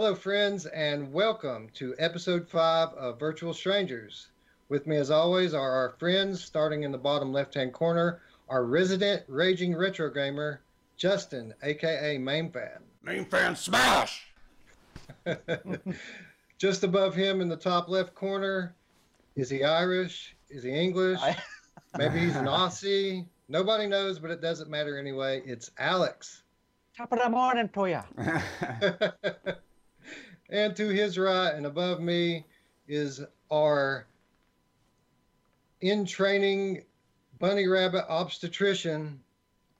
Hello, friends, and welcome to episode five of Virtual Strangers. With me, as always, are our friends, starting in the bottom left hand corner, our resident raging retro gamer, Justin, aka Main Fan. Main Fan Smash! Just above him in the top left corner, is he Irish? Is he English? I- Maybe he's an Aussie. Nobody knows, but it doesn't matter anyway. It's Alex. Top of the morning to you. and to his right and above me is our in training bunny rabbit obstetrician.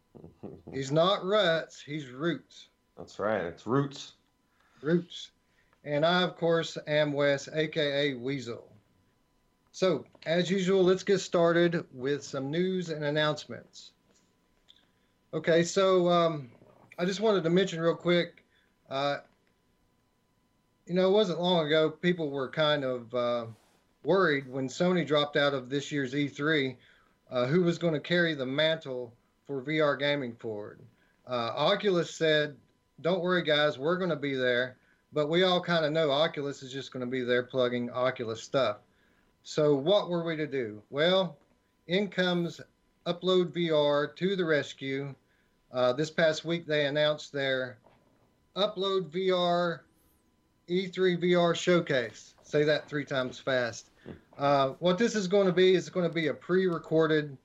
He's not Ruts, he's Roots. That's right. It's roots. Roots. And I, of course, am Wes, aka Weasel. So, as usual, let's get started with some news and announcements. Okay, so um, I just wanted to mention real quick. Uh, you know, it wasn't long ago people were kind of uh, worried when Sony dropped out of this year's E3 uh, who was going to carry the mantle for VR gaming forward. Uh, Oculus said, Don't worry, guys, we're going to be there. But we all kind of know Oculus is just going to be there plugging Oculus stuff. So, what were we to do? Well, in comes Upload VR to the rescue. Uh, this past week, they announced their Upload VR E3 VR showcase. Say that three times fast. Uh, what this is going to be is going to be a pre-recorded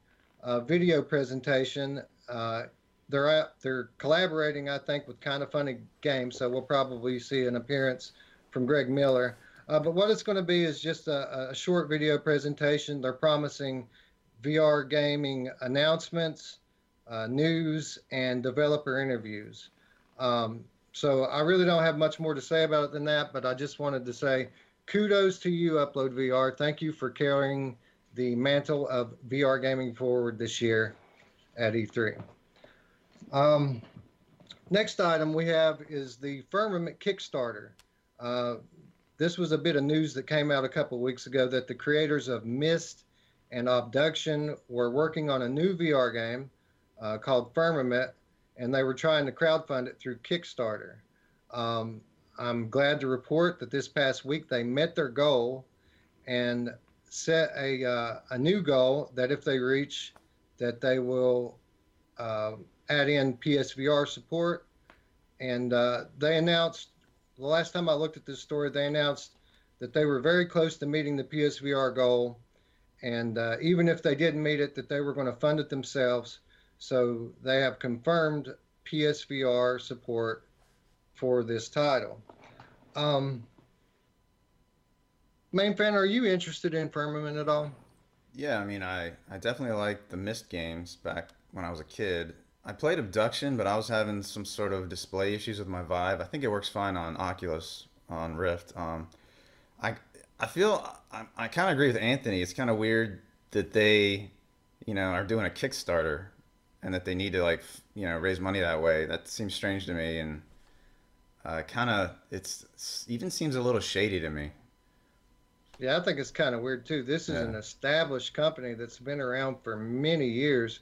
uh, video presentation. Uh, they're out, they're collaborating, I think, with Kind of Funny Games, so we'll probably see an appearance from Greg Miller. Uh, but what it's going to be is just a, a short video presentation. They're promising VR gaming announcements, uh, news, and developer interviews. Um, so I really don't have much more to say about it than that, but I just wanted to say kudos to you, Upload VR. Thank you for carrying the mantle of VR gaming forward this year at E3. Um, next item we have is the Firmament Kickstarter. Uh, this was a bit of news that came out a couple weeks ago that the creators of Myst and Obduction were working on a new VR game uh, called Firmament, and they were trying to crowdfund it through Kickstarter. Um, I'm glad to report that this past week they met their goal and set a uh, a new goal that if they reach, that they will uh, add in PSVR support. And uh, they announced the last time I looked at this story, they announced that they were very close to meeting the PSVR goal, and uh, even if they didn't meet it, that they were going to fund it themselves. So they have confirmed PSVR support for this title. Um, main fan, are you interested in Firmament at all? Yeah, I mean, I, I definitely liked the Myst games back when I was a kid. I played Obduction, but I was having some sort of display issues with my Vive. I think it works fine on Oculus, on Rift. Um, I I feel I, I kind of agree with Anthony. It's kind of weird that they, you know, are doing a Kickstarter, and that they need to like you know raise money that way. That seems strange to me, and uh, kind of it's even seems a little shady to me. Yeah, I think it's kind of weird too. This is Yeah. an established company that's been around for many years,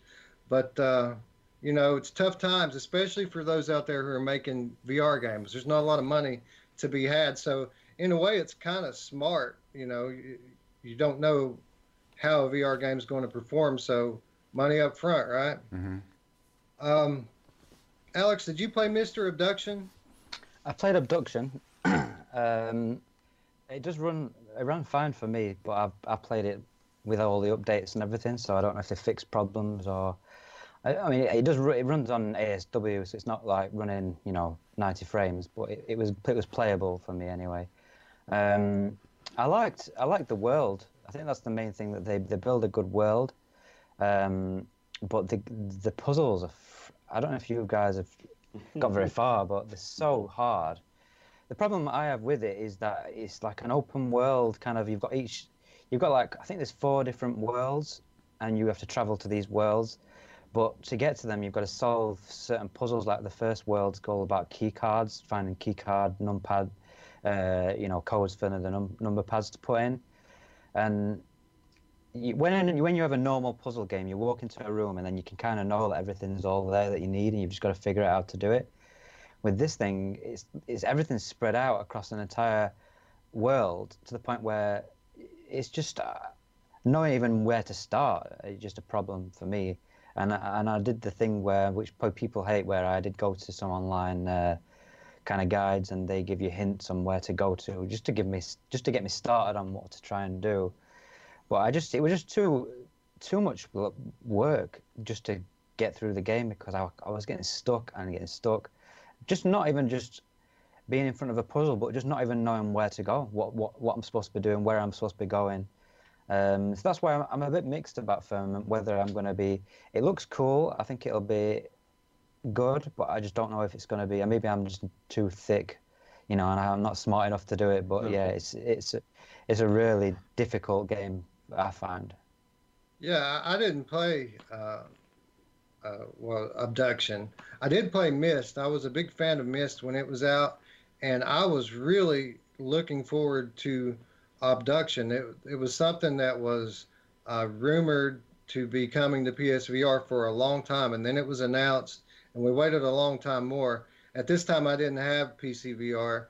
but uh, you know it's tough times, especially for those out there who are making VR games. There's not a lot of money to be had, so in a way, it's kind of smart. You know, you, you don't know how a VR game is going to perform, so money up front, right? hmm Um, Alex, did you play Mr. Obduction? I played Obduction. um, it does run. It ran fine for me, but I've I played it with all the updates and everything, so I don't know if they fixed problems or. I, I mean, it does. ru- It runs on ASW, so it's not like running, you know, 90 frames, but it, it was it was playable for me anyway. Um, I liked I liked the world. I think that's the main thing that they they build a good world. Um, but the the puzzles are. F- I don't know if you guys have got very far, but they're so hard. The problem I have with it is that it's like an open world kind of. You've got each, you've got like I think there's four different worlds, and you have to travel to these worlds. But to get to them, you've got to solve certain puzzles. Like the first world's all about key cards, finding key card, numpad, uh, you know, codes for the num- number pads to put in, and you, when when you have a normal puzzle game, you walk into a room and then you can kind of know that everything's all there that you need, and you've just got to figure out how to do it. with this thing, it's, it's everything's spread out across an entire world to the point where it's just uh, knowing even where to start is just a problem for me. And and I did the thing where which people hate, where I did go to some online uh, kind of guides and they give you hints on where to go to just to give me just to get me started on what to try and do. But I just it was just too too much work just to get through the game because I, I was getting stuck and getting stuck. Just not even just being in front of a puzzle, but just not even knowing where to go, what what, what I'm supposed to be doing, where I'm supposed to be going. Um, so that's why I'm, I'm, a bit mixed about Firmament, whether I'm going to be. It looks cool. I think it'll be good, but I just don't know if it's going to be. Maybe I'm just too thick, you know, and I'm not smart enough to do it. But yeah, it's it's it's a really difficult game. I find. Yeah, I didn't play. Uh, uh, well, Obduction. I did play Myst. I was a big fan of Myst when it was out, and I was really looking forward to Obduction. It it was something that was uh, rumored to be coming to PSVR for a long time, and then it was announced, and we waited a long time more. At this time, I didn't have PCVR,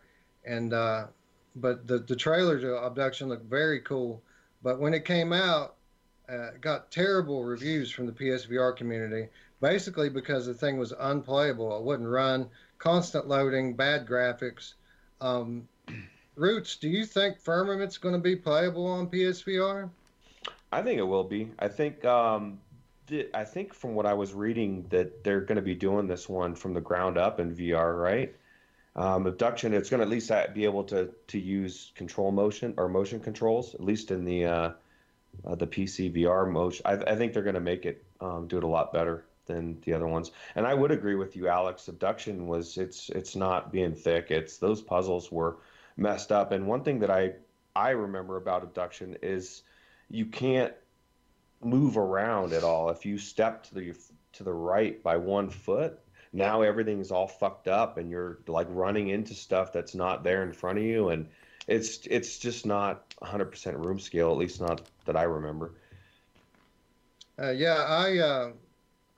and uh, but the the trailer to Obduction looked very cool. But when it came out, uh, got terrible reviews from the PSVR community, basically because the thing was unplayable. It wouldn't run, constant loading, bad graphics. Um, Roots, do you think Firmament's going to be playable on PSVR? I think it will be. I think um, th- I think from what I was reading that they're going to be doing this one from the ground up in VR, right? Um, Obduction, it's going to at least be able to to use control motion or motion controls, at least in the uh, uh, the PC VR motion. I, I think they're going to make it um, do it a lot better than the other ones. And I would agree with you, Alex. Obduction was it's it's not being thick. It's those puzzles were messed up. And one thing that I I remember about Obduction is you can't move around at all. If you step to the to the right by one foot, now everything's all fucked up and you're like running into stuff that's not there in front of you and it's it's just not 100% room scale at least not that I remember. Uh, yeah, I, uh,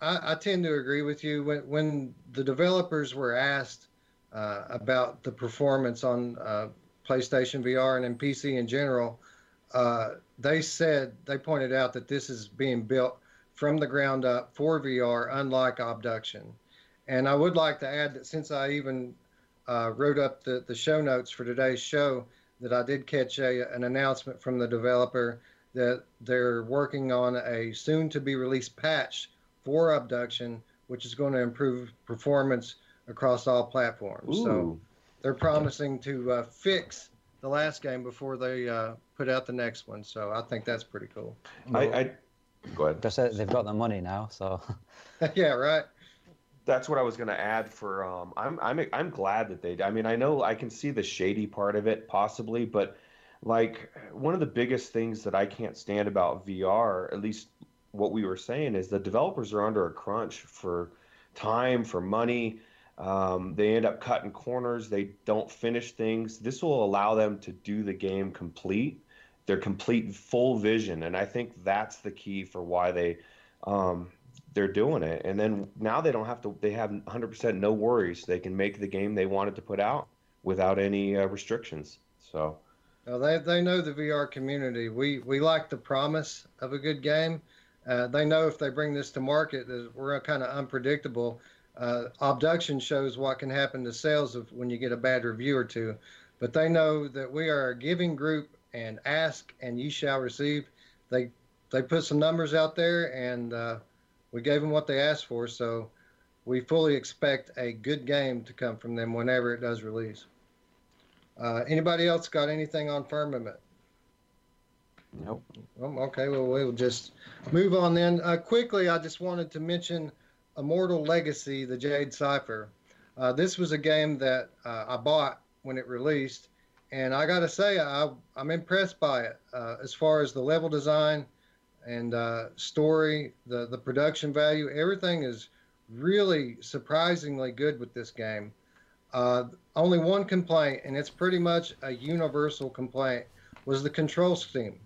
I, I tend to agree with you when when the developers were asked uh, about the performance on uh, PlayStation VR and in PC in general, uh, they said they pointed out that this is being built from the ground up for VR, unlike Obduction. And I would like to add that since I even uh, wrote up the, the show notes for today's show, that I did catch a, an announcement from the developer that they're working on a soon to be released patch for Obduction, which is going to improve performance across all platforms. Ooh. So they're promising to uh, fix the last game before they uh, put out the next one. So I think that's pretty cool. I, I go ahead. They've got the money now, so. yeah, right. That's what I was going to add for. Um, I'm I'm I'm glad that they. I mean, I know I can see the shady part of it possibly, but like one of the biggest things that I can't stand about VR, at least what we were saying, is the developers are under a crunch for time, for money um, they end up cutting corners. They don't finish things. This will allow them to do the game complete, their complete full vision, and I think that's the key for why they um, they're doing it. And then now they don't have to. They have 100% no worries. They can make the game they wanted to put out without any uh, restrictions. So. They, they know the VR community. We we like the promise of a good game. Uh, they know if they bring this to market, we're kind of unpredictable uh, obduction shows what can happen to sales of when you get a bad review or two, but they know that we are a giving group and ask and ye shall receive. They they put some numbers out there and uh, we gave them what they asked for, so we fully expect a good game to come from them whenever it does release. Uh, anybody else got anything on Firmament? Nope. Okay, well, we'll just move on then. Uh, quickly, I just wanted to mention Immortal Legacy, the Jade Cipher. Uh, this was a game that uh, I bought when it released, and I got to say, I, am impressed by it uh, as far as the level design and uh, story, the, the production value. Everything is really surprisingly good with this game. Uh, only one complaint, and it's pretty much a universal complaint, was the control scheme.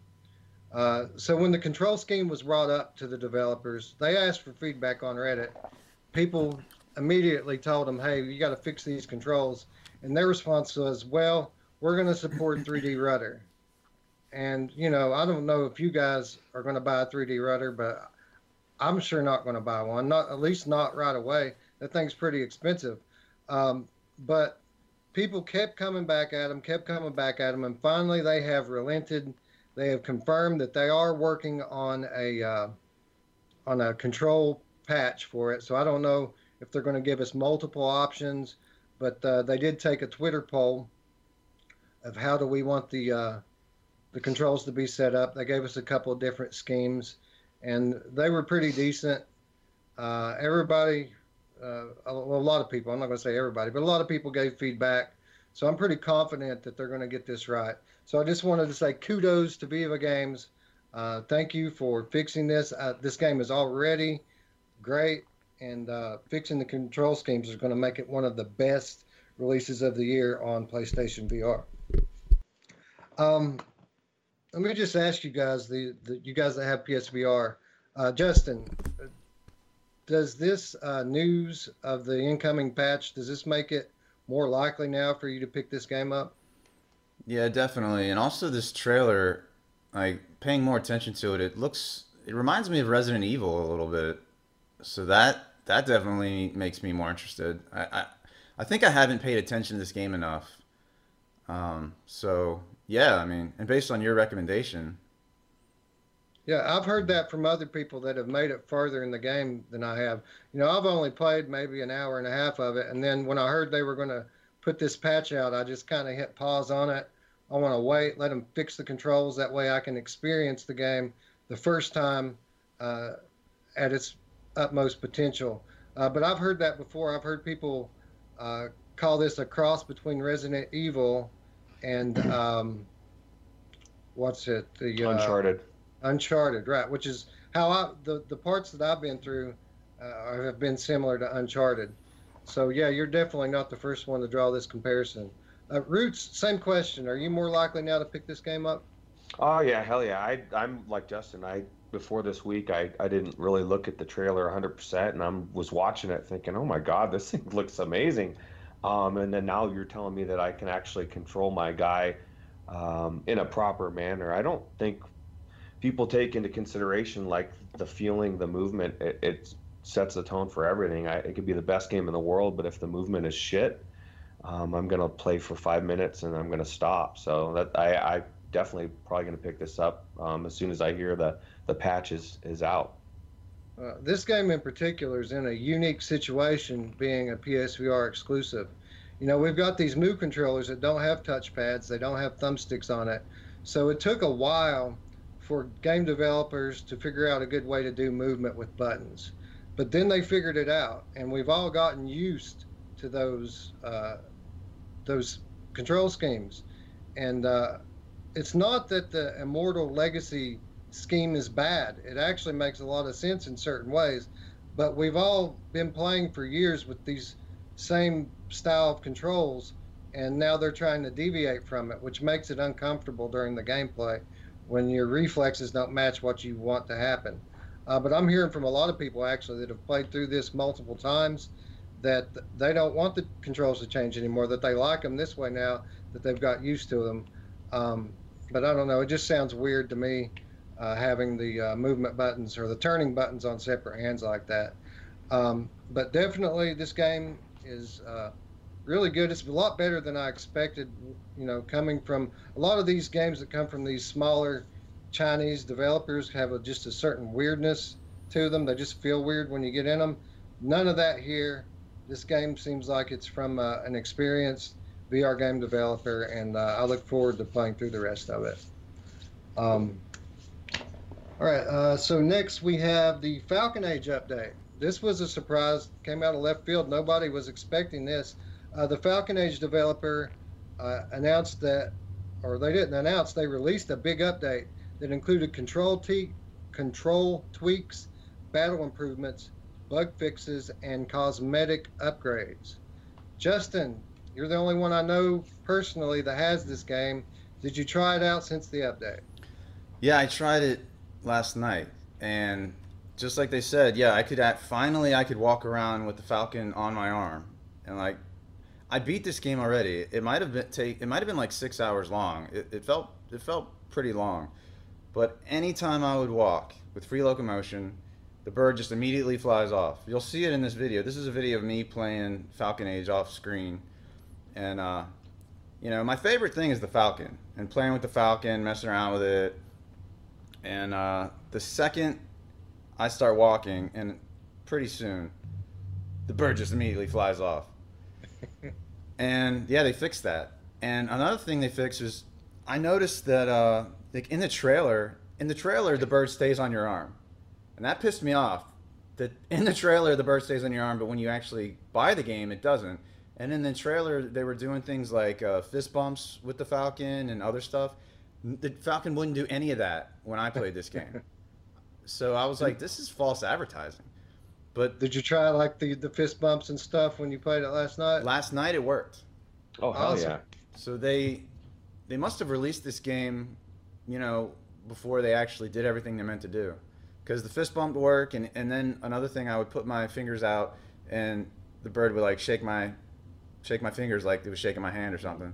Uh, so when the control scheme was brought up to the developers, they asked for feedback on Reddit. People immediately told them, "Hey, you got to fix these controls," and their response was, "Well, we're going to support 3D rudder." And you know, I don't know if you guys are going to buy a 3D rudder, but I'm sure not going to buy one. Not at least not right away. That thing's pretty expensive. Um, but people kept coming back at them, kept coming back at them, and finally they have relented. They have confirmed that they are working on a uh, on a control patch for it. So I don't know if they're going to give us multiple options, but uh, they did take a Twitter poll of how do we want the uh, the controls to be set up. They gave us a couple of different schemes, and they were pretty decent. Uh, everybody, uh, a, a, lot of people, I'm not going to say everybody, but a lot of people gave feedback. So I'm pretty confident that they're going to get this right. So I just wanted to say kudos to Viva Games. Uh, thank you for fixing this. Uh, this game is already great, and uh, fixing the control schemes is going to make it one of the best releases of the year on PlayStation VR. Um, let me just ask you guys, the, the you guys that have PSVR, uh, Justin, does this uh, news of the incoming patch does this make it more likely now for you to pick this game up? Yeah, definitely, and also this trailer, like paying more attention to it, it looks it reminds me of Resident Evil a little bit, so that that definitely makes me more interested. I I, I think I haven't paid attention to this game enough. Um, so yeah, I mean, and based on your recommendation. Yeah, I've heard that from other people that have made it further in the game than I have. You know, I've only played maybe an hour and a half of it, and then when I heard they were going to put this patch out, I just kind of hit pause on it. I want to wait, let them fix the controls. That way, I can experience the game the first time uh, at its utmost potential. Uh, but I've heard that before. I've heard people uh, call this a cross between Resident Evil and um, what's it? The uh, Uncharted. Uncharted, right? Which is how I the the parts that I've been through uh, have been similar to Uncharted. So yeah, you're definitely not the first one to draw this comparison. Uh, Roots, same question. Are you more likely now to pick this game up? Oh yeah, hell yeah. I I'm like Justin. I before this week, I, I didn't really look at the trailer 100%, and I was watching it thinking, oh my god, this thing looks amazing. Um, and then now you're telling me that I can actually control my guy um, in a proper manner. I don't think people take into consideration like the feeling, the movement. It, it sets the tone for everything. I, it could be the best game in the world, but if the movement is shit, um, I'm gonna play for five minutes and I'm gonna stop. So that I, I definitely probably gonna pick this up um, as soon as I hear the the patch is is out. Uh, this game in particular is in a unique situation being a PSVR exclusive. You know, we've got these Move controllers that don't have touchpads, they don't have thumbsticks on it. So it took a while for game developers to figure out a good way to do movement with buttons. But then they figured it out, and we've all gotten used to those uh, those control schemes. And uh, it's not that the Immortal Legacy scheme is bad. It actually makes a lot of sense in certain ways. But we've all been playing for years with these same style of controls, and now they're trying to deviate from it, which makes it uncomfortable during the gameplay when your reflexes don't match what you want to happen. Uh, but I'm hearing from a lot of people actually that have played through this multiple times that they don't want the controls to change anymore, that they like them this way now that they've got used to them. Um, but I don't know, it just sounds weird to me uh, having the uh, movement buttons or the turning buttons on separate hands like that. Um, but definitely, this game is uh, really good. It's a lot better than I expected. You know, coming from a lot of these games that come from these smaller Chinese developers have a, just a certain weirdness to them. They just feel weird when you get in them. None of that here. This game seems like it's from uh, an experienced VR game developer, and uh, I look forward to playing through the rest of it. Um, all right, uh, so next we have the Falcon Age update. This was a surprise, came out of left field. Nobody was expecting this. Uh, the Falcon Age developer uh, announced that, or they didn't announce, they released a big update that included control, te- control tweaks, battle improvements, bug fixes, and cosmetic upgrades. Justin, you're the only one I know personally that has this game. Did you try it out since the update? Yeah, I tried it last night, and just like they said, yeah, I could at, finally I could walk around with the Falcon on my arm, and like I beat this game already. It might have been take it might have been like six hours long. It, it felt it felt pretty long, but anytime I would walk with free locomotion, the bird just immediately flies off. You'll see it in this video. This is a video of me playing Falcon Age off screen, and uh, you know my favorite thing is the Falcon and playing with the Falcon, messing around with it, and uh, the second I start walking, and pretty soon, the bird just immediately flies off. and yeah, they fixed that. And another thing they fixed is I noticed that uh, like in the trailer, in the trailer, the bird stays on your arm, and that pissed me off. That in the trailer the bird stays on your arm, but when you actually buy the game, it doesn't. And in the trailer, they were doing things like uh, fist bumps with the Falcon and other stuff. The Falcon wouldn't do any of that when I played this game. so I was like, this is false advertising. But Did you try like the, the fist bumps and stuff when you played it last night? last night it worked. Oh hell Awesome. yeah! So they they must have released this game, you know, before they actually did everything they meant to do. Because the fist bump would work, and, and then another thing, I would put my fingers out, and the bird would like shake my shake my fingers like it was shaking my hand or something.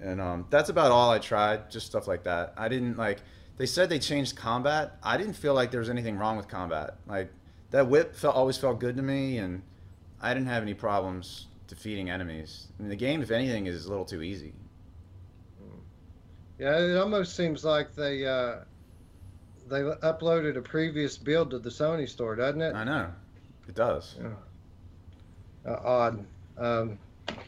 And um, that's about all I tried, just stuff like that. I didn't like. They said they changed combat. I didn't feel like there was anything wrong with combat. Like that whip felt always felt good to me, and I didn't have any problems defeating enemies. I mean, the game, if anything, is a little too easy. Yeah, it almost seems like they uh, they uploaded a previous build to the Sony store, doesn't it? I know, it does. Uh, odd. Um,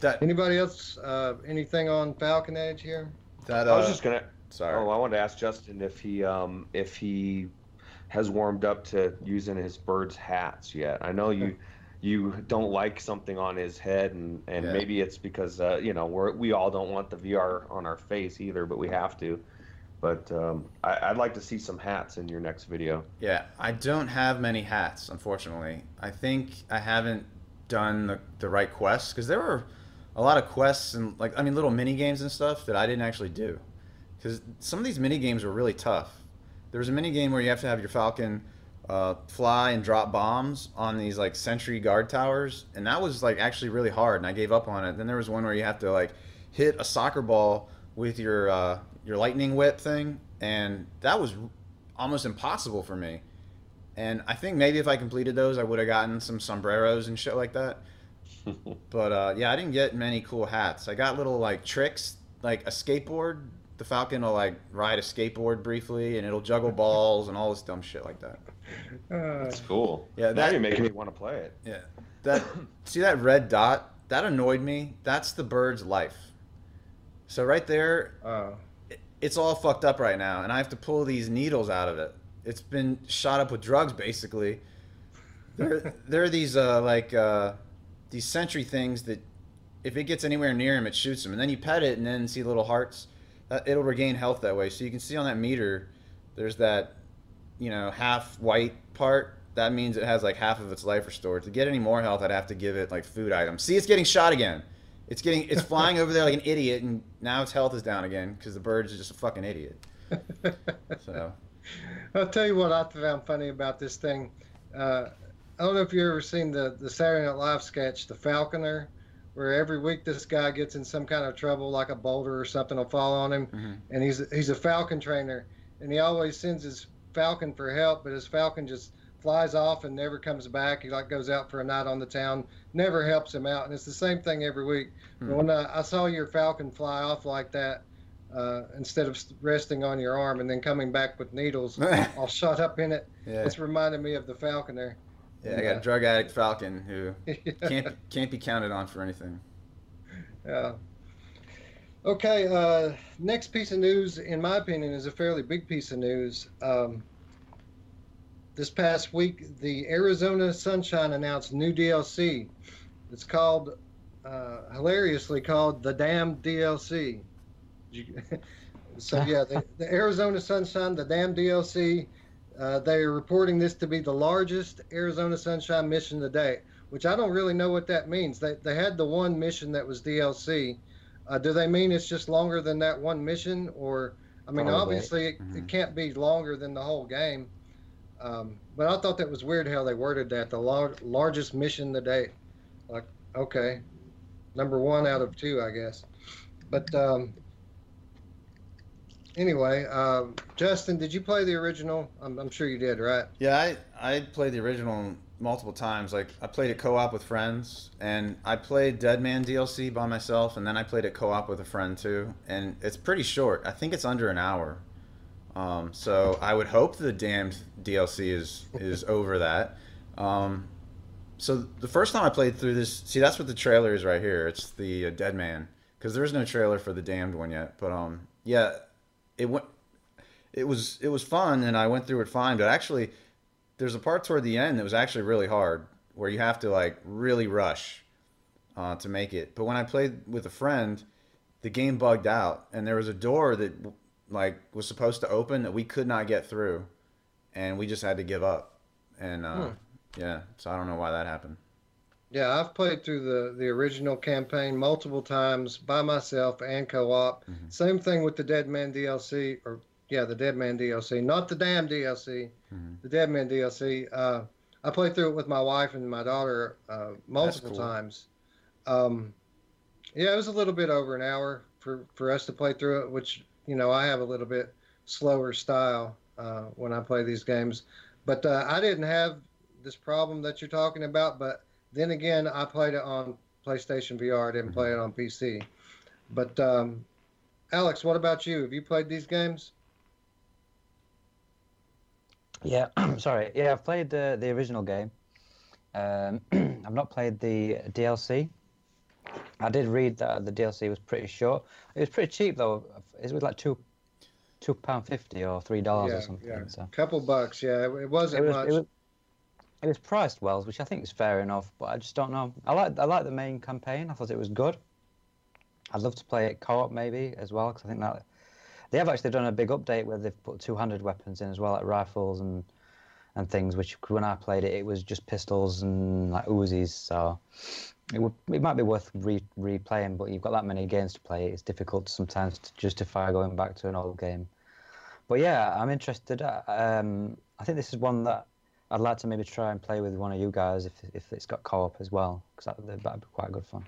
That anybody else? Uh, anything on Falcon Age here? that uh, I was just gonna. sorry. Oh, I wanted to ask Justin if he um if he has warmed up to using his bird's hats yet. I know you you don't like something on his head, and and Yeah. maybe it's because uh, you know we're we all don't want the VR on our face either, but we have to. But um, I, I'd like to see some hats in your next video. Yeah, I don't have many hats, unfortunately. I think I haven't done the, the right quests because there were a lot of quests and like I mean little mini games and stuff that I didn't actually do because some of these mini games were really tough. There was a mini game where you have to have your Falcon uh, fly and drop bombs on these like sentry guard towers, and that was like actually really hard, and I gave up on it. Then there was one where you have to like hit a soccer ball with your uh, your lightning whip thing, and that was almost impossible for me. And I think maybe if I completed those, I would have gotten some sombreros and shit like that. But uh, yeah, I didn't get many cool hats. I got little like tricks, like a skateboard. The Falcon will like ride a skateboard briefly, and it'll juggle balls and all this dumb shit like that. Uh, That's cool. Yeah, now you're making me want to play it. Yeah, that see that red dot that annoyed me. That's the bird's life. So right there, oh, it's all fucked up right now, and I have to pull these needles out of it. It's been shot up with drugs, basically. There, there are these uh, like uh, these sentry things that, if it gets anywhere near him, it shoots him, and then you pet it, and then see little hearts. That, it'll regain health that way. So you can see on that meter, there's that, you know, half white part. That means it has like half of its life restored. To get any more health, I'd have to give it like food items. See, it's getting shot again. It's getting, it's flying over there like an idiot, and now its health is down again because the bird is just a fucking idiot. So. I'll tell you what I found funny about this thing. Uh, I don't know if you've ever seen the the Saturday Night Live sketch, The Falconer, where every week this guy gets in some kind of trouble, like a boulder or something will fall on him, Mhm. and he's he's a falcon trainer, and he always sends his falcon for help, but his falcon just flies off and never comes back. He like goes out for a night on the town, never helps him out, and it's the same thing every week. Hmm. But when I, I saw your falcon fly off like that, uh, instead of resting on your arm and then coming back with needles all shot up in it, Yeah, it's reminded me of the falconer. Yeah, I got a drug addict Falcon who can't can't be counted on for anything. Yeah. Okay. Uh, next piece of news, in my opinion, is a fairly big piece of news. Um, this past week, the Arizona Sunshine announced new DLC. It's called, uh, hilariously called the Damn DLC. So yeah, the, the Arizona Sunshine, the Damn DLC. Uh, they are reporting this to be the largest Arizona Sunshine mission to date which I don't really know what that means. They they had the one mission that was DLC. Uh, do they mean it's just longer than that one mission, or I mean, Probably. obviously it, Mhm. it can't be longer than the whole game. Um, but I thought that was weird how they worded that the lar- largest mission to date. Like, okay, number one out of two, I guess. But um, anyway, um, Justin, did you play the original? I'm, I'm sure you did, right? Yeah, I I played the original multiple times. Like I played it co-op with friends, and I played Dead Man DLC by myself, and then I played it co-op with a friend too. And it's pretty short. I think it's under an hour. Um, so I would hope the damned DLC is is over that. Um, so the first time I played through this, see that's what the trailer is right here. It's the uh, Dead Man because there is no trailer for the Damned one yet. But um, yeah, it went. It was it was fun, and I went through it fine. But actually, there's a part toward the end that was actually really hard, where you have to like really rush uh, to make it. But when I played with a friend, the game bugged out, and there was a door that like was supposed to open that we could not get through, and we just had to give up. And uh, Hmm. yeah, so I don't know why that happened. Yeah, I've played through the, the original campaign multiple times by myself and co-op. Mhm. Same thing with the Dead Man DLC, or yeah, the Dead Man DLC, not the damn DLC, Mhm. the Dead Man DLC. Uh, I played through it with my wife and my daughter uh, multiple cool. times. Um, yeah, it was a little bit over an hour for, for us to play through it, which you know I have a little bit slower style uh, when I play these games. But uh, I didn't have this problem that you're talking about. But then again, I played it on PlayStation VR. I didn't play it on PC. But um, Alex, what about you? Have you played these games? Yeah, sorry. Yeah, I've played the the original game. Um, I've not played the DLC. I did read that the DLC was pretty short. It was pretty cheap though. It was like two two pound fifty or three dollars yeah, or something. yeah, So couple bucks. Yeah, it, it it wasn't was, much. it was it was priced well, which I think is fair enough. But I just don't know. I like I like the main campaign. I thought it was good. I'd love to play it co-op maybe as well because I think that they have actually done a big update where they've put two-handed weapons in as well, like rifles and and things. Which when I played it, it was just pistols and like Uzis. So it would it might be worth re- replaying, but you've got that many games to play. It's difficult sometimes to justify going back to an old game. But yeah, I'm interested. uh, Um, I think this is one that I'd like to maybe try and play with one of you guys if if it's got co-op as well, because that, that'd be quite good fun.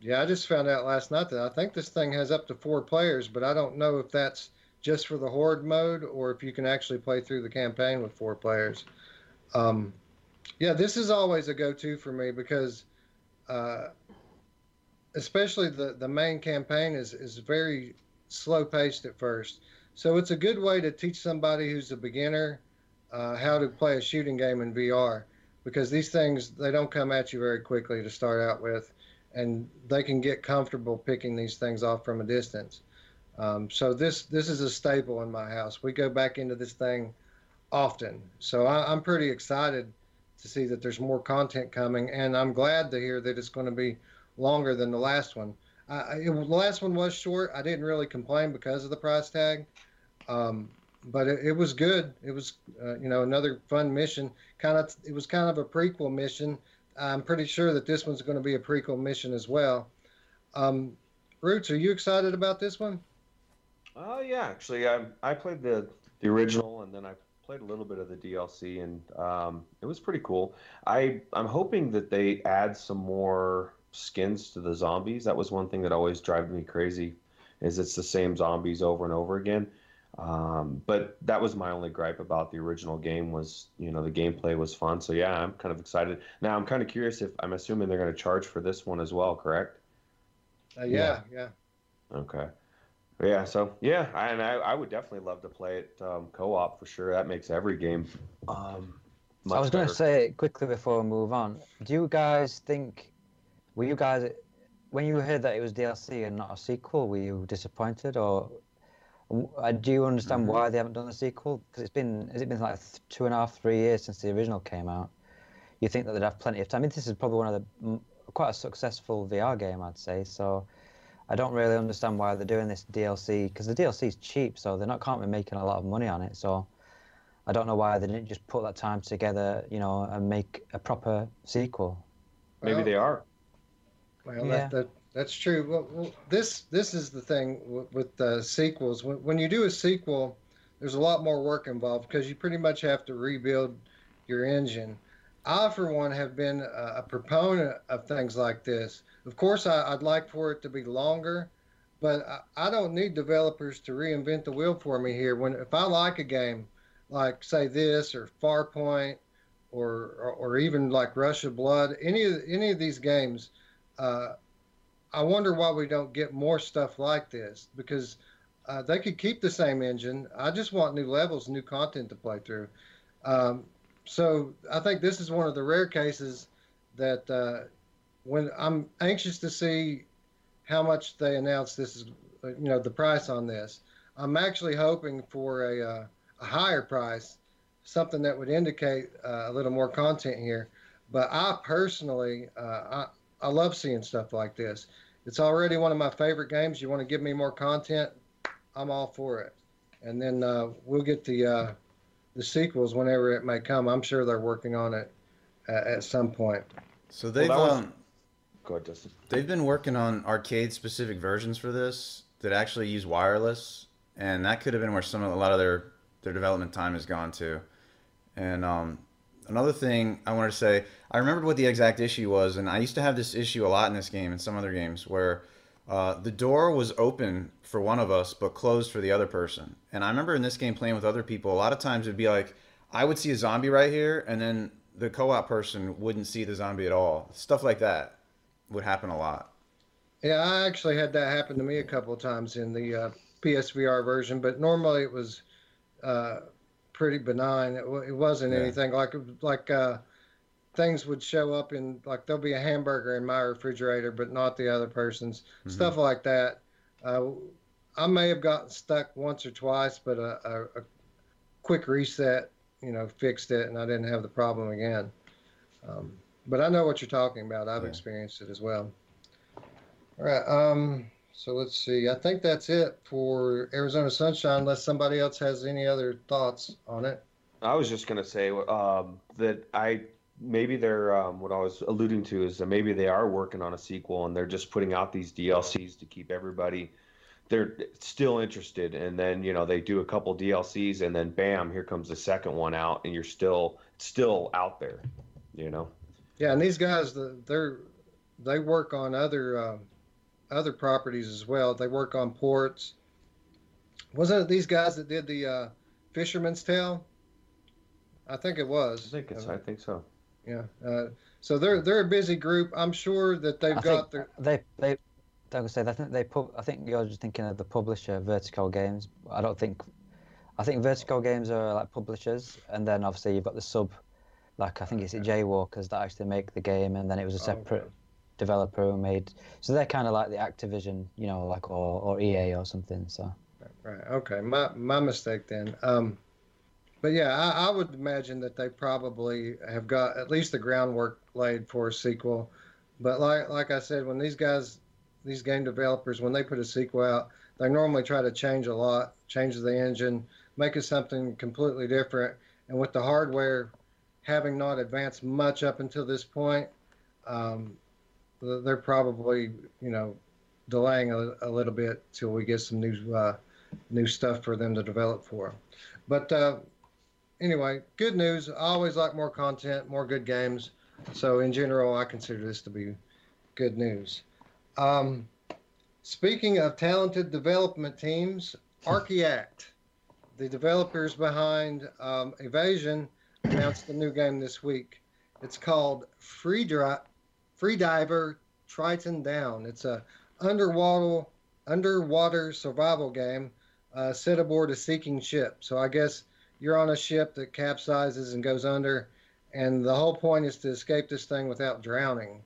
Yeah, I just found out last night that I think this thing has up to four players, but I don't know if that's just for the horde mode or if you can actually play through the campaign with four players. Um, yeah, this is always a go-to for me because, uh, especially the the main campaign is is very slow-paced at first, so it's a good way to teach somebody who's a beginner uh, how to play a shooting game in VR because these things they don't come at you very quickly to start out with and they can get comfortable picking these things off from a distance. Um, so this this is a staple in my house. We go back into this thing often. So I, I'm pretty excited to see that there's more content coming, and I'm glad to hear that it's going to be longer than the last one. I, it, the last one was short. I didn't really complain because of the price tag, um, but it, it was good. It was uh, you know another fun mission. Kind of it was kind of a prequel mission I'm pretty sure that this one's going to be a prequel mission as well. Um, Roots, are you excited about this one? Oh yeah, actually, I I played the the original, and then I played a little bit of the DLC, and um, it was pretty cool. I I'm hoping that they add some more skins to the zombies. That was one thing that always drives me crazy, is it's the same zombies over and over again. Um, but that was my only gripe about the original game was you know the gameplay was fun. So yeah, I'm kind of excited. Now I'm kind of curious if I'm assuming they're going to charge for this one as well, correct? Uh, yeah, yeah. Okay. Yeah, so yeah, I, and I, I would definitely love to play it um, co-op for sure. That makes every game um, So much I was going to say quickly before we move on. Do you guys think? Were you guys when you heard that it was DLC and not a sequel? Were you disappointed, or uh, do you understand Mhm. why they haven't done a sequel? Because it's been has it been like two and a half, three years since the original came out? You think that they'd have plenty of time? I mean, this is probably one of the quite a successful VR game, I'd say. So. I don't really understand why they're doing this DLC because the DLC is cheap, so they're not can't be making a lot of money on it. So I don't know why they didn't just put that time together, you know, and make a proper sequel. Maybe Well, they are. Well, Yeah. that, that that's true. Well, well, this this is the thing with, uh, sequels. When, when you do a sequel, there's a lot more work involved because you pretty much have to rebuild your engine. I, for one, have been a, a proponent of things like this. Of course, I, would like for it to be longer, but I, I, don't need developers to reinvent the wheel for me here. When if I like a game, like say this or Farpoint, or or, or even like Rush of Blood, any of any of these games, uh, I wonder why we don't get more stuff like this because uh, they could keep the same engine. I just want new levels, new content to play through. Um, so I think this is one of the rare cases that uh, when I'm anxious to see how much they announce this is, uh, you know, the price on this. I'm actually hoping for a, uh, a higher price, something that would indicate uh, a little more content here. But I personally, uh, I, I love seeing stuff like this. It's already one of my favorite games. You want to give me more content? I'm all for it. And then uh, we'll get the uh, the sequels whenever it may come. I'm sure they're working on it at some point. So they've well, was... um, go ahead, Justin. They've been working on arcade specific versions for this that actually use wireless, and that could have been where some of a lot of their their development time has gone to. And um, another thing I wanted to say, I remembered what the exact issue was, and I used to have this issue a lot in this game and some other games where uh, the door was open for one of us but closed for the other person. And I remember in this game playing with other people, a lot of times it'd be like I would see a zombie right here, and then the co-op person wouldn't see the zombie at all. Stuff like that would happen a lot. Yeah, I actually had that happen to me a couple of times in the uh, PSVR version, but normally it was uh, pretty benign. It, it wasn't yeah. anything like like uh, things would show up in like there'll be a hamburger in my refrigerator, but not the other person's. Mm-hmm. Stuff like that. Uh, I may have gotten stuck once or twice, but a, a, a, quick reset, you know, fixed it, and I didn't have the problem again. Um, but I know what you're talking about. I've yeah. experienced it as well. All right. Um, so let's see. I think that's it for Arizona Sunshine, unless somebody else has any other thoughts on it. I was just going to say um, that I maybe they're um, what I was alluding to is that maybe they are working on a sequel and they're just putting out these DLCs to keep everybody they're still interested and then you know they do a couple DLCs and then bam here comes the second one out and you're still still out there you know yeah and these guys they're they work on other uh, other properties as well they work on ports wasn't it these guys that did the uh, Fisherman's Tale I think it was I think it's I think so yeah. Uh, so they're they're a busy group. I'm sure that they've I got their. They they. I was say I think they put. I think you're just thinking of the publisher, Vertigo Games. I don't think. I think Vertigo Games are like publishers, and then obviously you've got the sub, like I think it's the Jaywalkers that actually make the game, and then it was a separate oh, okay. Developer who made. So they're kind of like the Activision, you know, like or, or EA or something. So. Right. Okay. My my mistake then. Um, but yeah, I, I, would imagine that they probably have got at least the groundwork laid for a sequel. But like like I said, when these guys, these game developers, when they put a sequel out, they normally try to change a lot, change the engine, make it something completely different. And with the hardware having not advanced much up until this point, um, they're probably you know delaying a, a, little bit till we get some new uh, new stuff for them to develop for. But uh, anyway, good news. I always like more content, more good games. So in general, I consider this to be good news. Um, speaking of talented development teams, Archiact, the developers behind um, Evasion, announced a new game this week. It's called Free, Dri- Free Diver Triton Down. It's a underwater underwater survival game uh, set aboard a sinking ship. So I guess you're on a ship that capsizes and goes under, and the whole point is to escape this thing without drowning.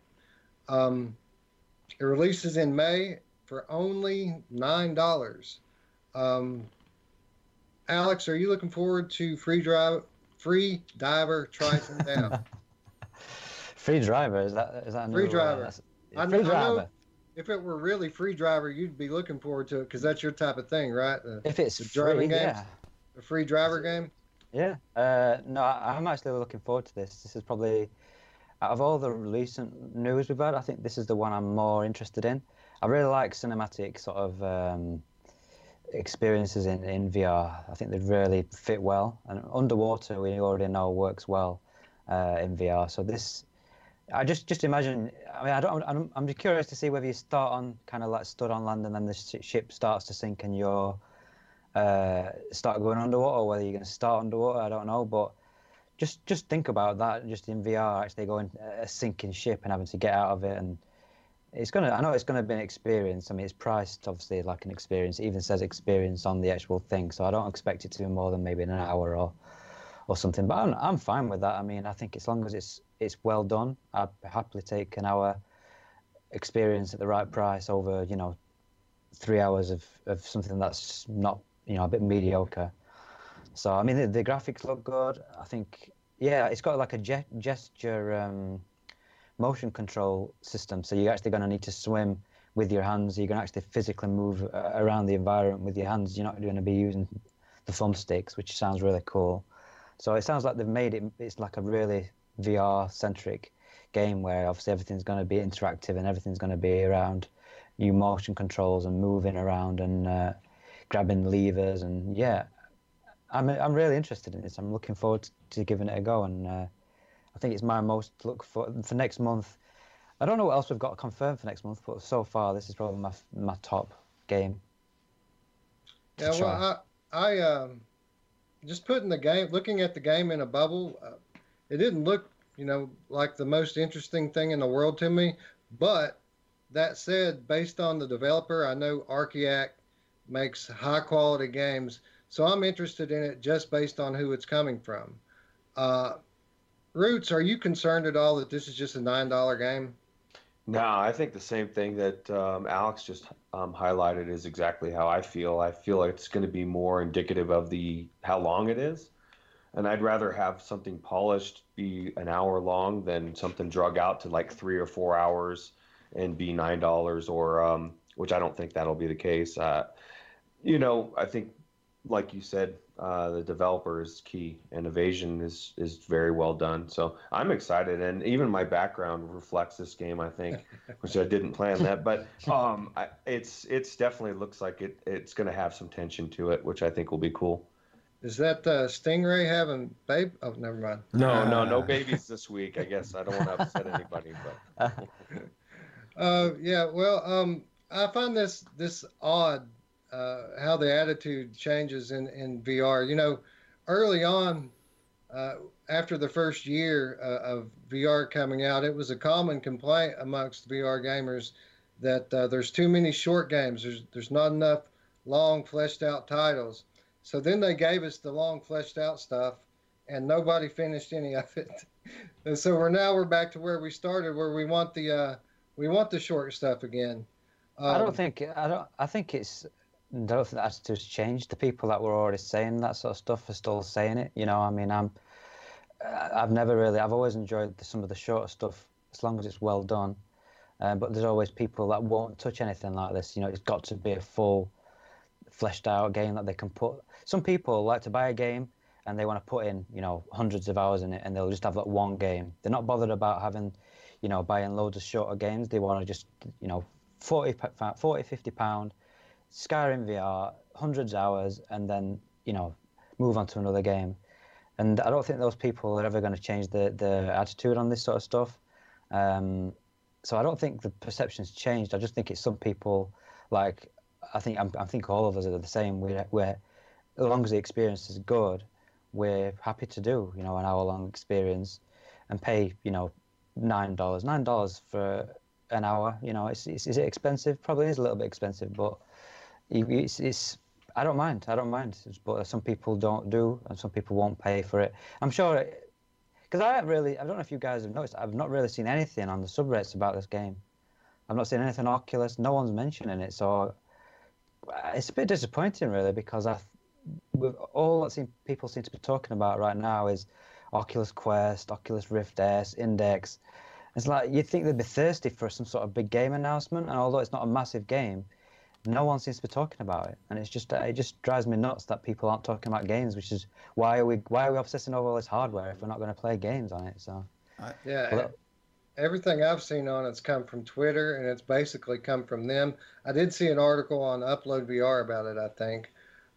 Um, it releases in May for only nine dollars. Um, Alex, are you looking forward to free drive, free diver Triton down? free driver is that is that free new, driver? Uh, I, free driver. I know if it were really free driver, you'd be looking forward to it because that's your type of thing, right? The, if it's driving free, games. Yeah. A free driver game? Yeah. Uh, no, I'm actually looking forward to this. This is probably, out of all the recent news we've had, I think this is the one I'm more interested in. I really like cinematic sort of um, experiences in, in VR. I think they'd really fit well. And underwater, we already know works well uh, in VR. So this, I just just imagine. I mean, I don't. I'm, I'm just curious to see whether you start on kind of like stood on land and then the ship starts to sink and you're uh, start going underwater, or whether you're going to start underwater. I don't know, but just just think about that. Just in VR, actually going a sinking ship and having to get out of it and it's gonna. I know it's gonna be an experience. I mean, it's priced obviously like an experience. It even says experience on the actual thing, so I don't expect it to be more than maybe an hour or or something. But I'm I'm fine with that. I mean, I think as long as it's it's well done, I'd happily take an hour experience at the right price over you know three hours of, of something that's not you know a bit mediocre. So I mean, the, the graphics look good. I think yeah, it's got like a ge- gesture. Um, motion control system. So you're actually going to need to swim with your hands. You're going to actually physically move uh, around the environment with your hands. You're not going to be using the thumbsticks, which sounds really cool. So it sounds like they've made it. It's like a really VR centric game where obviously everything's going to be interactive and everything's going to be around you motion controls and moving around and uh, grabbing levers and yeah, I'm I'm really interested in this. I'm looking forward to giving it a go and. Uh, I think it's my most look for for next month. I don't know what else we've got confirmed for next month, but so far this is probably my my top game. Yeah, well, I I um, just putting the game, looking at the game in a bubble, uh, it didn't look, you know, like the most interesting thing in the world to me. But that said, based on the developer, I know Archiact makes high quality games, so I'm interested in it just based on who it's coming from. Uh, Roots, are you concerned at all that this is just a nine dollar game? No, I think the same thing that um, Alex just um, highlighted is exactly how I feel. I feel like it's going to be more indicative of the how long it is, and I'd rather have something polished be an hour long than something drug out to like three or four hours and be nine dollars or um, which I don't think that'll be the case. Uh, you know, I think like you said, uh, the developer is key, and evasion is is very well done. So I'm excited, and even my background reflects this game. I think, which I didn't plan that, but um, I, it's it's definitely looks like it it's going to have some tension to it, which I think will be cool. Is that uh, Stingray having babe? Oh, never mind. No, no, no babies this week. I guess I don't want to upset anybody, but. uh, yeah, well, um, I find this this odd uh, how the attitude changes in, in VR. You know, early on, uh, after the first year uh, of VR coming out, it was a common complaint amongst VR gamers that uh, there's too many short games. There's there's not enough long fleshed out titles. So then they gave us the long fleshed out stuff, and nobody finished any of it. and so we're now we're back to where we started, where we want the uh, we want the short stuff again. Um, I don't um, think I don't. I think it's I don't think the attitude's changed. The people that were already saying that sort of stuff are still saying it. You know, I mean, I'm, I've never really, I've always enjoyed the, some of the shorter stuff as long as it's well done. Uh, but there's always people that won't touch anything like this. You know, it's got to be a full, fleshed out game that they can put. Some people like to buy a game and they want to put in, you know, hundreds of hours in it, and they'll just have that one game. They're not bothered about having, you know, buying loads of shorter games. They want to just, you know, 40, 40 50 pound Skyrim VR, hundreds of hours, and then you know move on to another game. And I don't think those people are ever going to change the the attitude on this sort of stuff. Um, so I don't think the perception's changed. I just think it's some people like I think I'm, I think all of us are the same. We're, we're as long as the experience is good, we're happy to do you know an hour long experience and pay you know nine dollars nine dollars for an hour. You know, it's, it's is it expensive? Probably is a little bit expensive, but it's, it's I don't mind. I don't mind. But some people don't do, and some people won't pay for it. I'm sure, because I haven't really. I don't know if you guys have noticed. I've not really seen anything on the subreddits about this game. I've not seen anything Oculus. No one's mentioning it, so Uh, it's a bit disappointing, really, because I, with all that seem, people seem to be talking about right now is Oculus Quest, Oculus Rift S, Index. It's like you'd think they'd be thirsty for some sort of big game announcement, and although it's not a massive game, no one seems to be talking about it, and it's just uh, it just drives me nuts that people aren't talking about games. Which is why are we why are we obsessing over all this hardware if we're not going to play games on it? So yeah, well, everything I've seen on it's come from Twitter, and it's basically come from them. I did see an article on Upload VR about it. I think.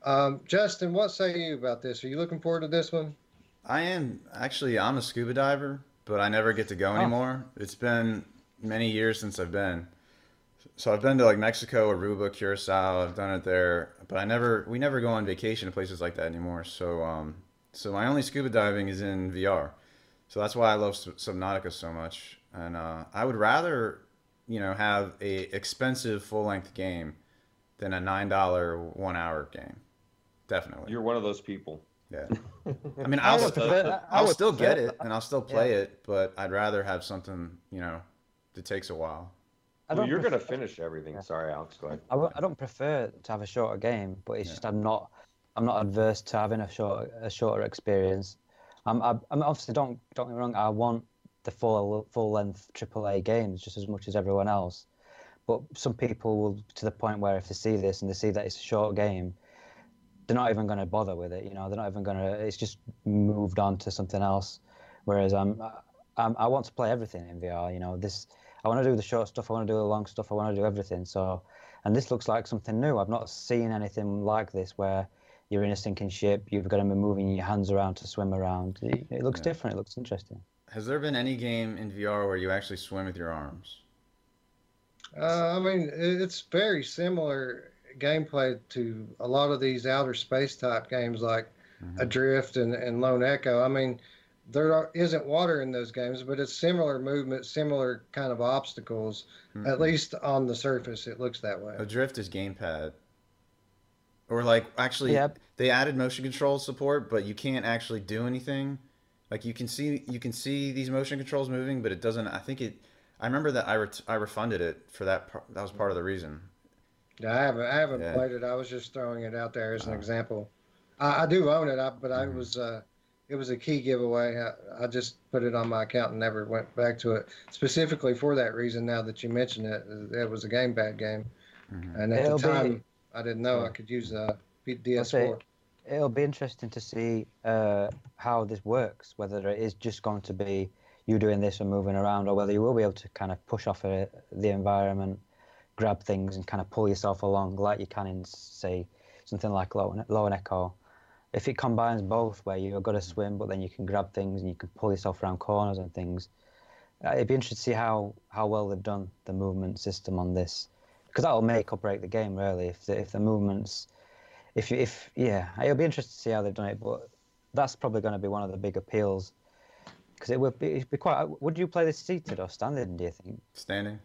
Um, Justin, what say you about this? Are you looking forward to this one? I am actually. I'm a scuba diver, but I never get to go Oh. anymore. It's been many years since I've been. So I've been to like Mexico, Aruba, Curacao. I've done it there, but I never. We never go on vacation to places like that anymore. So um, so my only scuba diving is in VR. So that's why I love Subnautica so much. And uh, I would rather, you know, have a expensive full length game than a nine dollar one hour game. Definitely. You're one of those people. Yeah. I mean, I I'll, would prefer- I I'll still get it and I'll still play it, but I'd rather have something, you know, that takes a while. I Well, don't you're prefer- gonna finish everything. Sorry, Alex. Go ahead. I, w- I don't prefer to have a shorter game, but it's Yeah. just I'm not I'm not adverse to having a short a shorter experience. I'm I, I'm obviously don't don't get me wrong. I want the full full length AAA games just as much as everyone else, but some people will to the point where if they see this and they see that it's a short game, they're not even going to bother with it. You know, they're not even going to. It's just moved on to something else. Whereas I'm, I'm I want to play everything in VR. You know, this I want to do the short stuff. I want to do the long stuff. I want to do everything. So, and this looks like something new. I've not seen anything like this where you're in a sinking ship. You've got to be moving your hands around to swim around. It, it looks Yeah. different. It looks interesting. Has there been any game in VR where you actually swim with your arms? Uh, I mean, it's very similar gameplay to a lot of these outer space type games like Mhm. Adrift and, and Lone Echo. I mean, there are, isn't water in those games, but it's similar movement, similar kind of obstacles. Mhm. At least on the surface, it looks that way. Adrift is gamepad. Or like actually Yep. they added motion control support, but you can't actually do anything. Like you can see you can see these motion controls moving, but it doesn't I think it I remember that I ret- I refunded it for that part, that was part of the reason. Yeah, I haven't, I haven't Yeah. played it. I was just throwing it out there as an Oh. example. I, I do own it, I, but I Mhm. was, uh, it was a key giveaway. I, I just put it on my account and never went back to it specifically for that reason. Now that you mention it, it was a gamepad game, Mhm. and at It'll the time, I didn't know I could use a DS4. It'll be interesting to see uh, how this works. Whether it is just going to be you doing this and moving around, or whether you will be able to kind of push off uh, the environment, grab things, and kind of pull yourself along, like you can in say something like Low and, Lone Echo. If it combines both, where you've got to swim, but then you can grab things and you can pull yourself around corners and things, uh, it'd be interesting to see how, how well they've done the movement system on this, because that'll make or break the game really. If the, if the movements if if yeah, it'll be interesting to see how they've done it. But that's probably going to be one of the big appeals because it would be, it'd be quite. Would you play this seated or standing? Do you think? Standing?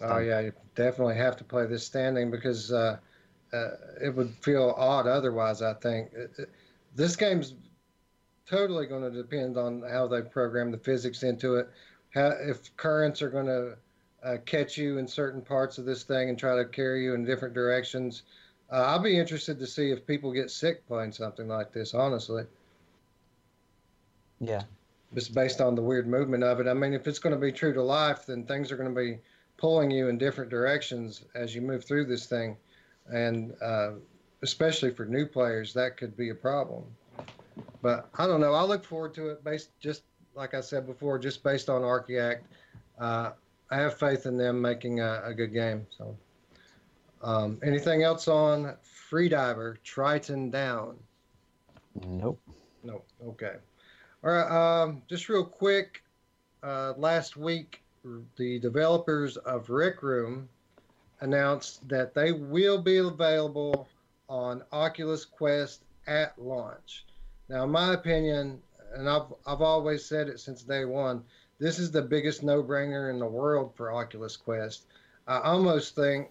Oh yeah, you definitely have to play this standing because uh, uh, it would feel odd otherwise. I think It- it- this game's totally going to depend on how they program the physics into it. How if currents are going to uh, catch you in certain parts of this thing and try to carry you in different directions. Uh, I'll be interested to see if people get sick playing something like this. Honestly, Yeah, just based on the weird movement of it. I mean, if it's going to be true to life, then things are going to be pulling you in different directions as you move through this thing, and uh, especially for new players, that could be a problem. But I don't know. I look forward to it based just like I said before, just based on Archiact. Uh, I have faith in them making a, a good game. So, um, anything else on Freediver Triton Down? nope. No. Okay. All right. Um, just real quick. Uh, last week, the developers of Rec Room announced that they will be available on Oculus Quest at launch. Now, in my opinion, and I've I've always said it since day one, this is the biggest no-brainer in the world for Oculus Quest. I almost think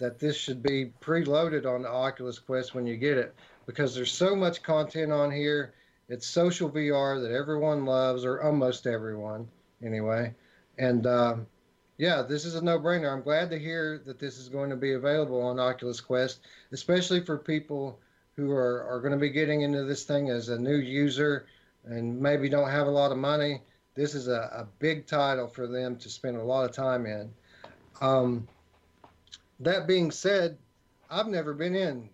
that this should be preloaded on the Oculus Quest when you get it because there's so much content on here. It's social VR that everyone loves, or almost everyone, anyway. And um, yeah, this is a no-brainer. I'm glad to hear that this is going to be available on Oculus Quest, especially for people who are, are going to be getting into this thing as a new user and maybe don't have a lot of money. This is a, a big title for them to spend a lot of time in. Um, that being said, I've never been in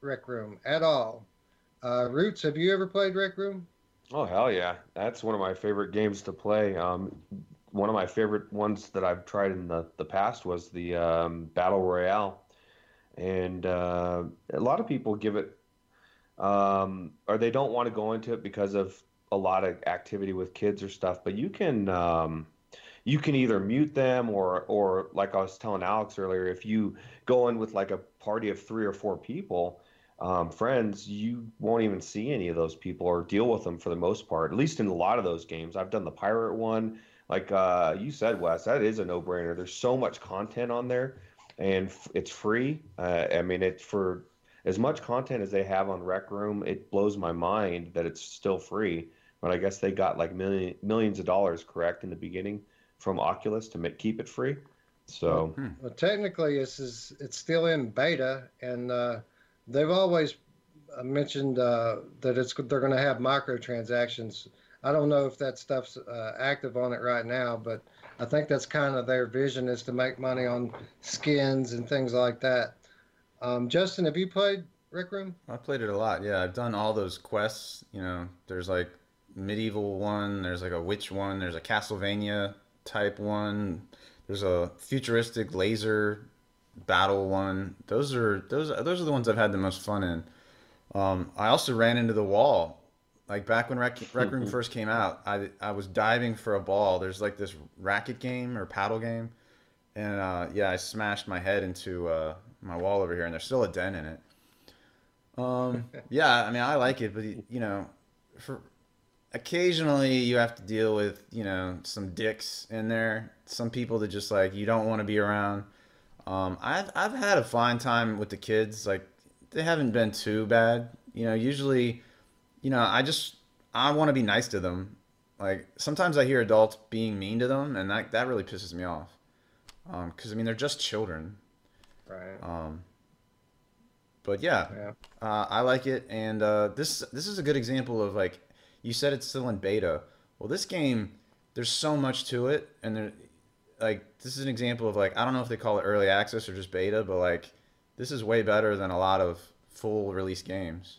Rec Room at all. Uh, Roots, have you ever played Rec Room? Oh hell yeah, that's one of my favorite games to play. Um, one of my favorite ones that I've tried in the, the past was the um, Battle Royale. And uh, a lot of people give it, um, or they don't want to go into it because of a lot of activity with kids or stuff. But you can, um, you can either mute them or, or like I was telling Alex earlier, if you go in with like a party of three or four people, um, friends, you won't even see any of those people or deal with them for the most part. At least in a lot of those games, I've done the pirate one. Like uh, you said, Wes, that is a no-brainer. There's so much content on there, and f- it's free. Uh, I mean, it's for as much content as they have on Rec Room. It blows my mind that it's still free. But I guess they got like million, millions of dollars, correct, in the beginning from Oculus to make, keep it free. So Well, technically, this is it's still in beta, and uh, they've always uh, mentioned uh, that it's they're going to have microtransactions. I don't know if that stuff's uh, active on it right now, but I think that's kind of their vision is to make money on skins and things like that. Um, Justin, have you played Rec Room? I played it a lot. Yeah, I've done all those quests. You know, there's like medieval one, there's like a witch one, there's a Castlevania type one, there's a futuristic laser battle one. Those are those those are the ones I've had the most fun in. Um, I also ran into the wall. Like back when Rec, Rec Room first came out, I, I was diving for a ball. There's like this racket game or paddle game, and uh, yeah, I smashed my head into uh, my wall over here, and there's still a dent in it. Um, yeah, I mean, I like it, but you know, for occasionally you have to deal with you know some dicks in there, some people that just like you don't want to be around. Um, I've I've had a fine time with the kids. Like they haven't been too bad. You know, usually, you know, I just I want to be nice to them. Like sometimes I hear adults being mean to them, and that that really pisses me off. Because I mean, they're just children. Right. Um, but yeah, Yeah. uh, I like it, and uh, this this is a good example of like you said it's still in beta. Well, this game, there's so much to it, and there, like this is an example of like I don't know if they call it early access or just beta, but like this is way better than a lot of full release games.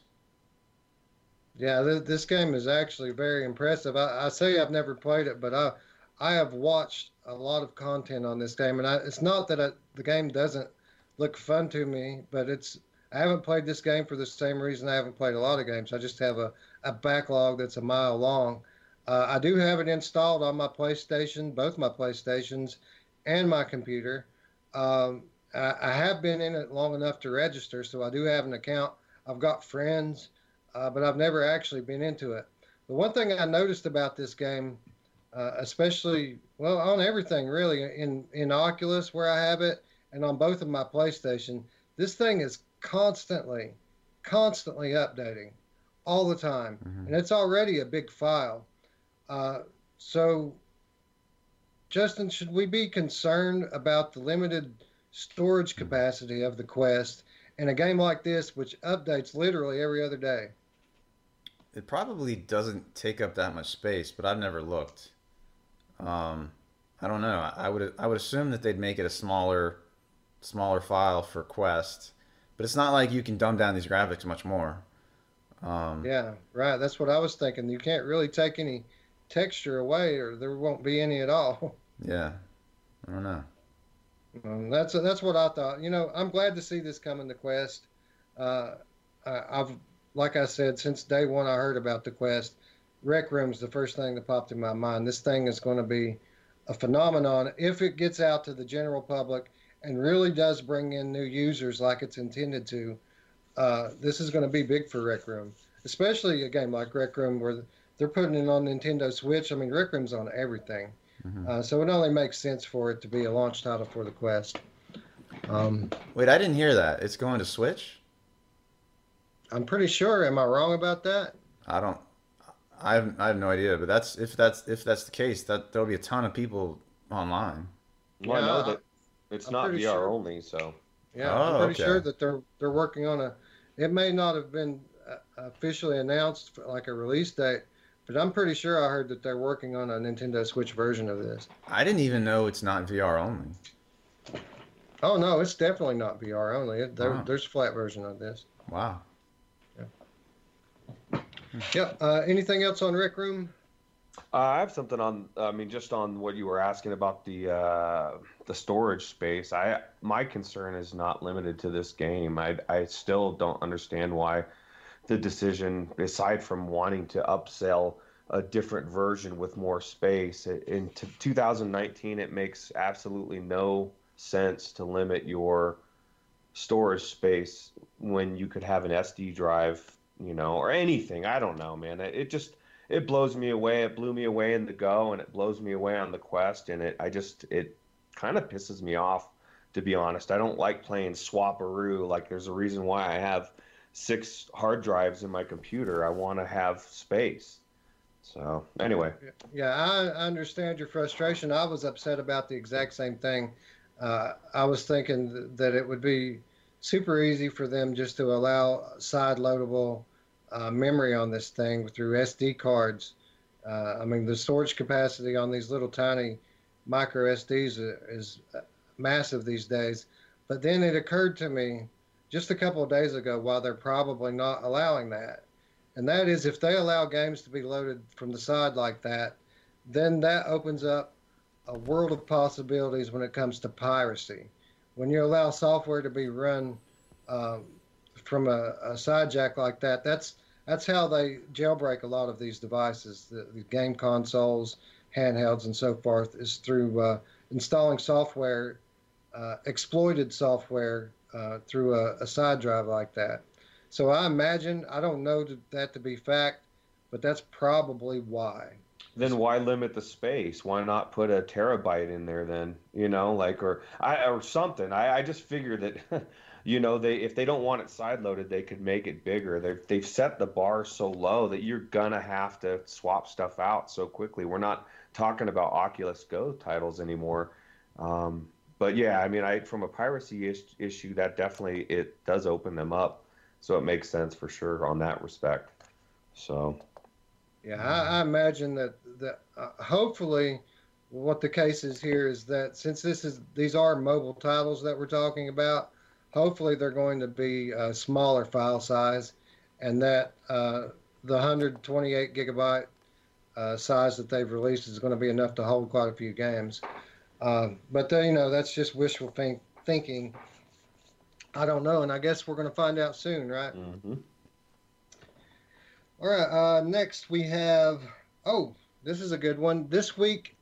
Yeah, th- this game is actually very impressive. I, I say I've never played it, but I I have watched a lot of content on this game, and I, it's not that I, the game doesn't look fun to me, but it's I haven't played this game for the same reason I haven't played a lot of games. I just have a, a backlog that's a mile long. Uh, I do have it installed on my PlayStation, both my PlayStations, and my computer. Um, I, I have been in it long enough to register, so I do have an account. I've got friends uh, but I've never actually been into it. The one thing I noticed about this game, uh, especially well on everything really in in Oculus where I have it, and on both of my PlayStation, this thing is constantly, constantly updating, all the time, Mhm. and it's already a big file. Uh, so, Justin, should we be concerned about the limited storage capacity of the Quest in a game like this, which updates literally every other day? It probably doesn't take up that much space, but I've never looked. Um, I don't know. I would I would assume that they'd make it a smaller smaller file for Quest, but it's not like you can dumb down these graphics much more. Um, Yeah, right. That's what I was thinking. You can't really take any texture away, or there won't be any at all. yeah. I don't know. Um, that's that's what I thought. You know, I'm glad to see this coming to Quest. Uh, I, I've, like I said, since day one I heard about the Quest. Rec Room's the first thing that popped in my mind. This thing is going to be a phenomenon if it gets out to the general public and really does bring in new users like it's intended to. Uh, this is going to be big for Rec Room, especially a game like Rec Room where they're putting it on Nintendo Switch. I mean, Rec Room's on everything. Mhm. Uh, so it only makes sense for it to be a launch title for the Quest. Um, Wait, I didn't hear that. It's going to Switch? I'm pretty sure. Am I wrong about that? I don't. I have, I have no idea, but that's if that's if that's the case, that there'll be a ton of people online. well, I know Yeah, that it's I'm not VR sure. only, so Yeah, Oh, I'm pretty okay. sure that they're they're working on a. It may not have been uh, officially announced for like a release date, but I'm pretty sure I heard that they're working on a Nintendo Switch version of this. I didn't even know it's not VR only. Oh no, it's definitely not VR only. It, there, Wow. There's a flat version of this. Wow. Yeah. Yep. Uh, anything else on Rec Room? Uh, I have something on. I mean, just on what you were asking about the uh, the storage space. I my concern is not limited to this game. I I still don't understand why the decision, aside from wanting to upsell a different version with more space, in 2019 it makes absolutely no sense to limit your storage space when you could have an SD drive, you know, or anything. I don't know, man. It just it blows me away. It blew me away in the go, and it blows me away on the quest. And it, I just, it kind of pisses me off, to be honest. I don't like playing swaparoo. Like, there's a reason why I have six hard drives in my computer. I want to have space. So anyway. Yeah, I understand your frustration. I was upset about the exact same thing. Uh, I was thinking that it would be super easy for them just to allow side loadable uh, memory on this thing through SD cards. Uh, I mean, the storage capacity on these little tiny micro SDs is massive these days. But then it occurred to me just a couple of days ago why they're probably not allowing that. And that is if they allow games to be loaded from the side like that, then that opens up a world of possibilities when it comes to piracy. When you allow software to be run um, from a, a side jack like that, that's that's how they jailbreak a lot of these devices, the, the game consoles, handhelds, and so forth, is through uh, installing software, uh, exploited software uh, through a, a, side drive like that. So I imagine, I don't know that to be fact, but that's probably why. Then why limit the space? Why not put a terabyte in there then? You know, like or I or something. I, I just figure that you know they if they don't want it side loaded they could make it bigger. They've, they've set the bar so low that you're gonna have to swap stuff out so quickly. We're not talking about oculus go titles anymore. Um, but yeah i mean i from a piracy is, issue that definitely it does open them up. So it makes sense for sure on that respect. So. Yeah i, I imagine that that uh, hopefully what the case is here is that since this is these are mobile titles that we're talking about hopefully they're going to be a smaller file size and that uh, the 128 gigabyte uh, size that they've released is going to be enough to hold quite a few games. Uh, but they, you know, that's just wishful think- thinking. I don't know, and I guess we're going to find out soon, right? Mm-hmm. All right. Uh, next we have. Oh, this is a good one. This week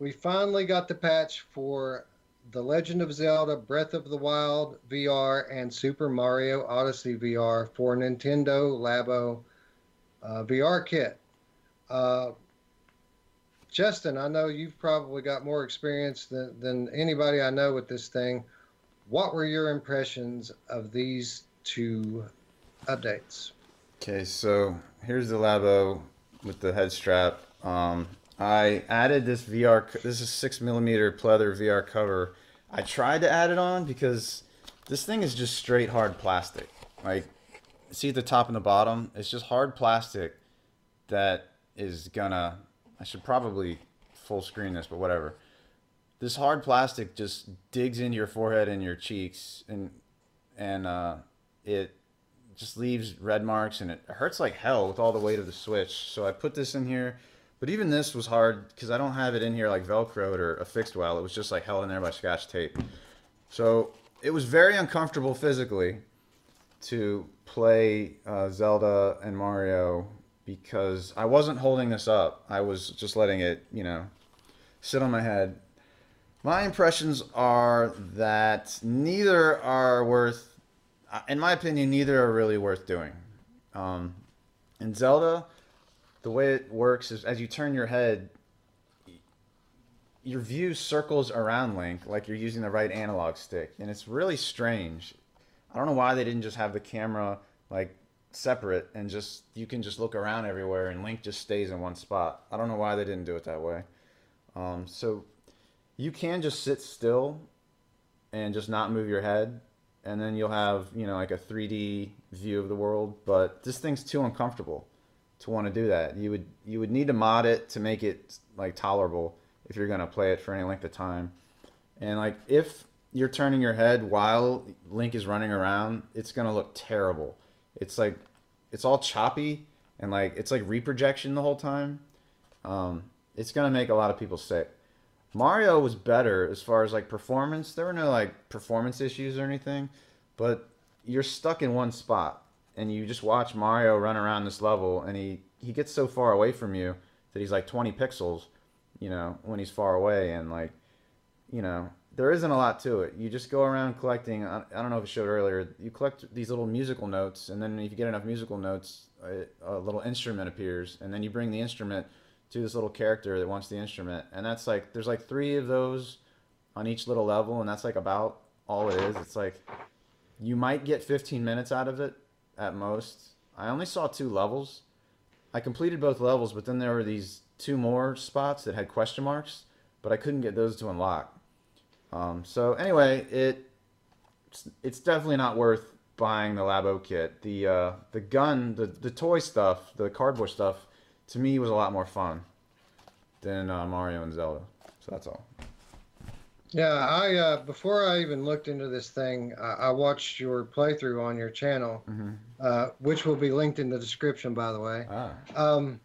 we finally got the patch for the Legend of Zelda Breath of the Wild VR and Super Mario Odyssey VR for Nintendo Labo uh, VR kit. Uh, Justin, I know you've probably got more experience than, than anybody I know with this thing. What were your impressions of these two updates? Okay, so here's the Labo with the head strap. Um, I added this VR. This is six millimeter pleather VR cover. I tried to add it on because this thing is just straight hard plastic. Like, see the top and the bottom, it's just hard plastic that is gonna. I should probably full screen this, but whatever. This hard plastic just digs into your forehead and your cheeks, and and uh, it just leaves red marks, and it hurts like hell with all the weight of the Switch. So I put this in here but even this was hard because I don't have it in here like Velcroed or affixed well. It was just like held in there by scotch tape. So it was very uncomfortable physically to play uh, Zelda and Mario because I wasn't holding this up. I was just letting it, you know, sit on my head. My impressions are that neither are worth, uh, in my opinion, neither are really worth doing. Um, in Zelda, the way it works is as you turn your head, your view circles around Link like you're using the right analog stick, and it's really strange. I don't know why they didn't just have the camera like separate and just you can just look around everywhere and Link just stays in one spot. I don't know why they didn't do it that way. Um, so you can just sit still and just not move your head, and then you'll have you know like a 3D view of the world. But this thing's too uncomfortable to want to do that. You would you would need to mod it to make it like tolerable if you're gonna play it for any length of time. And like if you're turning your head while Link is running around, it's gonna look terrible. It's like it's all choppy and like it's like reprojection the whole time. Um, it's gonna make a lot of people sick. Mario was better as far as like performance. There were no like performance issues or anything, but you're stuck in one spot and you just watch Mario run around this level and he he gets so far away from you that he's like 20 pixels, you know, when he's far away and like you know, there isn't a lot to it. You just go around collecting. I, I don't know if it showed earlier. You collect these little musical notes, and then if you get enough musical notes, a, a little instrument appears, and then you bring the instrument to this little character that wants the instrument, and that's like there's like three of those on each little level, and that's like about all it is. It's like you might get 15 minutes out of it at most. I only saw two levels. I completed both levels, but then there were these two more spots that had question marks, but I couldn't get those to unlock. Um, so anyway, it it's, definitely not worth buying the Labo kit. The uh, the gun, the the toy stuff, the cardboard stuff, to me was a lot more fun than uh, Mario and Zelda. So that's all. Yeah, I uh, before I even looked into this thing, I, I watched your playthrough on your channel, Mm-hmm. uh, which will be linked in the description, by the way. Ah, Um,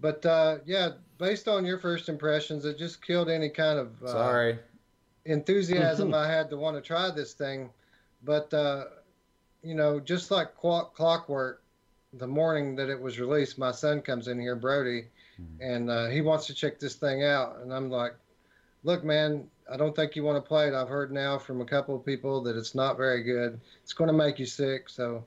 but uh, yeah, based on your first impressions, it just killed any kind of uh, sorry. enthusiasm I had to want to try this thing. But uh, you know, just like clock- clockwork, the morning that it was released, my son comes in here, Brody, and uh, he wants to check this thing out, and I'm like, "Look, man, I don't think you want to play it. I've heard now from a couple of people that it's not very good. It's going to make you sick, so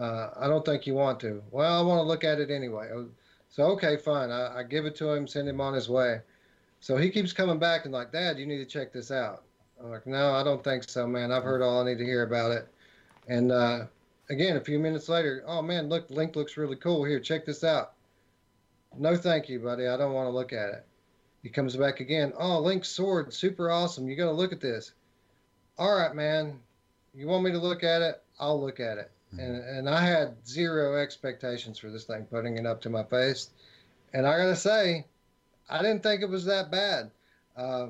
uh, I don't think you want to." Well, I want to look at it anyway. Oh, So okay, fine. I, I give it to him, send him on his way. So he keeps coming back and like, Dad, you need to check this out. I'm like, no, I don't think so, man. I've heard all I need to hear about it. And uh, again, a few minutes later, oh man, look, the Link looks really cool. Here, check this out. No, thank you, buddy. I don't want to look at it. He comes back again. Oh, Link's sword, super awesome. You got to look at this. All right, man. You want me to look at it? I'll look at it. And and I had zero expectations for this thing, putting it up to my face. And I gotta say, I didn't think it was that bad. Uh,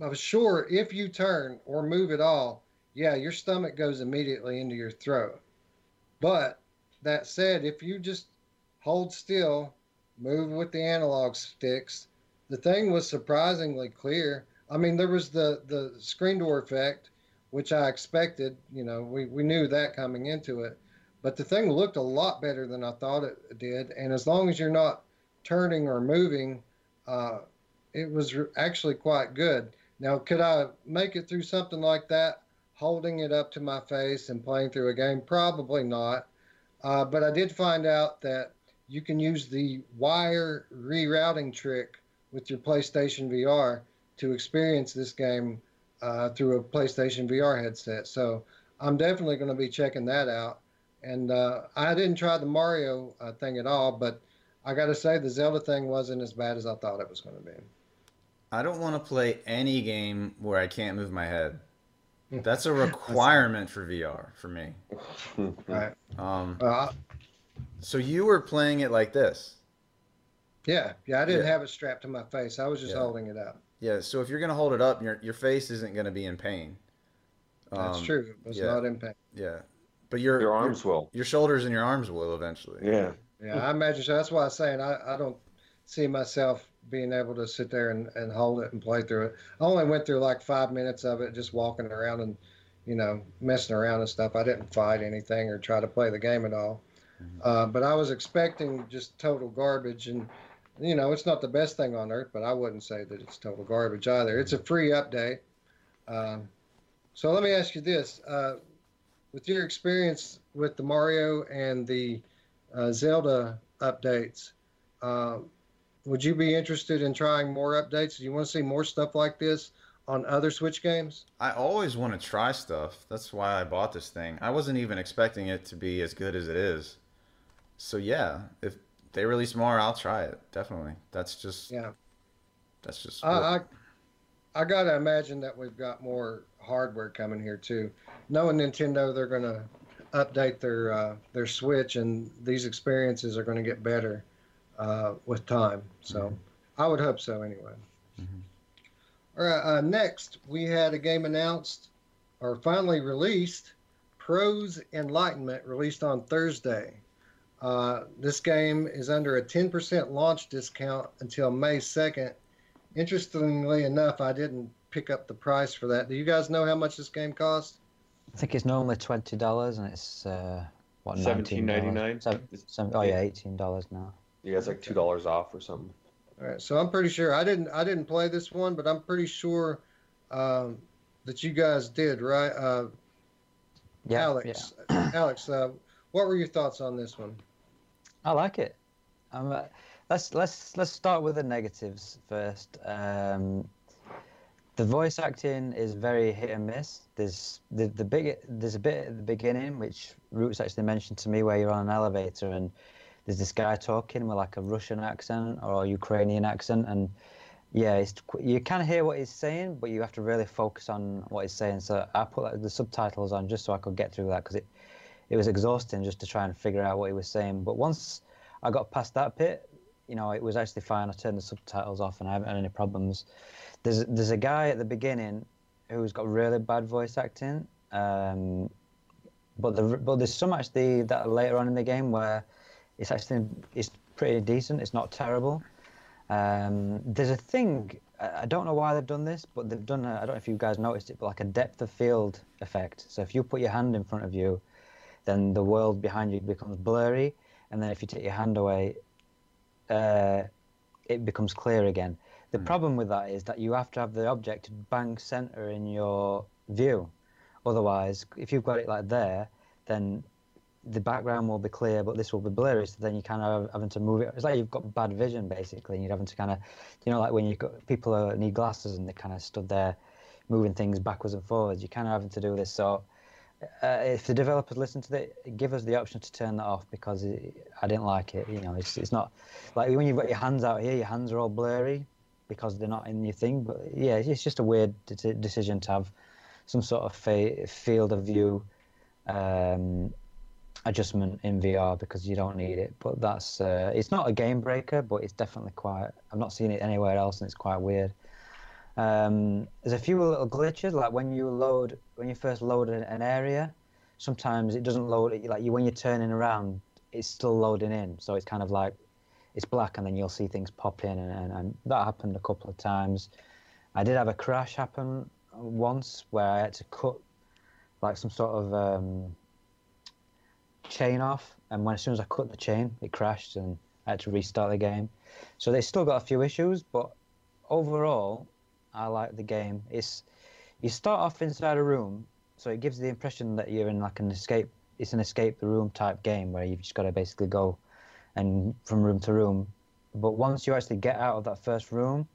I was sure if you turn or move at all, yeah, your stomach goes immediately into your throat. But that said, if you just hold still, move with the analog sticks, the thing was surprisingly clear. I mean, there was the the screen door effect, which I expected. You know, we we knew that coming into it, but the thing looked a lot better than I thought it did. And as long as you're not turning or moving, uh, it was actually quite good. Now, could I make it through something like that, holding it up to my face and playing through a game? Probably not. Uh, but I did find out that you can use the wire rerouting trick with your PlayStation VR to experience this game uh, through a PlayStation VR headset. So I'm definitely going to be checking that out. And uh, I didn't try the Mario uh, thing at all, but I got to say the Zelda thing wasn't as bad as I thought it was going to be. I don't want to play any game where I can't move my head. Hmm. That's a requirement for VR for me. Right. Um, so you were playing it like this. Yeah, yeah. I didn't Yeah. have it strapped to my face. I was just Yeah. holding it up. Yeah, so if you're gonna hold it up, your your face isn't gonna be in pain. That's Um, true. It was yeah. not in pain. Yeah, but your Your arms will. your, shoulders and your arms will eventually. Yeah. Yeah, I imagine so. That's why I'm saying I, I don't see myself being able to sit there and, and hold it and play through it. I only went through like five minutes of it, just walking around and, you know, messing around and stuff. I didn't fight anything or try to play the game at all. Uh, but I was expecting just total garbage. And, you know, it's not the best thing on earth, but I wouldn't say that it's total garbage either. It's a free update. Um, so let me ask you this. Uh, with your experience with the Mario and the uh, Zelda updates. Uh, would you be interested in trying more updates? Do you want to see more stuff like this on other Switch games? I always want to try stuff. That's why I bought this thing. I wasn't even expecting it to be as good as it is. So yeah, if they release more, I'll try it. Definitely. That's just Yeah, that's just I, I, I gotta imagine that we've got more hardware coming here too. Knowing Nintendo, they're gonna update their uh, their Switch, and these experiences are going to get better uh, with time. So I would hope so anyway. Mhm. All right. Uh, next, we had a game announced or finally released. Pros Enlightenment released on Thursday. Uh, this game is under a 10% launch discount until May 2nd. Interestingly enough, I didn't pick up the price for that. Do you guys know how much this game costs? I think it's normally twenty dollars, and it's uh, what seventeen ninety nine. Oh yeah, eighteen dollars now. Yeah, it's like two dollars off or something. All right, so I'm pretty sure I didn't I didn't play this one, but I'm pretty sure um, that you guys did, right? Uh, Yeah, Alex, Alex, uh, what were your thoughts on this one? I like it. Uh, let's let's let's start with the negatives first. Um, the voice acting is very hit and miss. There's the the big there's a bit at the beginning which Roots actually mentioned to me where you're on an elevator and there's this guy talking with like a Russian accent or a Ukrainian accent and yeah, you can hear what he's saying, but you have to really focus on what he's saying. So I put like, the subtitles on just so I could get through that because it it was exhausting just to try and figure out what he was saying. But once I got past that bit, you know, it was actually fine. I turned the subtitles off and I haven't had any problems. There's there's a guy at the beginning who's got really bad voice acting, um, but the but there's some actually that later on in the game where it's actually it's pretty decent. It's not terrible. Um, there's a thing I don't know why they've done this, but they've done. A, I don't know if you guys noticed it, but like a depth of field effect. So if you put your hand in front of you, then the world behind you becomes blurry, and then if you take your hand away, uh, it becomes clear again. The mm. problem with that is that you have to have the object bang center in your view. Otherwise, if you've got it like there, then the background will be clear, but this will be blurry. So then you kind of having to move it. It's like you've got bad vision basically, and you're having to kind of, you know, like when you got people who need glasses and they kind of stood there, moving things backwards and forwards. You're kind of having to do this. So uh, if the developers listen to it, give us the option to turn that off because it, I didn't like it. You know, it's it's not like when you've got your hands out here, your hands are all blurry because they're not in your thing. But yeah, it's just a weird de- decision to have some sort of fa- field of view. Um, adjustment in VR because you don't need it. But that's uh, it's not a game breaker, but it's definitely quite. I've not seen it anywhere else, and it's quite weird. Um, there's a few little glitches, like when you load when you first load an area, sometimes it doesn't load. Like you when you're turning around, it's still loading in, so it's kind of like it's black, and then you'll see things pop in, and, and, and that happened a couple of times. I did have a crash happen once where I had to cut like some sort of um, chain off, and when as soon as I cut the chain, it crashed, and I had to restart the game. So they still got a few issues, but overall, I like the game. It's you start off inside a room, so it gives the impression that you're in like an escape. It's an escape the room type game where you've just got to basically go and from room to room. But once you actually get out of that first room,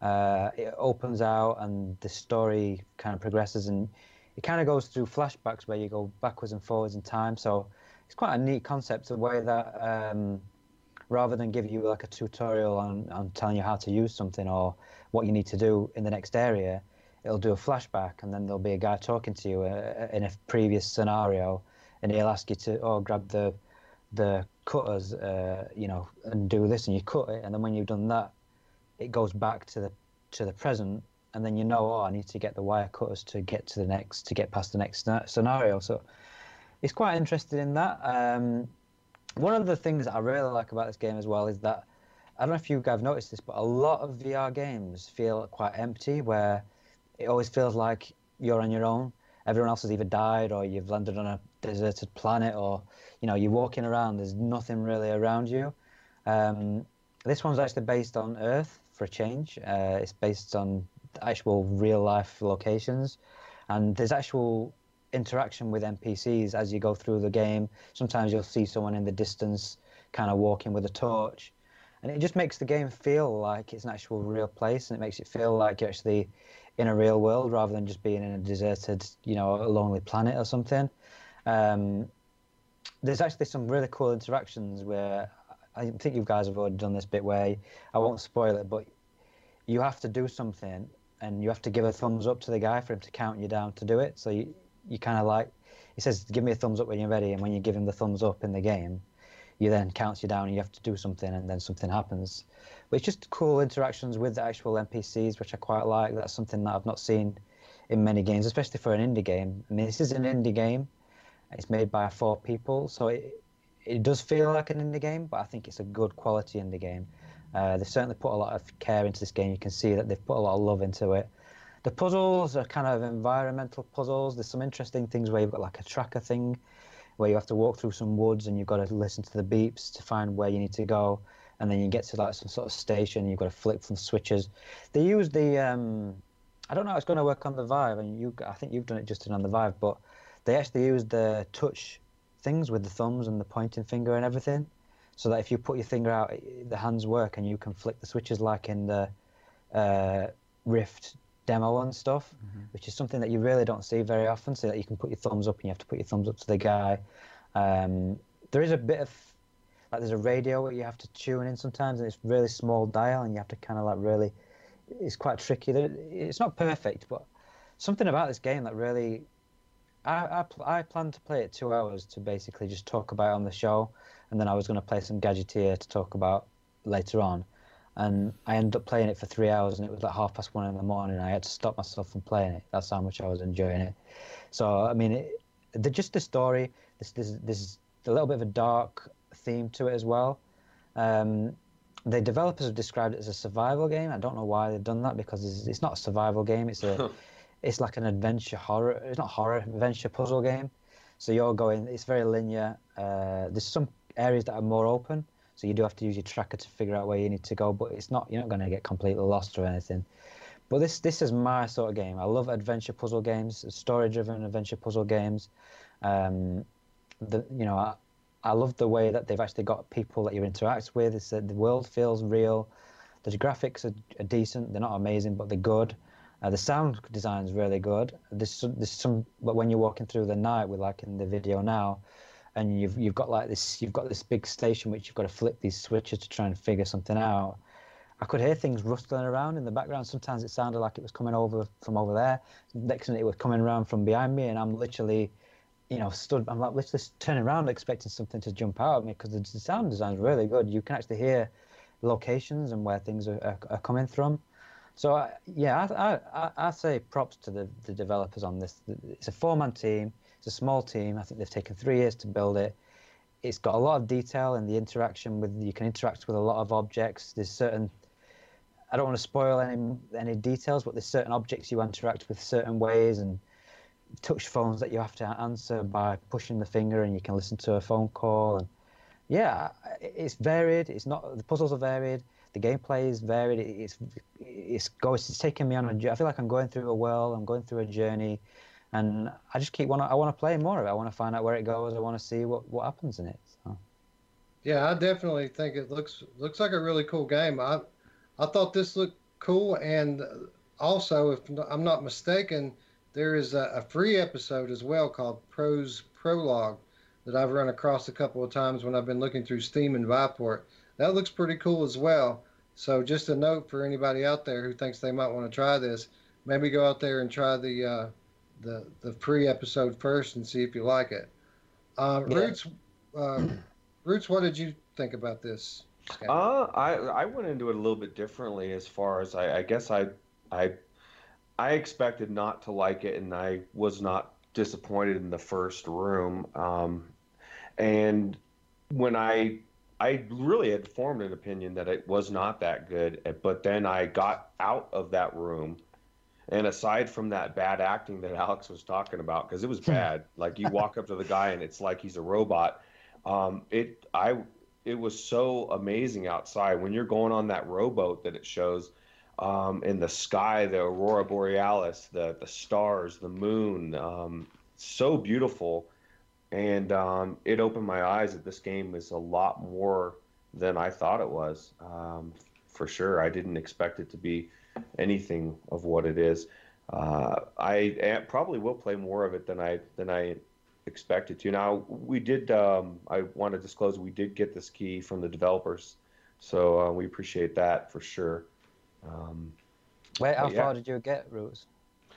uh, it opens out and the story kind of progresses and it kind of goes through flashbacks where you go backwards and forwards in time. So it's quite a neat concept, the way that um, rather than give you like a tutorial on, on telling you how to use something or what you need to do in the next area, it'll do a flashback and then there'll be a guy talking to you uh, in a previous scenario and he'll ask you to oh grab the the cutters uh, you know and do this and you cut it and then when you've done that it goes back to the to the present and then you know oh I need to get the wire cutters to get to the next to get past the next scenario so it's quite interested in that. Um, one of the things I really like about this game as well is that I don't know if you guys have noticed this, but a lot of VR games feel quite empty, where it always feels like you're on your own. Everyone else has either died, or you've landed on a deserted planet, or you know you're walking around. There's nothing really around you. Um, this one's actually based on Earth for a change. Uh, it's based on actual real life locations, and there's actual interaction with NPCs as you go through the game. Sometimes you'll see someone in the distance kind of walking with a torch. And it just makes the game feel like it's an actual real place and it makes it feel like you're actually in a real world rather than just being in a deserted, you know, a lonely planet or something. Um, there's actually some really cool interactions where I think you guys have already done this bit where I won't spoil it, but you have to do something and you have to give a thumbs up to the guy for him to count you down to do it. So you, you kind of like he says give me a thumbs up when you're ready and when you give him the thumbs up in the game you then counts you down and you have to do something and then something happens but it's just cool interactions with the actual npcs which i quite like that's something that i've not seen in many games especially for an indie game i mean this is an indie game it's made by four people so it, it does feel like an indie game, but I think it's a good quality indie game. Uh, they've certainly put a lot of care into this game. You can see that they've put a lot of love into it. The puzzles are kind of environmental puzzles. There's some interesting things where you've got like a tracker thing, where you have to walk through some woods and you've got to listen to the beeps to find where you need to go, and then you get to like some sort of station. And you've got to flick from switches. They use the um, I don't know how it's going to work on the Vive, and you I think you've done it just on the Vive, but they actually use the touch things with the thumbs and the pointing finger and everything, so that if you put your finger out, the hands work and you can flick the switches like in the uh, Rift demo and stuff, mm-hmm. which is something that you really don't see very often. So that you can put your thumbs up and you have to put your thumbs up to the guy. Um, there is a bit of like there's a radio where you have to tune in sometimes, and it's really small dial, and you have to kind of like really. It's quite tricky. It's not perfect, but something about this game that really. I, I, I plan to play it two hours to basically just talk about on the show, and then I was going to play some Gadgeteer to talk about later on and I ended up playing it for three hours, and it was like half past one in the morning. And I had to stop myself from playing it. That's how much I was enjoying it. So I mean, it, the, just the story. This this this a little bit of a dark theme to it as well. Um, the developers have described it as a survival game. I don't know why they've done that because it's, it's not a survival game. It's a it's like an adventure horror. It's not horror adventure puzzle game. So you're going. It's very linear. Uh, there's some areas that are more open so you do have to use your tracker to figure out where you need to go, but it's not you're not going to get completely lost or anything. But this this is my sort of game. I love adventure puzzle games, story-driven adventure puzzle games. Um, the you know I, I love the way that they've actually got people that you interact with. It's, uh, the world feels real. The graphics are, are, decent. They're not amazing, but they're good. Uh, the sound design is really good. There's there's some, but when you're walking through the night, with like in the video now, and you've you've got like this you've got this big station which you've got to flip these switches to try and figure something out. I could hear things rustling around in the background. Sometimes it sounded like it was coming over from over there. Next minute it was coming around from behind me, and I'm literally, you know, stood. I'm like literally turning around, expecting something to jump out at me because the, sound design is really good. You can actually hear locations and where things are, are, are coming from. So uh, yeah, I, I, I say props to the, the developers on this. It's a four-man team. It's a small team. I think they've taken three years to build it. It's got a lot of detail in the interaction with. You can interact with a lot of objects. There's certain. I don't want to spoil any any details, but there's certain objects you interact with certain ways and touch phones that you have to answer by pushing the finger, and you can listen to a phone call. And yeah, it's varied. It's not the puzzles are varied. The gameplay is varied. It's it's goes. It's taking me on a. I feel like I'm going through a world. I'm going through a journey and I just keep want I want to play more of it. I want to find out where it goes. I want to see what what happens in it. So. Yeah, I definitely think it looks looks like a really cool game. I I thought this looked cool, and also, if I'm not mistaken, there is a, a free episode as well called Proze Prologue that I've run across a couple of times when I've been looking through Steam and Viveport. That looks pretty cool as well. So just a note for anybody out there who thinks they might want to try this, maybe go out there and try the uh, the the free episode first and see if you like it. Uh, yeah. Roots, uh, Roots, what did you think about this? Uh, I I went into it a little bit differently as far as I, I guess I I I expected not to like it, and I was not disappointed in the first room. Um, and when I I really had formed an opinion that it was not that good, but then I got out of that room and aside from that bad acting that Alex was talking about, because it was hmm. bad, like you walk up to the guy and it's like he's a robot. Um, it I it was so amazing outside when you're going on that rowboat that it shows um, in the sky, the aurora borealis, the the stars, the moon, um, so beautiful, and um, it opened my eyes that this game is a lot more than I thought it was. Um, for sure, I didn't expect it to be anything of what it is. Uh, I probably will play more of it than I than I expected to. Now we did. Um, I want to disclose we did get this key from the developers, so uh, we appreciate that for sure. Um, Wait, how yeah. far did you get, Rose?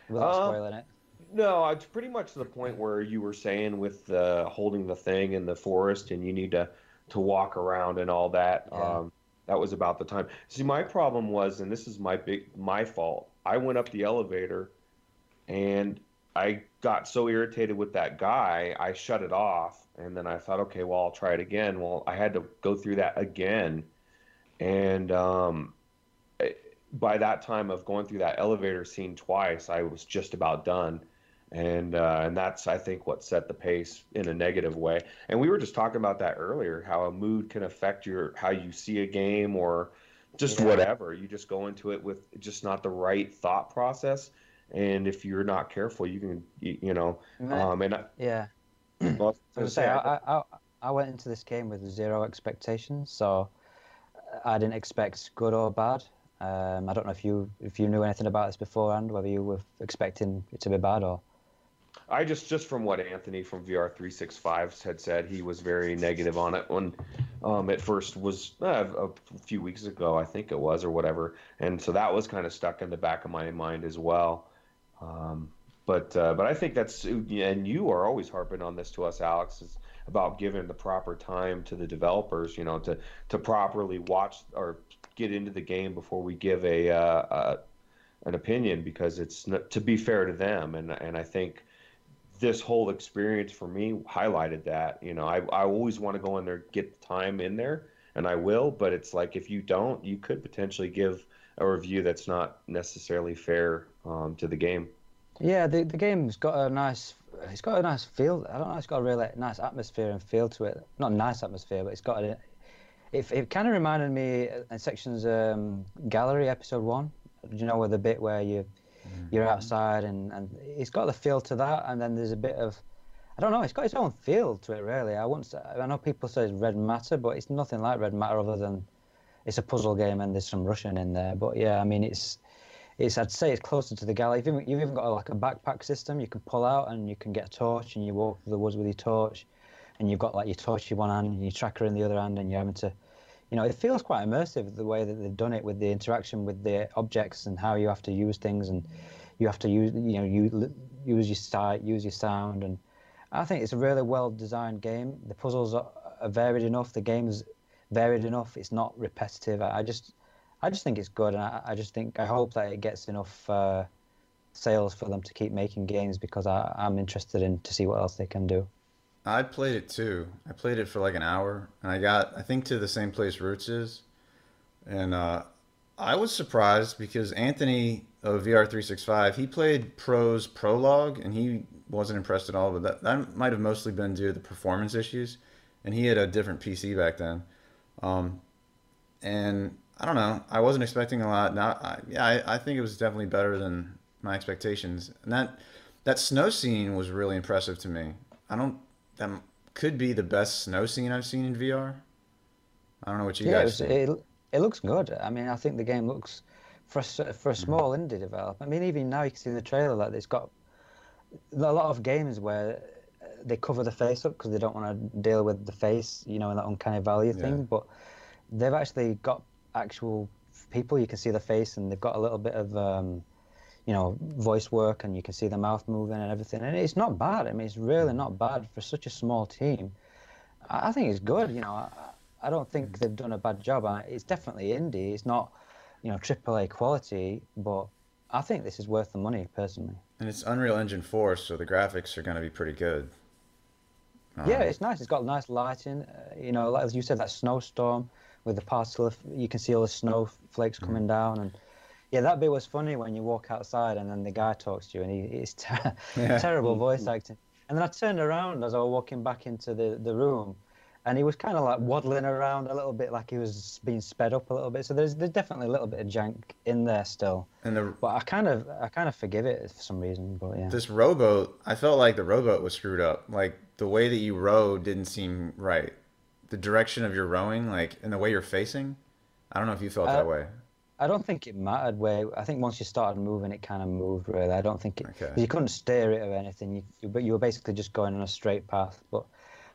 Without uh, spoiling it. No, it's pretty much the point where you were saying with uh, holding the thing in the forest, and you need to to walk around and all that. Yeah. Um, that was about the time. See, my problem was, and this is my big my fault. I went up the elevator, and I got so irritated with that guy, I shut it off, and then I thought, okay, well, I'll try it again. Well, I had to go through that again, and um, by that time of going through that elevator scene twice, I was just about done. And uh, and that's I think what set the pace in a negative way. And we were just talking about that earlier, how a mood can affect your how you see a game or just yeah. whatever. You just go into it with just not the right thought process, and if you're not careful, you can you, you know. Um, and I, yeah, well, I was say I, I I went into this game with zero expectations, so I didn't expect good or bad. Um, I don't know if you if you knew anything about this beforehand, whether you were expecting it to be bad or. I just just from what Anthony from VR three six five had said, he was very negative on it when um, it first was uh, a few weeks ago, I think it was or whatever, and so that was kind of stuck in the back of my mind as well. Um, but uh, but I think that's and you are always harping on this to us, Alex, is about giving the proper time to the developers, you know, to to properly watch or get into the game before we give a, uh, an opinion because it's to be fair to them. And and I think this whole experience for me highlighted that. You know, I I always want to go in there, get the time in there, and I will. But it's like if you don't, you could potentially give a review that's not necessarily fair um, to the game. Yeah, the the game's got a nice it's got a nice feel. I don't know. It's got a really nice atmosphere and feel to it. Not nice atmosphere, but it's got a, it, it kind of reminded me in sections um, gallery episode one. You know where the bit where you you're mm-hmm. outside and, and it's got the feel to that, and then there's a bit of I don't know. It's got its own feel to it, really. I once I know people say it's Red Matter, but it's nothing like Red Matter other than it's a puzzle game and there's some Russian in there. But yeah, I mean it's it's I'd say it's closer to the Gallery. You've even, you've even got a, like a backpack system you can pull out and you can get a torch and you walk through the woods with your torch, and you've got like your torch in one hand and your tracker in the other hand, and you're having to you know, it feels quite immersive the way that they've done it with the interaction with the objects and how you have to use things and you have to use, you know, you use your sight, use your sound, and I think it's a really well designed game. The puzzles are, varied enough. The game's varied enough. It's not repetitive. I, I just, I just think it's good, and I, I, just think I hope that it gets enough uh, sales for them to keep making games because I, I'm interested in to see what else they can do. I played it too. I played it for like an hour, and I got I think to the same place Roots is, and uh, I was surprised because Anthony of VR three six five he played Proze prologue, and he wasn't impressed at all. But that that might have mostly been due to the performance issues, and he had a different PC back then. Um, and I don't know. I wasn't expecting a lot. Now, I, yeah, I, I think it was definitely better than my expectations. And that that snow scene was really impressive to me. I don't that could be the best snow scene I've seen in VR. I don't know what you yeah, guys. Yeah, it, it, it, looks good. I mean, I think the game looks for a, for a mm-hmm. small mm-hmm. indie developer. I mean, even now you can see in the trailer that it's got a lot of games where they cover the face up because they don't want to deal with the face, you know, in that uncanny valley yeah. thing. But they've actually got actual people. You can see the face, and they've got a little bit of um, you know, voice work and you can see the mouth moving and everything. And it's not bad. I mean, it's really not bad for such a small team. I think it's good. You know, I, I don't think they've done a bad job. It's definitely indie. It's not, you know, AAA quality, but I think this is worth the money personally. And it's Unreal Engine 4, so the graphics are going to be pretty good. Um, yeah, it's nice. It's got nice lighting. Uh, you know, like you said, that snowstorm with the particle, you can see all the snowflakes mm-hmm. coming down and yeah, that bit was funny when you walk outside and then the guy talks to you and he, it's ter- yeah. terrible voice acting. And then I turned around as I was walking back into the, the room and he was kind of like waddling around a little bit like he was being sped up a little bit. So there's, there's definitely a little bit of jank in there still. And the, but I kind of I kind of forgive it for some reason. But yeah, this rowboat, I felt like the rowboat was screwed up. Like the way that you row didn't seem right. The direction of your rowing, like and the way you're facing. I don't know if you felt uh, that way. I don't think it mattered where. I think once you started moving, it kind of moved. Really, I don't think it. Okay. You couldn't steer it or anything. You, but you were basically just going on a straight path. But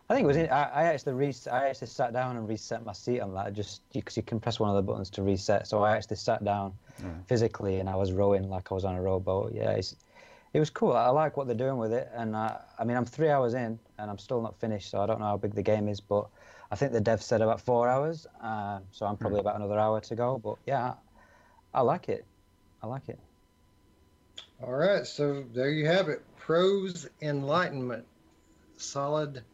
I think it was. In, I, I actually re- I actually sat down and reset my seat on that. Just because you, you, can press one of the buttons to reset. So I actually sat down mm. physically and I was rowing like I was on a rowboat. Yeah, it's, it was cool. I like what they're doing with it. And I, I mean, I'm three hours in and I'm still not finished. So I don't know how big the game is, but I think the dev said about four hours. Uh, so I'm probably mm. about another hour to go. But yeah, I like it. I like it. All right, so there you have it. Proze Enlightenment, solid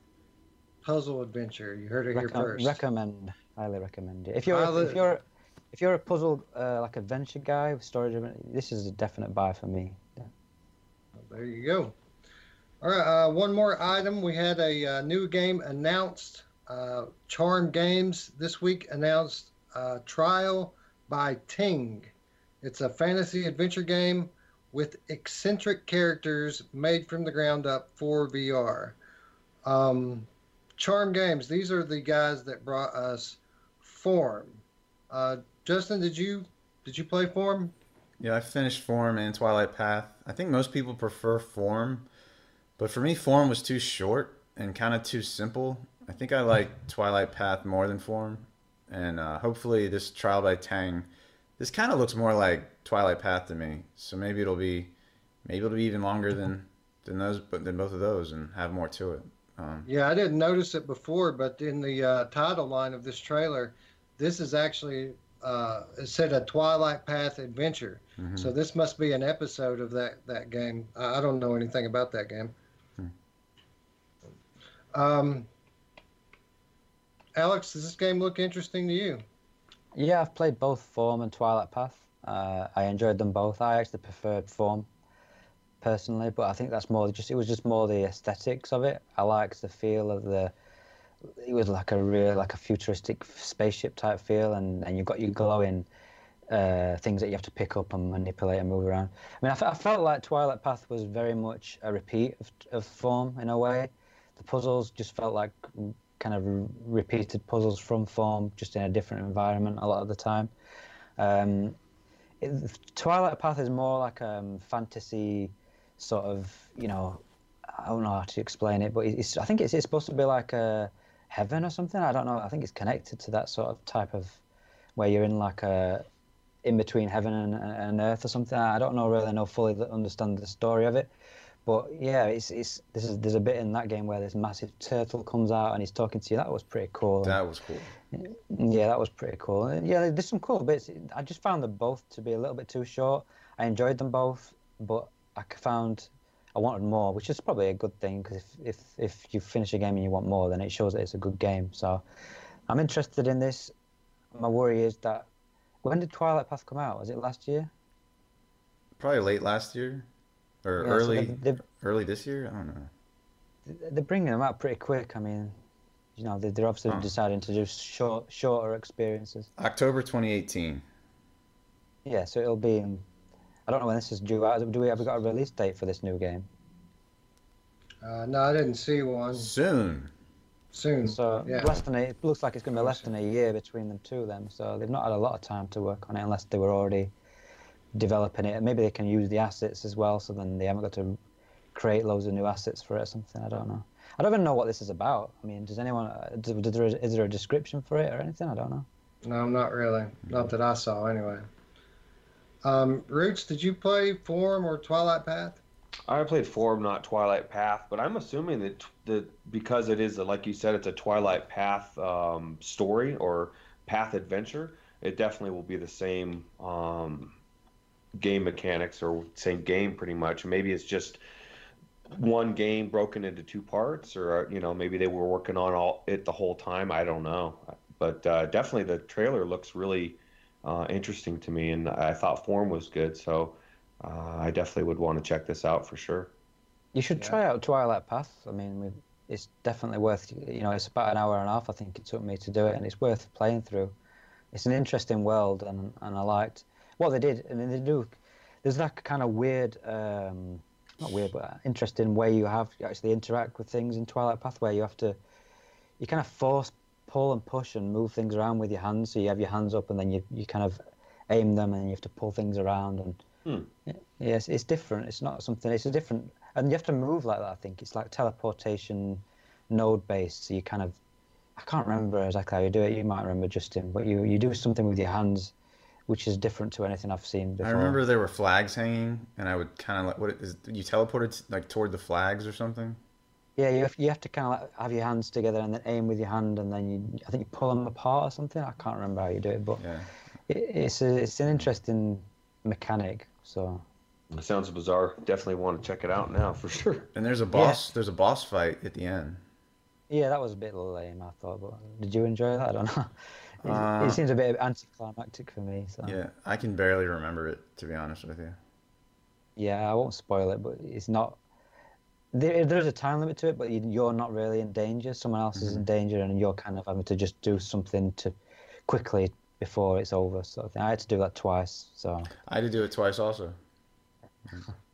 puzzle adventure. You heard it here first. recommend, highly recommend it. If you're Highly- if you're if you're a puzzle uh, like adventure guy with story driven, this is a definite buy for me. There you go. All right, uh, one more item. We had a uh, new game announced. Uh, Charm Games this week announced uh, Trial by Teng. It's a fantasy adventure game with eccentric characters made from the ground up for VR. Um, Charm Games. These are the guys that brought us Form. Uh, Justin, did you did you play Form? Yeah, I finished Form and Twilight Path. I think most people prefer Form, but for me, Form was too short and kind of too simple. I think I like Twilight Path more than Form, and uh, hopefully this Trial by Teng, this kind of looks more like Twilight Path to me. So maybe it'll be, maybe it'll be even longer than than those, but than both of those, and have more to it. Um, Yeah, I didn't notice it before, but in the uh, title line of this trailer, this is actually uh, it said a Twilight Path adventure. mhm. So this must be an episode of that that game. I, I don't know anything about that game. Hmm. Um, Alex, does this game look interesting to you? Yeah, I've played both Form and Twilight Path. Uh, I enjoyed them both. I actually preferred Form personally, but I think that's more just it was just more the aesthetics of it. I liked the feel of the. It was like a real like a futuristic spaceship type feel, and and you've got your glowing uh, things that you have to pick up and manipulate and move around. I mean, I, I felt like Twilight Path was very much a repeat of, of Form in a way. The puzzles just felt like kind of re- repeated puzzles from Form, just in a different environment a lot of the time. Um, it, Twilight Path is more like a um, fantasy sort of, you know, I don't know how to explain it, but it's, I think it's, it's supposed to be like a heaven or something. I don't know. I think it's connected to that sort of type of where you're in like a in between heaven and, and earth or something. I don't know really know fully understand the story of it, but yeah, it's it's this is there's a bit in that game where this massive turtle comes out and he's talking to you. That was pretty cool. that was cool. Yeah, that was pretty cool. And Yeah, there's some cool bits. I just found them both to be a little bit too short. I enjoyed them both, but I found I wanted more, which is probably a good thing because if, if if you finish a game and you want more, then it shows that it's a good game. So I'm interested in this. My worry is that when did Twilight Path come out? Was it last year? Probably late last year, or Yeah, so early they- they- early this year. I don't know. they're bringing them out pretty quick. I mean, you know, they- they're obviously Huh. deciding to do short, shorter experiences. October 2018. Yeah, so it'll be. In, I don't know when this is due out. Do we have we got a release date for this new game? Uh, no, I didn't see one. Soon. Soon. So Yeah. less than a, it looks like it's going to be less than a year between them two. Then, so they've not had a lot of time to work on it unless they were already developing it. And Maybe they can use the assets as well, so then they haven't got to create loads of new assets for it or something. I don't know. I don't even know what this is about. I mean, does anyone? uh, Does, does there, is there a description for it or anything? I don't know. No, not really. Not that I saw, anyway. Um, Roots, did you play Form or Twilight Path? I played Form, not Twilight Path, but I'm assuming that that because it is, a, like you said, it's a Twilight Path um, story or path adventure. It definitely will be the same um, game mechanics or same game pretty much. Maybe it's just one game broken into two parts, or you know, maybe they were working on all it the whole time. I don't know, but uh, definitely the trailer looks really uh, interesting to me, and I thought Form was good, so. Uh, I definitely would want to check this out for sure. You should Yeah. try out Twilight Path. I mean, we- it's definitely worth. You know, it's about an hour and a half. I think it took me to do it, and it's worth playing through. It's an interesting world, and and I liked what they did. and mean, they do. There's that kind of weird, um, not weird, but interesting way you have you actually interact with things in Twilight Path, where you have to, you kind of force pull and push and move things around with your hands. So you have your hands up, and then you you kind of aim them, and you have to pull things around and. Yes, it's different. It's not something. It's a different, and you have to move like that. I think it's like teleportation, node based. So you kind of, I can't remember exactly how you do it. You might remember Justin, but you you do something with your hands, which is different to anything I've seen before. I remember there were flags hanging, and I would kind of like, what is it is. You teleported like toward the flags or something. Yeah, you have, you have to kind of like have your hands together and then aim with your hand, and then you I think you pull them apart or something. I can't remember how you do it, but Yeah. it, it's a, it's an interesting mechanic. So It sounds bizarre. Definitely want to check it out now for sure. And there's a boss. There's a boss fight at the end. Yeah, that was a bit lame, I thought. But did you enjoy that? I don't know. It, Uh, it seems a bit anticlimactic for me. So Yeah, I can barely remember it to be honest with you. yeah, I won't spoil it, but it's not. There, there's a time limit to it, but you- you're not really in danger. Someone else is in danger, and you're kind of having to just do something to quickly before it's over. Sort of thing. I had to do that twice. So I had to do it twice also.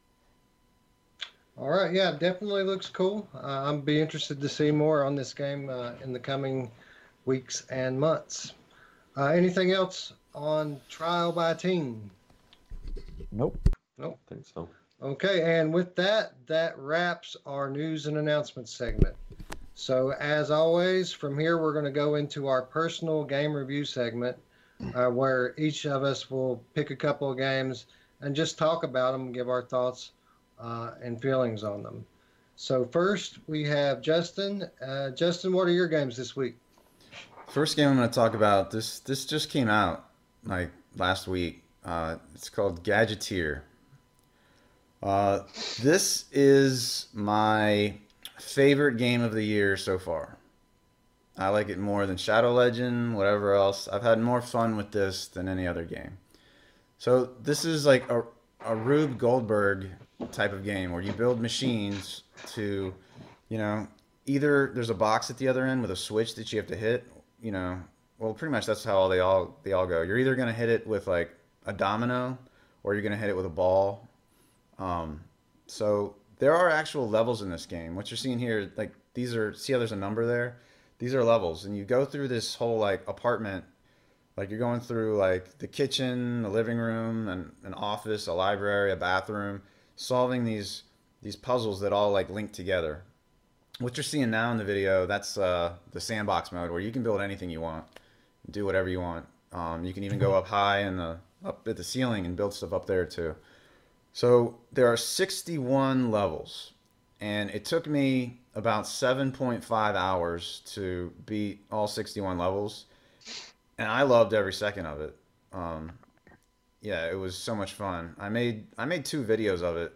All right, yeah, definitely looks cool. Uh, I'm be interested to see more on this game uh, in the coming weeks and months. Uh, anything else on Trial by Teng? nope. I think so. Okay, and with that, that wraps our news and announcements segment. So, as always, from here we're going to go into our personal game review segment, uh, where each of us will pick a couple of games and just talk about them, give our thoughts uh, and feelings on them. So, first we have Justin. Uh, Justin, what are your games this week? First game I'm going to talk about this. This just came out like last week. Uh, it's called Gadgeteer. Uh, this is my favorite game of the year so far. I like it more than Shadow Legend, whatever else. I've had more fun with this than any other game. So this is like a, a Rube Goldberg type of game where you build machines to, you know, either there's a box at the other end with a switch that you have to hit, you know, well pretty much that's how they all they all go. You're either gonna hit it with like a domino or you're gonna hit it with a ball. Um, so there are actual levels in this game. What you're seeing here, like these are see how there's a number there? These are levels, and you go through this whole like apartment. Like you're going through like the kitchen, the living room, and an office, a library, a bathroom, solving these these puzzles that all like link together. What you're seeing now in the video, that's uh, the sandbox mode where you can build anything you want, do whatever you want. Um, you can even go up high in the up at the ceiling and build stuff up there too. So there are 61 levels, and it took me about 7.5 hours to beat all 61 levels, and I loved every second of it. Um, yeah, it was so much fun. I made I made two videos of it.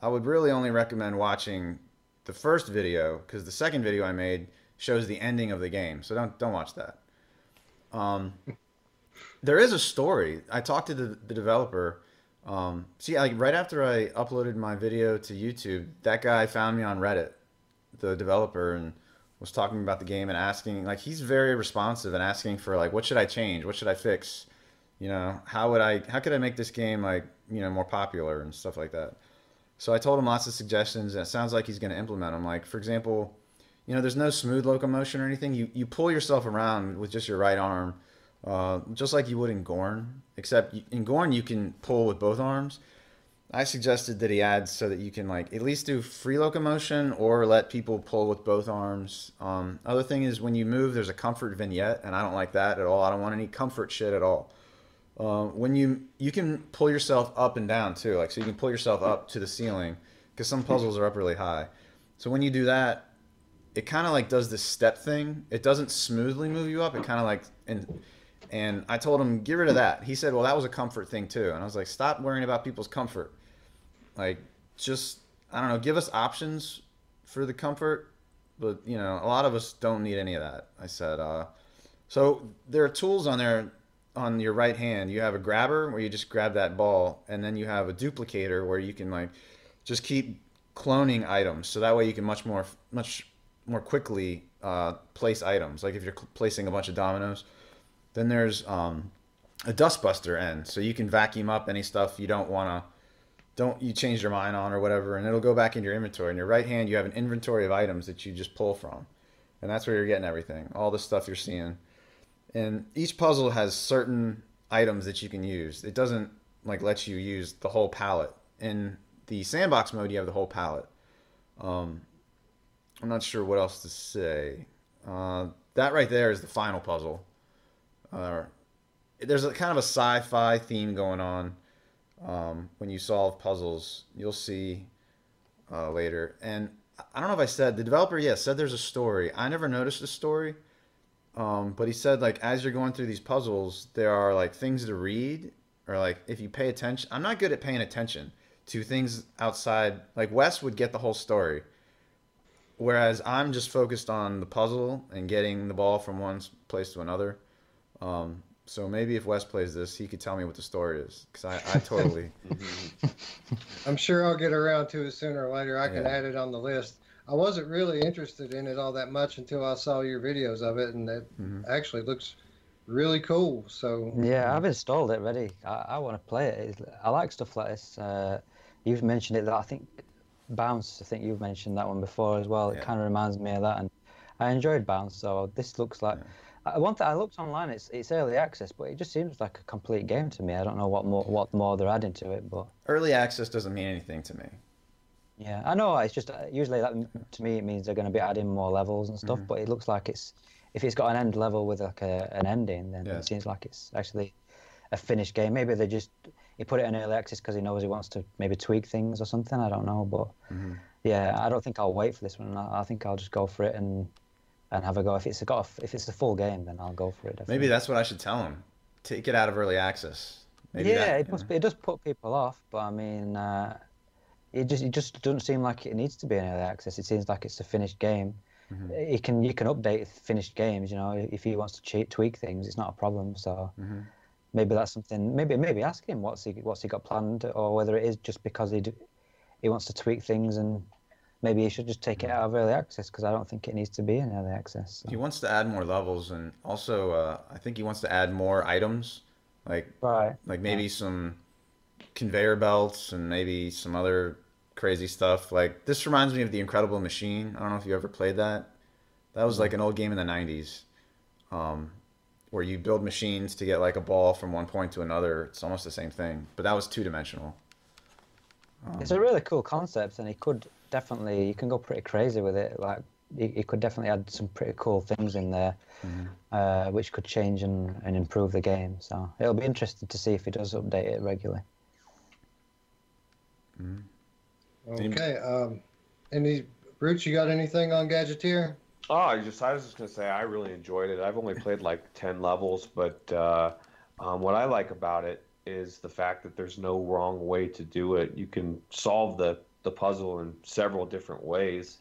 I would really only recommend watching the first video because the second video I made shows the ending of the game. So don't don't watch that. Um, there is a story. I talked to the, the developer. Um, see, like right after I uploaded my video to YouTube, that guy found me on Reddit, the developer, and was talking about the game and asking. Like he's very responsive and asking for like, what should I change? What should I fix? You know, how would I? How could I make this game like you know more popular and stuff like that? So I told him lots of suggestions, and it sounds like he's going to implement them. Like for example, you know, there's no smooth locomotion or anything. You you pull yourself around with just your right arm, uh, just like you would in Gorn. Except in Gorn you can pull with both arms. I suggested that he adds so that you can like at least do free locomotion or let people pull with both arms. Um, other thing is when you move, there's a comfort vignette, and I don't like that at all. I don't want any comfort shit at all. Uh, when you you can pull yourself up and down too, like so you can pull yourself up to the ceiling because some puzzles are up really high. So when you do that, it kind of like does this step thing. It doesn't smoothly move you up. It kind of like and and I told him get rid of that. He said, well, that was a comfort thing too. And I was like, stop worrying about people's comfort. Like just I don't know, give us options for the comfort, but you know, a lot of us don't need any of that. I said. Uh, so there are tools on there on your right hand. You have a grabber where you just grab that ball, and then you have a duplicator where you can like just keep cloning items. So that way you can much more much more quickly uh, place items. Like if you're placing a bunch of dominoes, then there's um, a dustbuster end, so you can vacuum up any stuff you don't want to. Don't you change your mind on or whatever, and it'll go back in your inventory. In your right hand, you have an inventory of items that you just pull from, and that's where you're getting everything, all the stuff you're seeing and each puzzle has certain items that you can use. It doesn't like let you use the whole palette. In the sandbox mode, you have the whole palette. Um, I'm not sure what else to say. Uh, that right there is the final puzzle. Uh, there's a kind of a sci-fi theme going on um, when you solve puzzles. You'll see uh, later. And I don't know if I said the developer, yes, said there's a story. I never noticed the story. Um, but he said like as you're going through these puzzles, there are like things to read or like if you pay attention. I'm not good at paying attention to things outside. Like Wes would get the whole story, whereas I'm just focused on the puzzle and getting the ball from one place to another. Um, so maybe if Wes plays this, he could tell me what the story is because I, I totally. I'm sure I'll get around to it sooner or later. I can Yeah. add it on the list. I wasn't really interested in it all that much until I saw your videos of it, and it Mhm. actually looks really cool. So Yeah, I've installed it ready. I, I want to play it. It's- I like stuff like this. Uh, you've mentioned it. That I think Bounce. I think you've mentioned that one before as well. It Yeah. kind of reminds me of that, and I enjoyed Bounce. So this looks like. I one thing I looked online. It's it's early access, but it just seems like a complete game to me. I don't know what more what more they're adding to it, but Early access doesn't mean anything to me. Yeah, I know. It's just uh, usually that to me it means they're going to be adding more levels and stuff. Mhm. But it looks like it's if it's got an end level with like a, an ending, then Yeah. it seems like it's actually a finished game. Maybe they just he put it in early access because he knows he wants to maybe tweak things or something. I don't know, but Mhm. yeah, I don't think I'll wait for this one. I, I think I'll just go for it and and have a go. If it's got a, if it's a full game, then I'll go for it. Definitely. Maybe that's what I should tell him. Take it out of early access. Maybe yeah, that, it must know. be. It does put people off, but I mean, uh, it just it just doesn't seem like it needs to be an early access. It seems like it's a finished game. Mhm. You can you can update finished games. You know, if he wants to cheat, tweak things, it's not a problem. So Mhm. maybe that's something. Maybe maybe ask him what's he what's he got planned, or whether it is just because he he wants to tweak things and. Maybe he should just take it out of early access because I don't think it needs to be in early access. so. He wants to add more levels, and also uh, I think he wants to add more items, like Right. like maybe some conveyor belts and maybe some other crazy stuff. Like this reminds me of the Incredible Machine. I don't know if you ever played that. That was like an old game in the '90s, um, where you build machines to get like a ball from one point to another. It's almost the same thing, but that was two dimensional. It's a really cool concept, and he could definitely you can go pretty crazy with it. Like he could definitely add some pretty cool things in there, uh, which could change and, and improve the game. So it'll be interesting to see if he does update it regularly. Okay. Um, any Roots? You got anything on Gadgeteer? Oh, I just I was just gonna say I really enjoyed it. I've only played like ten levels, but uh, um, what I like about it is the fact that there's no wrong way to do it. You can solve the the puzzle in several different ways.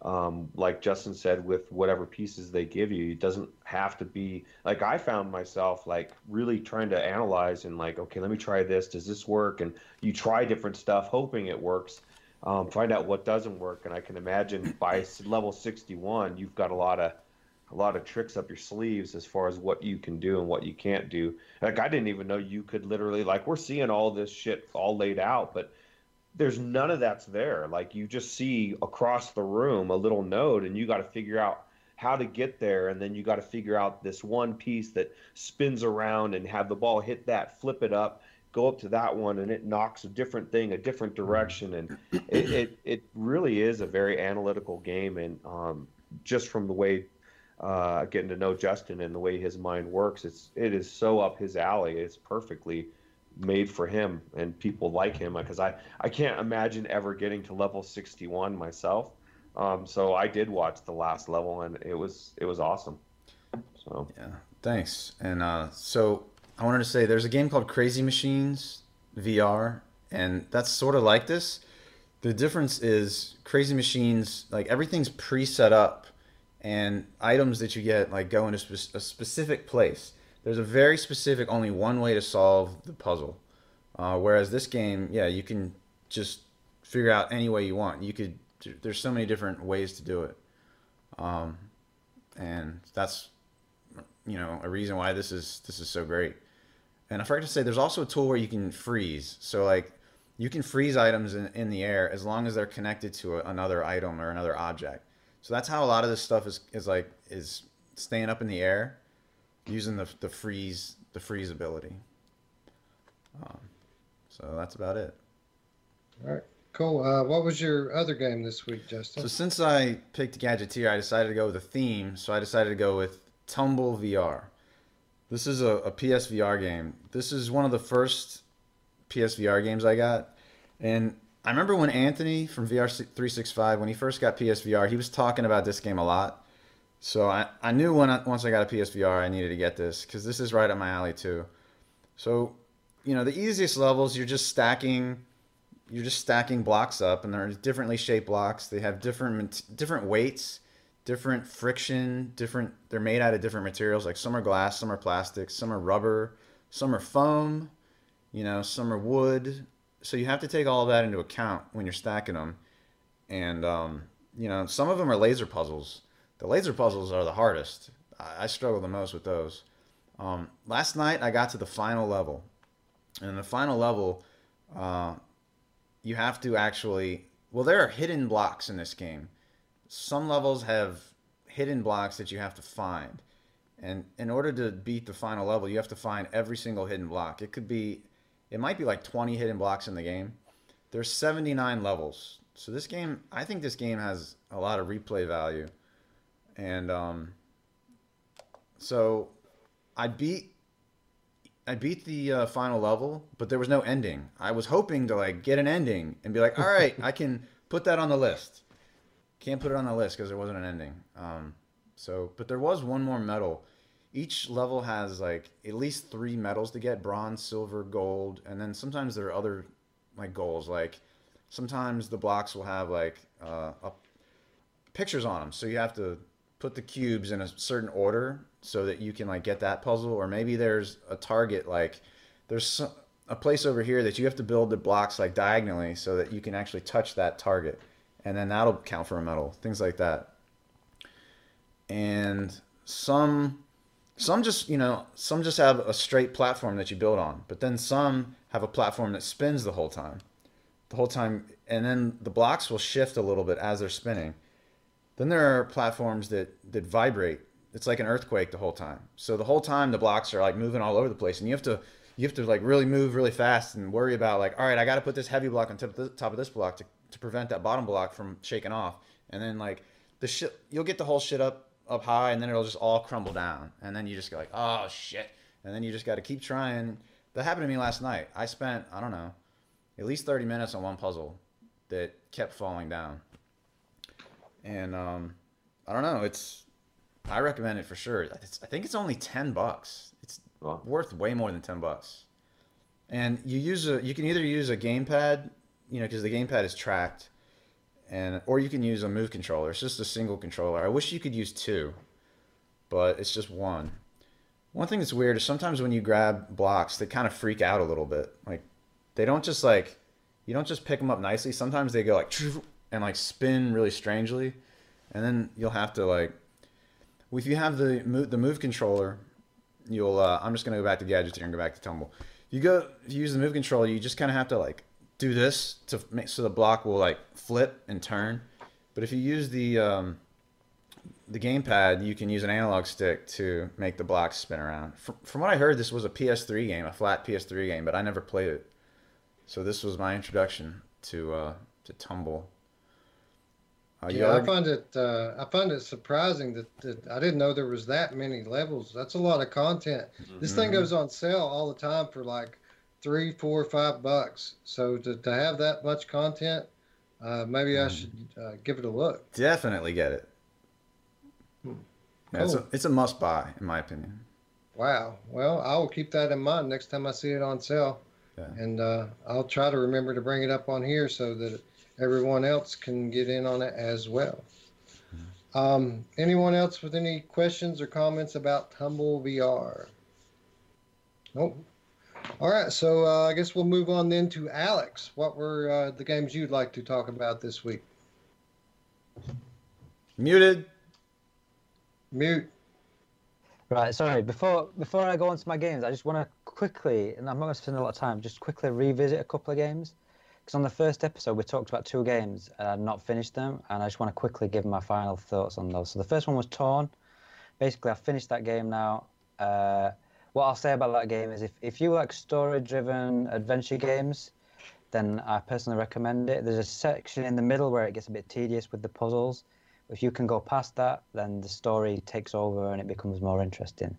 Um, like Justin said, with whatever pieces they give you, it doesn't have to be like I found myself like really trying to analyze and like, okay, let me try this. Does this work? And you try different stuff, hoping it works um, find out what doesn't work. And I can imagine by level 61, you've got a lot of a lot of tricks up your sleeves as far as what you can do and what you can't do. Like I didn't even know you could literally like we're seeing all this shit all laid out, but there's none of that's there. Like you just see across the room a little node, and you got to figure out how to get there, and then you got to figure out this one piece that spins around and have the ball hit that, flip it up, go up to that one, and it knocks a different thing a different direction, and it it, it really is a very analytical game, and um, just from the way. Uh, getting to know Justin and the way his mind works, it's it is so up his alley. It's perfectly made for him and people like him because I, I can't imagine ever getting to level 61 myself um, so I did watch the last level and it was it was awesome so Yeah, thanks. And uh, so I wanted to say there's a game called Crazy Machines VR, and that's sort of like this. The difference is Crazy Machines, like everything's pre-set up, and items that you get like go into a specific place. There's a very specific, only one way to solve the puzzle. Uh, whereas this game, yeah, you can just figure out any way you want. You could. There's so many different ways to do it, um, and that's you know a reason why this is this is so great. And I forgot to say, there's also a tool where you can freeze. So like you can freeze items in, in the air as long as they're connected to a, another item or another object. So that's how a lot of this stuff is, is like is staying up in the air using the, the freeze the freeze ability. Um, so that's about it. All right, cool. Uh, what was your other game this week, Justin? So since I picked Gadgeteer, I decided to go with a theme. So I decided to go with Tumble VR. This is a, a PSVR game. This is one of the first PSVR games I got. And I remember when Anthony from VR 365, when he first got PSVR, he was talking about this game a lot. So I, I knew when I, once I got a PSVR, I needed to get this because this is right up my alley too. So, you know, the easiest levels, you're just stacking you're just stacking blocks up, and they're differently shaped blocks. They have different different weights, different friction, different. They're made out of different materials. Like some are glass, some are plastic, some are rubber, some are foam. You know, some are wood. So you have to take all that into account when you're stacking them. And um, you know, some of them are laser puzzles. The laser puzzles are the hardest. I, I struggle the most with those. Um, last night I got to the final level, and in the final level, uh, you have to actually. Well, there are hidden blocks in this game. Some levels have hidden blocks that you have to find, and in order to beat the final level, you have to find every single hidden block. It could be, it might be like 20 hidden blocks in the game. There's 79 levels, so this game, I think this game has a lot of replay value, and um, so I beat I beat the uh, final level, but there was no ending. I was hoping to like get an ending and be like, all right, I can put that on the list. Can't put it on the list because there wasn't an ending. Um, so, but there was one more medal. Each level has like at least three medals to get: bronze, silver, gold, and then sometimes there are other like goals. Like sometimes the blocks will have like uh, pictures on them, so you have to put the cubes in a certain order so that you can like get that puzzle or maybe there's a target like there's a place over here that you have to build the blocks like diagonally so that you can actually touch that target and then that'll count for a medal things like that. And some some just you know some just have a straight platform that you build on but then some have a platform that spins the whole time the whole time and then the blocks will shift a little bit as they're spinning then there are platforms that that vibrate. It's like an earthquake the whole time. So the whole time the blocks are like moving all over the place, and you have to you have to like really move really fast and worry about like, all right, I got to put this heavy block on top of, the, top of this block to, to prevent that bottom block from shaking off. And then like the shit, you'll get the whole shit up up high, and then it'll just all crumble down. And then you just go like, oh shit. And then you just got to keep trying. That happened to me last night. I spent I don't know, at least thirty minutes on one puzzle that kept falling down and um, I don't know. It's I recommend it for sure. It's, I think it's only ten bucks. It's wow. worth way more than ten bucks. And you use a you can either use a gamepad, you know, because the gamepad is tracked, and or you can use a move controller. It's just a single controller. I wish you could use two, but it's just one. One thing that's weird is sometimes when you grab blocks, they kind of freak out a little bit. Like they don't just like you don't just pick them up nicely. Sometimes they go like and like spin really strangely, and then you'll have to like, if you have the move, the move controller, you'll. Uh, I'm just gonna go back to gadgets here and go back to tumble. You go, if you use the move controller, you just kind of have to like do this to make so the block will like flip and turn. But if you use the um, the gamepad, you can use an analog stick to make the blocks spin around. From, from what I heard, this was a PS3 game, a flat PS3 game, but I never played it. So this was my introduction to uh, to Tumble. Uh, yeah, I find it uh, I find it surprising that, that, I didn't know there was that many levels. That's a lot of content. Mm-hmm. This thing goes on sale all the time for like three, four, five bucks. So to, to have that much content, uh, maybe mm-hmm. I should uh, give it a look. Definitely get it. Hmm. Yeah, it's, a, it's a must buy, in my opinion. Wow. Well, I will keep that in mind next time I see it on sale. Yeah. And uh, I'll try to remember to bring it up on here so that everyone else can get in on it as well. Um, anyone else with any questions or comments about Tumble VR? Nope. All right, so uh, I guess we'll move on then to Alex. What were uh, the games you'd like to talk about this week? Muted. Mute. Right, sorry. Before before I go on to my games, I just want to quickly, and I'm not going to spend a lot of time, just quickly revisit a couple of games because on the first episode we talked about two games and I'd not finished them, and I just want to quickly give my final thoughts on those. So the first one was Torn. Basically, I finished that game now. Uh, what I'll say about that game is if, if you like story-driven adventure games, then I personally recommend it. There's a section in the middle where it gets a bit tedious with the puzzles. If you can go past that, then the story takes over and it becomes more interesting.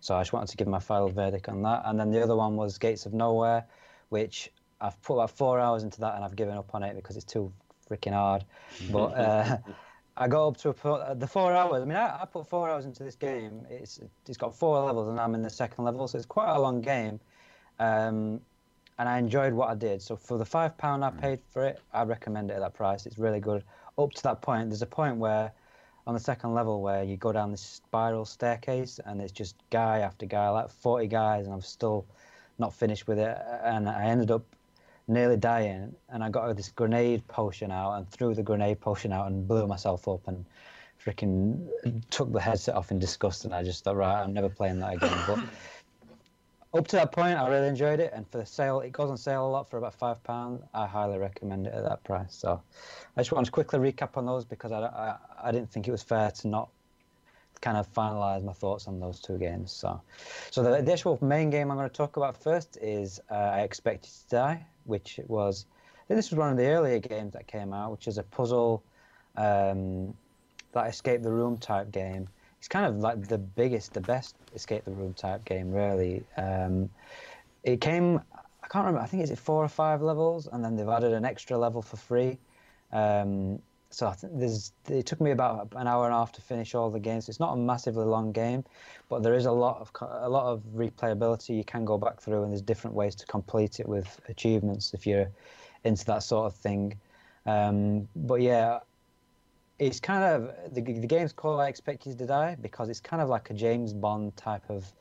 So I just wanted to give my final verdict on that. And then the other one was Gates of Nowhere, which I've put about four hours into that and I've given up on it because it's too freaking hard. But uh, I got up to a, uh, the four hours. I mean, I, I, put four hours into this game. It's it's got four levels and I'm in the second level, so it's quite a long game. Um, and I enjoyed what I did. So for the five pound Mm. I paid for it, I recommend it at that price. It's really good. Up to that point, there's a point where on the second level where you go down this spiral staircase and it's just guy after guy, like 40 guys, and I'm still not finished with it. And I ended up nearly dying, and I got this grenade potion out and threw the grenade potion out and blew myself up and freaking took the headset off in disgust. And I just thought, right, I'm never playing that again. But up to that point, I really enjoyed it, and for the sale, it goes on sale a lot for about five pound. I highly recommend it at that price. So, I just want to quickly recap on those because I, I, I didn't think it was fair to not kind of finalize my thoughts on those two games. So, so the, the actual main game I'm going to talk about first is uh, I Expect You to Die, which was this was one of the earlier games that came out, which is a puzzle, um, that escape the room type game. It's kind of like the biggest, the best escape the room type game, really. Um, it came, I can't remember, I think it's four or five levels, and then they've added an extra level for free. Um, so I think there's, it took me about an hour and a half to finish all the games. It's not a massively long game, but there is a lot of a lot of replayability. You can go back through, and there's different ways to complete it with achievements if you're into that sort of thing. Um, but yeah, it's kind of the, the game's called I Expect You to Die because it's kind of like a James Bond type of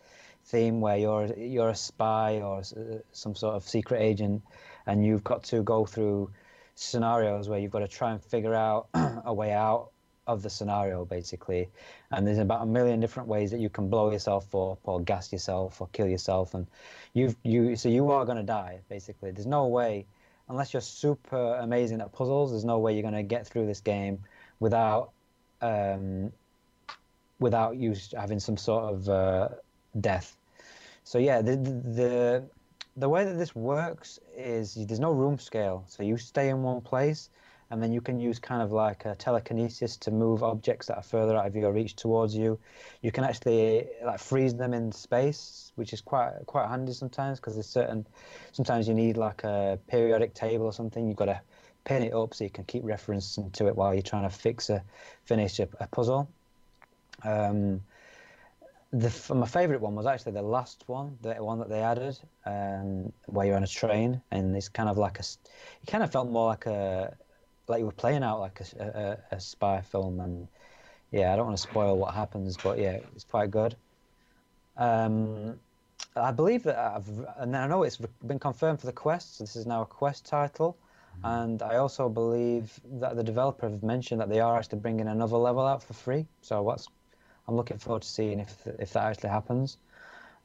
theme where you're you're a spy or uh, some sort of secret agent, and you've got to go through scenarios where you've got to try and figure out a way out of the scenario basically. And there's about a million different ways that you can blow yourself up or gas yourself or kill yourself. And you've you so you are going to die basically. There's no way unless you're super amazing at puzzles there's no way you're going to get through this game without um, without you having some sort of uh, death. So yeah, the, the the way that this works is there's no room scale, so you stay in one place, and then you can use kind of like a telekinesis to move objects that are further out of your reach towards you. You can actually like freeze them in space, which is quite quite handy sometimes because there's certain sometimes you need like a periodic table or something. You've got to pin it up so you can keep referencing to it while you're trying to fix a finish a, a puzzle. Um, the my favourite one was actually the last one, the one that they added, um, where you're on a train and it's kind of like a, it kind of felt more like a, like you were playing out like a spy film and yeah, I don't want to spoil what happens, but yeah, it's quite good. Um, I believe that I've, and I know it's been confirmed for the Quest, so this is now a Quest title. And I also believe that the developer have mentioned that they are actually bringing another level out for free. So what's I'm looking forward to seeing if if that actually happens.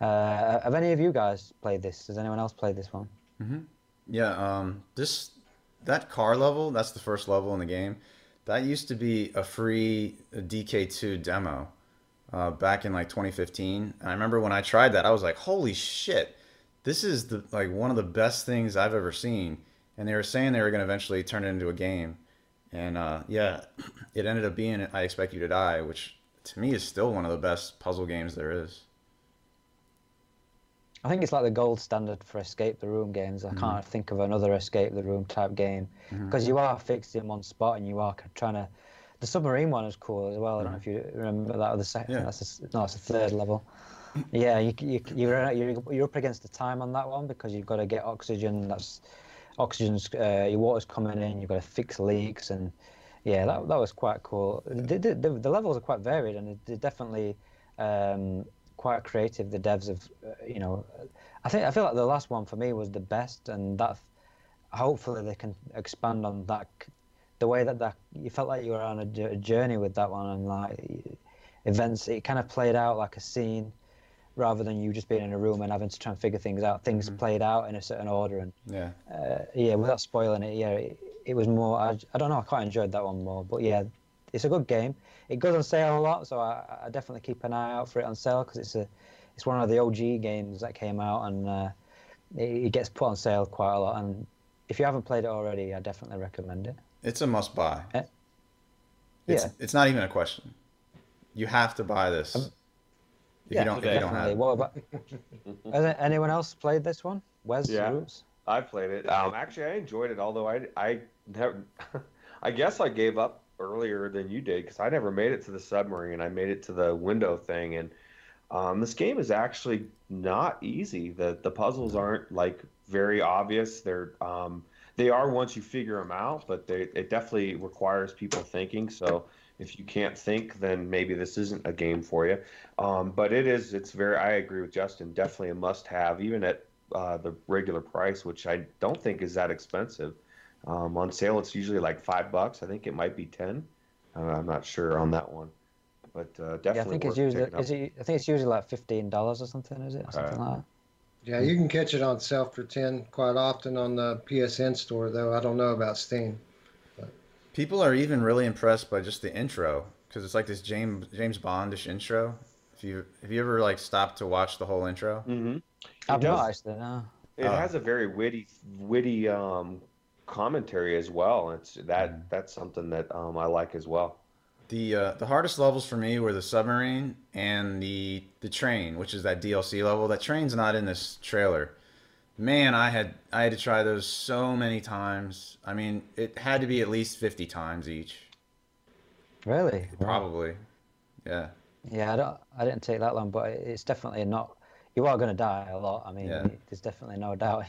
Uh, have any of you guys played this? Has anyone else played this one? Yeah, um, this that car level, that's the first level in the game. That used to be a free DK2 demo uh, back in like 2015. And I remember when I tried that, I was like, "Holy shit! This is the like one of the best things I've ever seen." And they were saying they were going to eventually turn it into a game. And uh, yeah, it ended up being I Expect You to Die, which to me is still one of the best puzzle games there is. I think it's like the gold standard for escape the room games. I can't mm-hmm. think of another escape the room type game mm-hmm. because you are fixed in one spot and you are trying to. The submarine one is cool as well. I don't know mm-hmm. if you remember that. Or the second, Yeah. that's a, no, it's the third level. Yeah, you, you, you're uh, you're you're up against the time on that one because you've got to get oxygen. That's oxygen's uh, your water's coming in. You've got to fix leaks and yeah, that that was quite cool. The, the, the, levels are quite varied and they're definitely um, quite creative. The devs have, uh, you know, I think I feel like the last one for me was the best, and that hopefully they can expand on that. The way that that you felt like you were on a, journey with that one, and like events, it kind of played out like a scene rather than you just being in a room and having to try and figure things out. Things played out in a certain order, and Yeah. uh, yeah, without spoiling it, yeah, it, it was more. I, I don't know. I quite enjoyed that one more, but yeah, it's a good game. It goes on sale a lot, so I, I definitely keep an eye out for it on sale because it's a it's one of the OG games that came out, and uh, it, it gets put on sale quite a lot. And if you haven't played it already, I definitely recommend it. It's a must buy. Eh? It's, Yeah. it's not even a question. You have to buy this. if yeah, you don't, if you don't have it. What about has anyone else played this one? Wes Yeah. Roots? I played it. Um, actually, I enjoyed it. Although I, I never, I guess I gave up earlier than you did because I never made it to the submarine. I made it to the window thing, and Um, this game is actually not easy. The the puzzles aren't like very obvious. They're um, they are once you figure them out, but they it definitely requires people thinking. So if you can't think, then maybe this isn't a game for you. Um, but it is. It's very. I agree with Justin. Definitely a must-have, even at uh, the regular price, which I don't think is that expensive. Um, on sale, it's usually like five bucks. I think it might be ten. Uh, I'm not sure on that one, but uh, definitely. Yeah, I think it's usually is it, I think it's usually like fifteen dollars or something, is it? Or something like that. Yeah, you can catch it on sale for 10 quite often on the PSN store, though. I don't know about Steam. People are even really impressed by just the intro because it's like this James James Bondish intro. If you have you ever like stopped to watch the whole intro? Mhm. It I've does- not actually. No. It Oh. has a very witty, witty um, commentary as well. It's that that's something that um, I like as well. The uh, the hardest levels for me were the submarine and the the train, which is that DLC level. That train's not in this trailer. Man, I had I had to try those so many times. I mean, it had to be at least fifty times each, Really? Right. probably. Yeah. Yeah, I don't. I didn't take that long, but it's definitely not. You are going to die a lot. I mean, Yeah. there's definitely no doubt.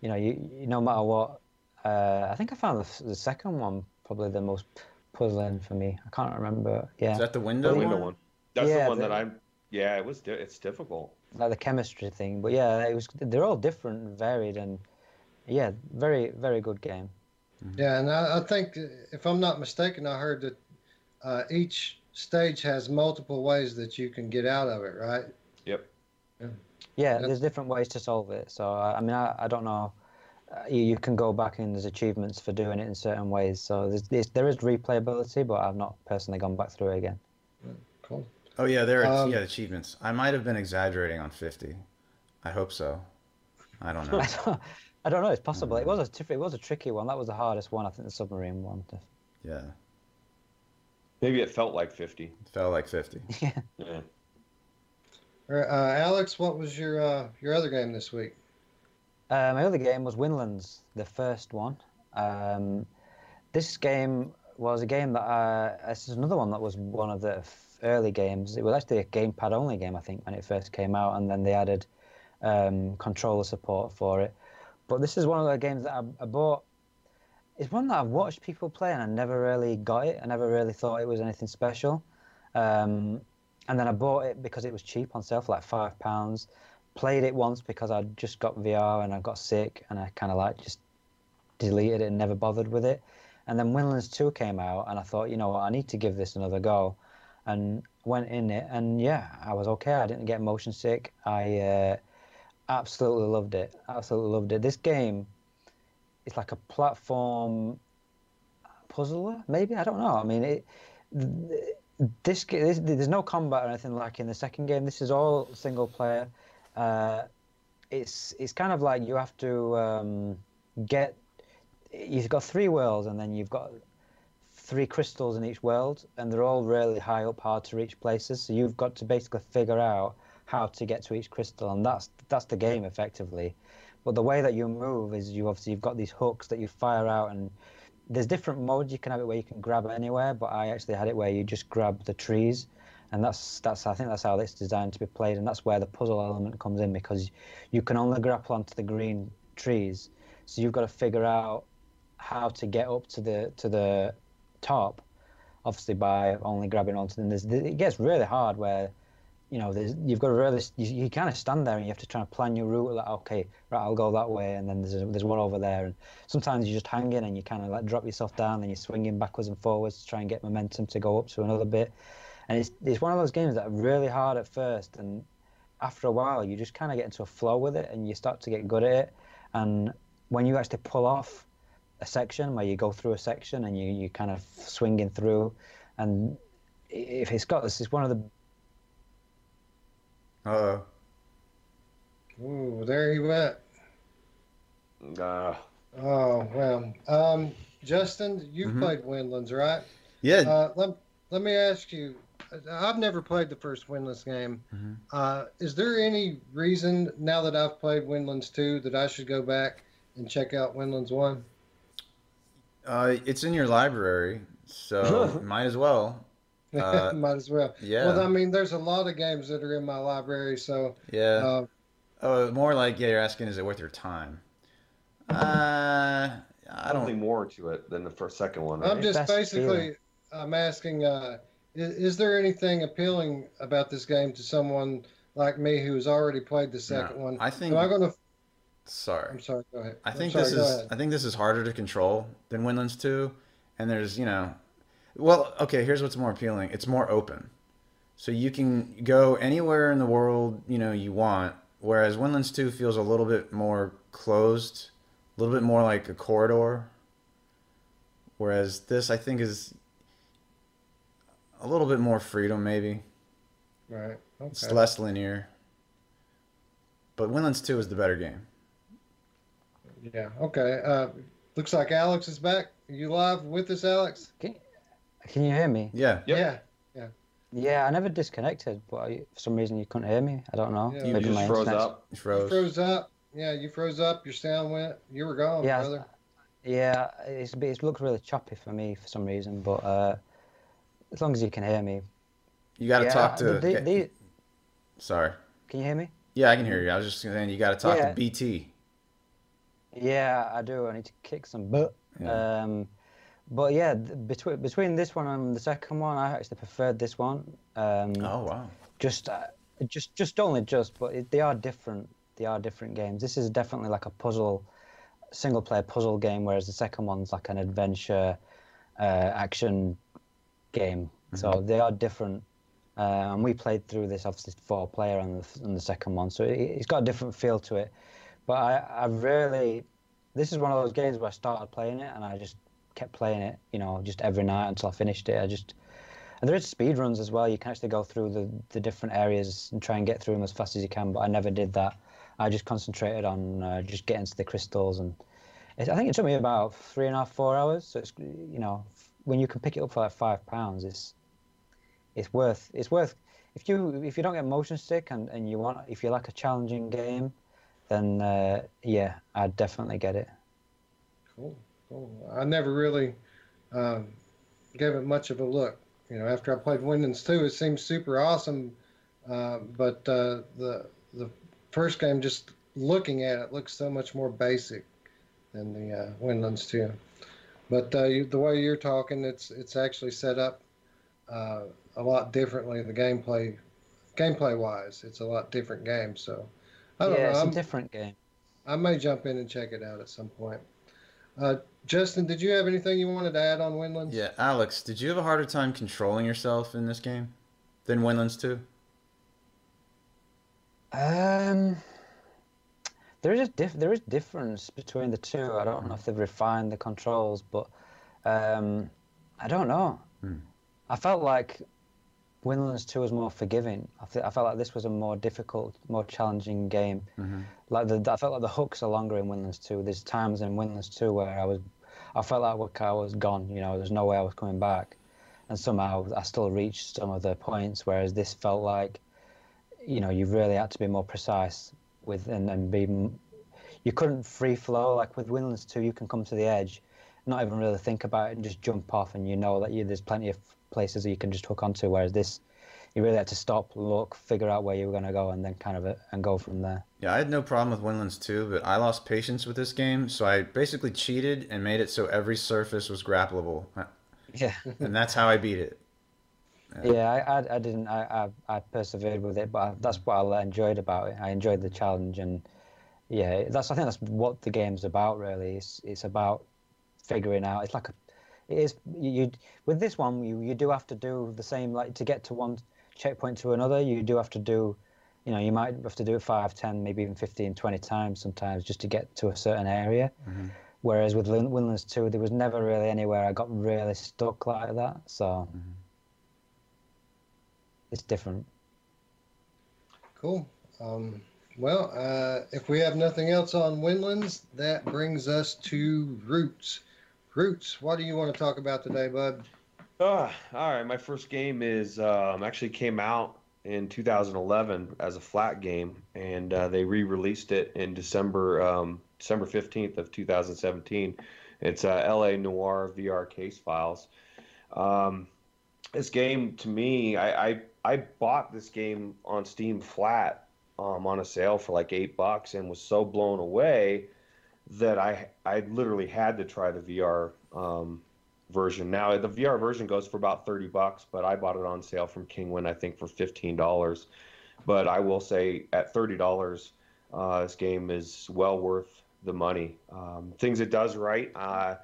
you know, you, you no matter what. Uh, I think I found the, the second one probably the most puzzling for me. I can't remember. Yeah, Is that the window? The window window one? one. That's Yeah, the one the- that I'm. Yeah, it was. It's difficult. like the chemistry thing. But yeah, it was. They're all different, varied, and yeah, very very good game. Yeah, and I, I think, uh, if I'm not mistaken, I heard that uh, each stage has multiple ways that you can get out of it, right? Yep. Yeah, Yeah. there's different ways to solve it. So I, I mean, I, I don't know. Uh, you, you can go back and there's achievements for doing it in certain ways. So there's, there's there is replayability, but I've not personally gone back through it again. Cool. Oh yeah, there are Um, yeah achievements. I might have been exaggerating on fifty. I hope so. I don't know. I don't, know. It's possible. It was a it was a tricky one. That was the hardest one. I think the submarine one. yeah, Maybe it felt like fifty. it felt like fifty. yeah. Yeah. Uh, Alex, what was your uh, your other game this week? Uh, my other game was Windlands, the first one. Um, this game was a game that uh, this is another one that was one of the early games. It was actually a gamepad only game, I think, when it first came out, and then they added um, controller support for it. But this is one of the games that I, I bought. It's one that I've watched people play, and I never really got it. I never really thought it was anything special. Um, and then I bought it because it was cheap on sale for like five pounds played it once because I just got VR and I got sick and I kind of like just deleted it and never bothered with it. And then Windlands 2 came out and I thought, you know what, I need to give this another go. And went in it and yeah, I was okay. I didn't get motion sick. I uh, absolutely loved it. Absolutely loved it. This game is like a platform puzzler, maybe? I don't know. I mean, it. This, this there's no combat or anything like in the second game. This is all single player. Uh, it's it's kind of like you have to um, get you've got three worlds and then you've got three crystals in each world and they're all really high up hard to reach places. So you've got to basically figure out how to get to each crystal and that's that's the game effectively. But the way that you move is you obviously you've got these hooks that you fire out and there's different modes you can have it where you can grab anywhere but i actually had it where you just grab the trees. And that's that's I think that's how it's designed to be played, and that's where the puzzle element comes in because you can only grapple onto the green trees, so you've got to figure out how to get up to the to the top, obviously by only grabbing onto them. There's, it gets really hard where, you know, you've got to really you, you kind of stand there and you have to try and plan your route. Like okay, right, I'll go that way, and then there's a, there's one over there, and sometimes you're just hanging and you kind of like drop yourself down and you're swinging backwards and forwards to try and get momentum to go up to another bit and it's it's one of those games that are really hard at first, and after a while you just kind of get into a flow with it, and you start to get good at it. And when you actually pull off a section where you go through a section and you you kind of swinging through, and if it's got this is one of the Uh oh. Ooh, there he went. Uh, Oh well. Um, Justin, you've Mhm. played Windlands, right? yeah. Uh, let let me ask you. I've never played the first Windlands game. Mhm. Uh, is there any reason now that I've played Windlands 2 that I should go back and check out Windlands 1? Uh, it's in your library, so might as well. Uh, Might as well. yeah. Well, I mean, there's a lot of games that are in my library, so yeah. uh, oh, more like yeah. You're asking, is it worth your time? Uh, I don't. Think more to it than the first, second one, I'm just Best basically feeling. I'm asking, uh, is, is there anything appealing about this game to someone like me who has already played the second No, one? I think. Am I going to? Sorry. I'm sorry. Go ahead. I think sorry, this is ahead. I think this is harder to control than Windlands 2 and there's, you know, well, okay, here's what's more appealing. It's more open. So you can go anywhere in the world, you know, you want, whereas Windlands 2 feels a little bit more closed, a little bit more like a corridor. Whereas this I think is a little bit more freedom maybe. Right. Okay. It's less linear. But Windlands 2 is the better game. Yeah. Okay. Uh, looks like Alex is back. Are you live with us, Alex? Can, can you hear me? Yeah. Yep. Yeah. Yeah, I never disconnected, but I, for some reason you couldn't hear me. I don't know. Yeah. You Maybe just my froze internet's- up. You You froze. froze up. Yeah, you froze up. Your sound went. You were gone, Yeah, brother. Yeah, it's, it looks really choppy for me for some reason, but uh, as long as you can hear me. You got to yeah, talk to. the- the- get- the- sorry. can you hear me? Yeah, I can hear you. I was just saying you got to talk Yeah. to BT. Yeah, I do. I need to kick some butt. Yeah. Um, but yeah, between between this one and the second one, I actually preferred this one. Um, oh wow. Just, uh, just, just only just, but it, they are different. They are different games. This is definitely like a puzzle, single player puzzle game, whereas the second one's like an adventure, uh, action game. So they are different. Uh, and we played through this obviously four player on the on the second one, so it, it's got a different feel to it. But I, I really, this is one of those games where I started playing it and I just kept playing it, you know, just every night until I finished it. I just, and there is speed runs as well. You can actually go through the, the different areas and try and get through them as fast as you can. But I never did that. I just concentrated on uh, just getting to the crystals, and it, I think it took me about three and a half, four hours. So it's you know, when you can pick it up for like five pounds, it's it's worth it's worth if you if you don't get motion stick and, and you want if you like a challenging game, then uh, yeah, I'd definitely get it. Cool. I never really um, gave it much of a look. You know, after I played Windlands 2, it seemed super awesome. Uh, but uh, the the first game, just looking at it, looks so much more basic than the uh, Windlands 2. But uh, you, the way you're talking, it's it's actually set up uh, a lot differently. The gameplay, gameplay wise, it's a lot different game. So I don't yeah, know. it's I'm, a different game. I may jump in and check it out at some point. Uh, Justin, did you have anything you wanted to add on Windlands? Yeah, Alex, did you have a harder time controlling yourself in this game than Windlands 2? Um, there is a diff- there is difference between the two. I don't know if they've refined the controls, but um, I don't know. Hmm. I felt like Windlands Two was more forgiving. I, th- I felt like this was a more difficult, more challenging game. Mhm. Like the, I felt like the hooks are longer in Windlands Two. There's times in Windlands Two where I was, I felt like I was gone. You know, there's no way I was coming back, and somehow I still reached some of the points. Whereas this felt like you know you really had to be more precise with and, and be you couldn't free flow like with Windlands 2 you can come to the edge not even really think about it and just jump off and you know that you, there's plenty of places that you can just hook onto whereas this you really had to stop look figure out where you were going to go and then kind of uh, and go from there Yeah, I had no problem with Windlands 2, but I lost patience with this game, so I basically cheated and made it so every surface was grappleable. yeah And that's how I beat it. yeah I, I, I didn't I, I, I persevered with it but I, that's what I enjoyed about it I enjoyed the challenge and yeah that's I think that's what the game's about really it's it's about figuring out it's like a it is you, you with this one you, you do have to do the same like to get to one checkpoint to another you do have to do you know you might have to do it 5 10 maybe even 15 20 times sometimes just to get to a certain area Mhm. whereas with Windlands 2 there was never really anywhere I got really stuck like that so Mhm. it's different Cool. Um, well, uh, if we have nothing else on Windlands, that brings us to Roots. Roots, what do you want to talk about today, bud? Ah, all right. My first game is um, actually came out in 2011 as a flat game, and uh, they re-released it in December um, December 15th of 2017. It's uh, L.A. Noire VR Case Files. Um, this game to me, I, I I bought this game on Steam flat um, on a sale for like eight bucks and was so blown away that I I literally had to try the VR um, version. Now the VR version goes for about thirty bucks, but I bought it on sale from Kinguin I think for fifteen dollars. But I will say at thirty dollars, uh, this game is well worth the money. Um, things it does right. Uh,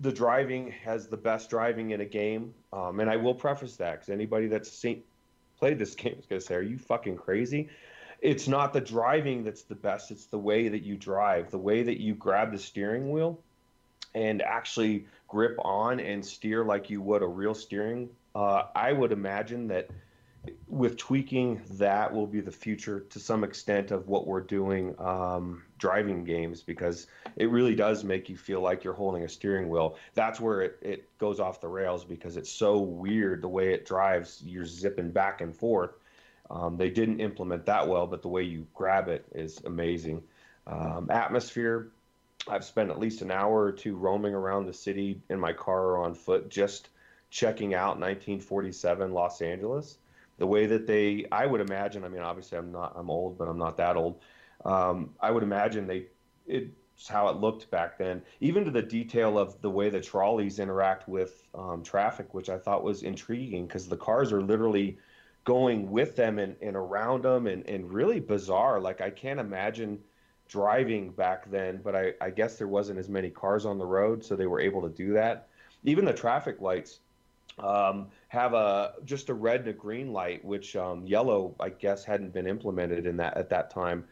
the driving has the best driving in a game, um, and I will preface that because anybody that's seen, played this game is going to say, "Are you fucking crazy?" It's not the driving that's the best; it's the way that you drive, the way that you grab the steering wheel, and actually grip on and steer like you would a real steering. Uh, I would imagine that with tweaking, that will be the future to some extent of what we're doing um, driving games because it really does make you feel like you're holding a steering wheel. That's where it, it goes off the rails because it's so weird the way it drives. You're zipping back and forth. Um, they didn't implement that well, but the way you grab it is amazing. Um, atmosphere, I've spent at least an hour or two roaming around the city in my car or on foot just checking out 1947 Los Angeles. The way that they i would imagine i mean obviously i'm not i'm old but i'm not that old. Um, i would imagine they it's how it looked back then. Even to the detail of the way the trolleys interact with um, traffic which i thought was intriguing because the cars are literally going with them and, and around them and, and really bizarre like i can't imagine driving back then but I, I guess there wasn't as many cars on the road so they were able to do that even the traffic lights um, have a just a red and a green light, which um, yellow, I guess, hadn't been implemented in that at that time.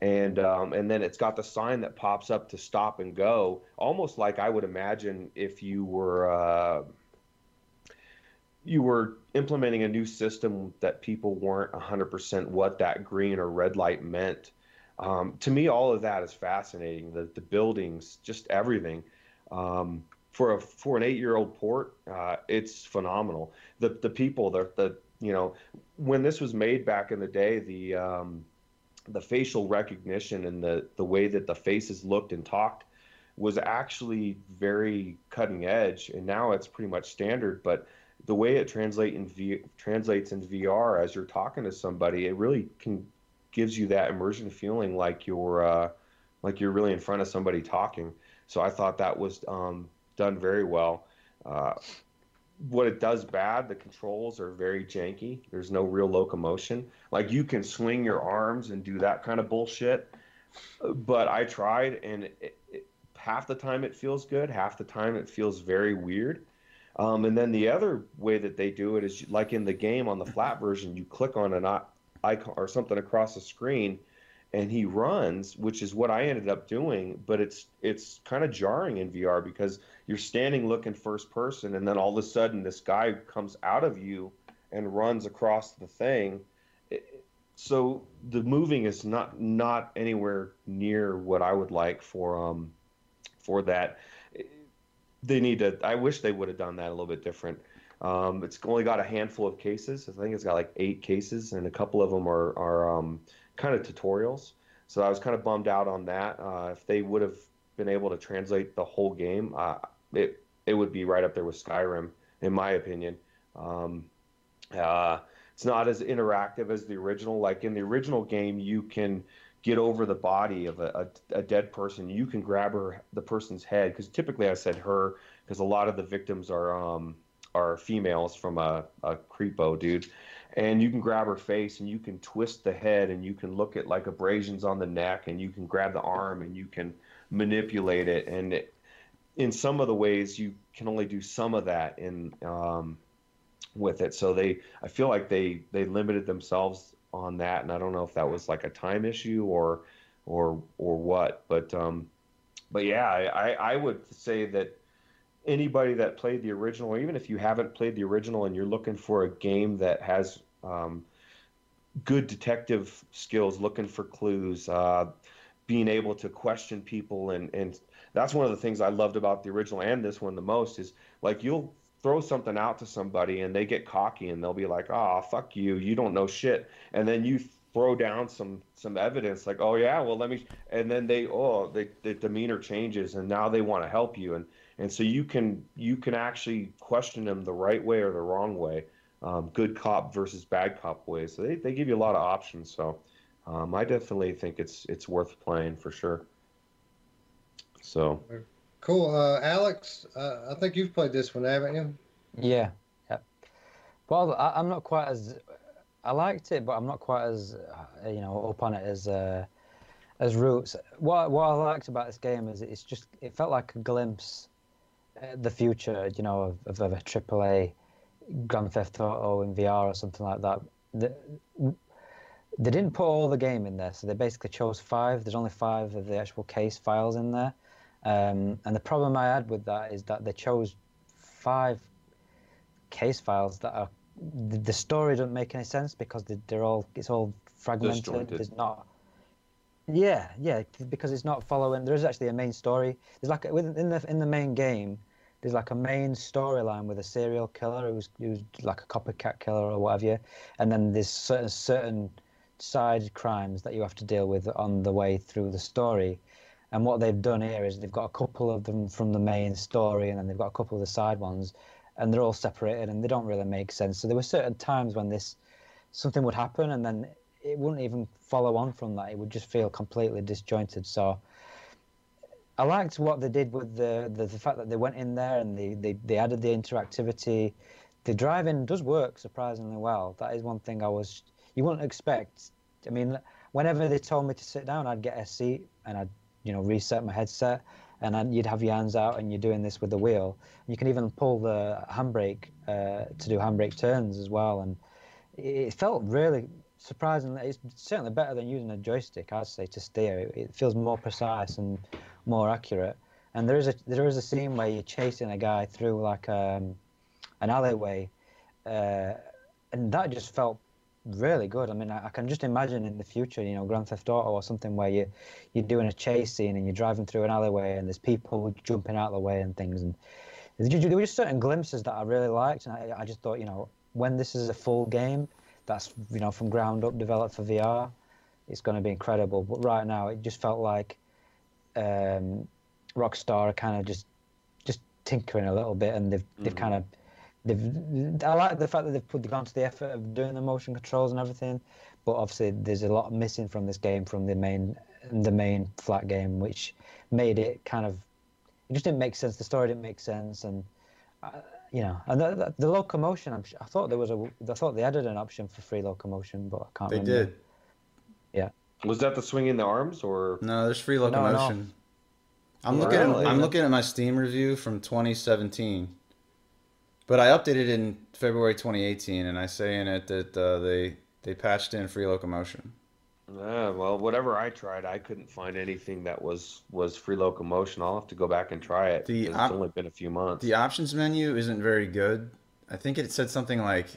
And um, and then it's got the sign that pops up to stop and go, almost like I would imagine if you were uh, you were implementing a new system that people weren't 100% what that green or red light meant. Um, to me, all of that is fascinating. The the buildings, just everything. Um, for a for an eight year old port, uh, it's phenomenal. The the people, the the you know, when this was made back in the day, the um, the facial recognition and the the way that the faces looked and talked was actually very cutting edge, and now it's pretty much standard. But the way it translate in v, translates in VR as you're talking to somebody, it really can gives you that immersion feeling like you're uh, like you're really in front of somebody talking. So I thought that was um, done very well. Uh, what it does bad, the controls are very janky. There's no real locomotion. Like you can swing your arms and do that kind of bullshit. But I tried, and it, it, half the time it feels good, half the time it feels very weird. Um, and then the other way that they do it is like in the game on the flat version, you click on an icon or something across the screen, and he runs, which is what I ended up doing. But it's it's kind of jarring in VR because you're standing looking first person, and then all of a sudden this guy comes out of you and runs across the thing. so the moving is not not anywhere near what I would like for um for that. They need to. I wish they would have done that a little bit different. Um, it's only got a handful of cases. I think it's got like eight cases, and a couple of them are are um, kind of tutorials. So I was kind of bummed out on that. Uh, if they would have been able to translate the whole game, uh, it it would be right up there with Skyrim, in my opinion. Um, uh, it's not as interactive as the original. Like in the original game, you can get over the body of a, a, a dead person. You can grab her the person's head because typically I said her because a lot of the victims are um, are females from a, a creepo dude and you can grab her face and you can twist the head and you can look at like abrasions on the neck and you can grab the arm and you can manipulate it and it, in some of the ways you can only do some of that in um, with it so they i feel like they they limited themselves on that and i don't know if that was like a time issue or or or what but um but yeah i i would say that anybody that played the original, or even if you haven't played the original and you're looking for a game that has um, good detective skills, looking for clues, uh, being able to question people, and and that's one of the things I loved about the original and this one the most is like you'll throw something out to somebody and they get cocky and they'll be like, "Ah, oh, fuck you, you don't know shit," and then you throw down some some evidence like, "Oh yeah, well let me," and then they oh they, the demeanor changes and now they want to help you and and so you can you can actually question them the right way or the wrong way, um, good cop versus bad cop way. So they, they give you a lot of options. So um, I definitely think it's it's worth playing for sure. So Cool. Uh, Alex, uh, I think you've played this one, haven't you? Yeah, yeah. Well, I, I'm not quite as I liked it, but I'm not quite as uh, you know up on it as uh, as Roots. What what I liked about this game is it's just it felt like a glimpse the future, you know, of, of a AAA Grand Theft Auto in VR or something like that. The, they didn't put all the game in there, so they basically chose five. There's only five of the actual case files in there. Um, and the problem I had with that is that they chose five case files that are the, the story doesn't make any sense because they, they're all it's all fragmented. There's not. Yeah, yeah, because it's not following. There is actually a main story. There's like within the in the main game. There's like a main storyline with a serial killer who's who's like a copycat killer or whatever, and then there's certain certain side crimes that you have to deal with on the way through the story. And what they've done here is they've got a couple of them from the main story, and then they've got a couple of the side ones, and they're all separated, and they don't really make sense. So there were certain times when this something would happen, and then it wouldn't even follow on from that. It would just feel completely disjointed. So I liked what they did with the the, the fact that they went in there and they, they, they added the interactivity. The driving does work surprisingly well. That is one thing I was you wouldn't expect. I mean, whenever they told me to sit down, I'd get a seat and I'd you know reset my headset, and then you'd have your hands out and you're doing this with the wheel. You can even pull the handbrake uh, to do handbrake turns as well, and it felt really surprisingly. It's certainly better than using a joystick, I'd say, to steer. It, feels more precise and more accurate. And there is a there is a scene where you're chasing a guy through like um, an alleyway, uh, and that just felt really good. I mean, I, I can just imagine in the future, you know, Grand Theft Auto or something where you you're doing a chase scene and you're driving through an alleyway and there's people jumping out of the way and things. And there were just certain glimpses that I really liked, and I, I just thought, you know, when this is a full game, that's you know from ground up developed for VR, it's going to be incredible. But right now, it just felt like um, Rockstar are kind of just just tinkering a little bit, and they've they've kind of they've. I like the fact that they've put gone to the effort of doing the motion controls and everything, but obviously there's a lot missing from this game from the main the main flat game, which made it kind of it just didn't make sense. The story didn't make sense, and uh, you know, and the, the, the locomotion. I'm, I thought there was a. I thought they added an option for free locomotion, but I can't. They remember. did. Yeah. was that the swinging the arms or? No, there's free no. locomotion. I'm Really? looking. I'm looking at my Steam review from 2017, but I updated in February 2018, and I say in it that uh, they they patched in free locomotion. Yeah, well, whatever I tried, I couldn't find anything that was was free locomotion. I'll have to go back and try it. The 'cause op- it's only been a few months. The options menu isn't very good. I think it said something like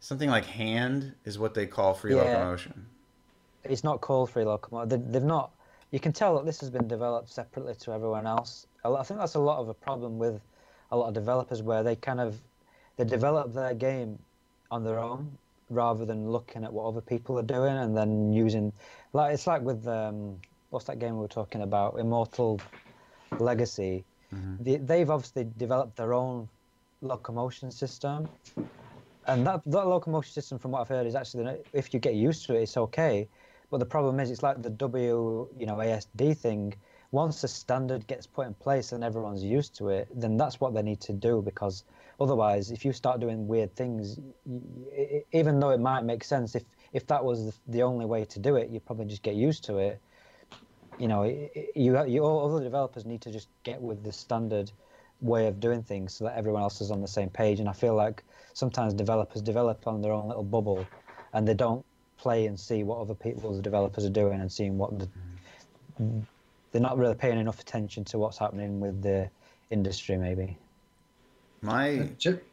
something like hand is what they call free Yeah. locomotion. it's not called free locomotion. They, they've not. You can tell that this has been developed separately to everyone else. I think that's a lot of a problem with a lot of developers where they kind of they develop their game on their own rather than looking at what other people are doing and then using like it's like with um, what's that game we were talking about Immortal Legacy. They, they've obviously developed their own locomotion system and that that locomotion system, from what I've heard, is actually if you get used to it, it's okay. But the problem is, it's like the W, you know, ASD thing. Once a standard gets put in place and everyone's used to it, then that's what they need to do because otherwise, if you start doing weird things, even though it might make sense, if if that was the- only way to do it, you'd probably just get used to it. You know, you you all other developers need to just get with the standard way of doing things so that everyone else is on the same page. And I feel like sometimes developers develop on their own little bubble, and they don't play and see what other people's developers are doing and seeing what the, they're not really paying enough attention to what's happening with the industry. Maybe. My Chip,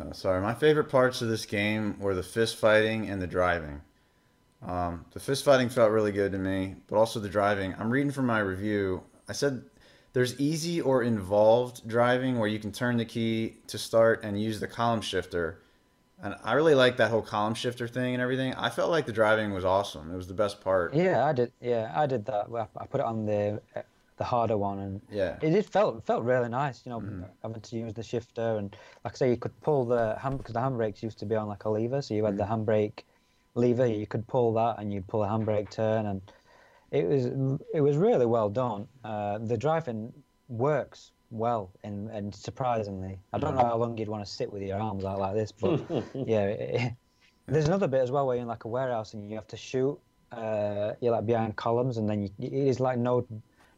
Oh, sorry, my favorite parts of this game were the fist fighting and the driving. Um, the fist fighting felt really good to me, but also the driving. I'm reading from my review. I said there's easy or involved driving where you can turn the key to start and use the column shifter. And I really like that whole column shifter thing and everything. I felt like the driving was awesome. It was the best part. Yeah, I did. Yeah, I did that. I put it on the the harder one, and Yeah. it did felt felt really nice. You know, Mhm. having to use the shifter and like I say, you could pull the hand because the handbrakes used to be on like a lever, so you had the handbrake lever. You could pull that, and you'd pull a handbrake turn, and it was it was really well done. Uh, the driving works well, and and surprisingly, I don't know how long you'd want to sit with your arms out like this, but yeah. It, there's another bit as well where you're in like a warehouse and you have to shoot. Uh, you're like behind columns, and then you, it is like node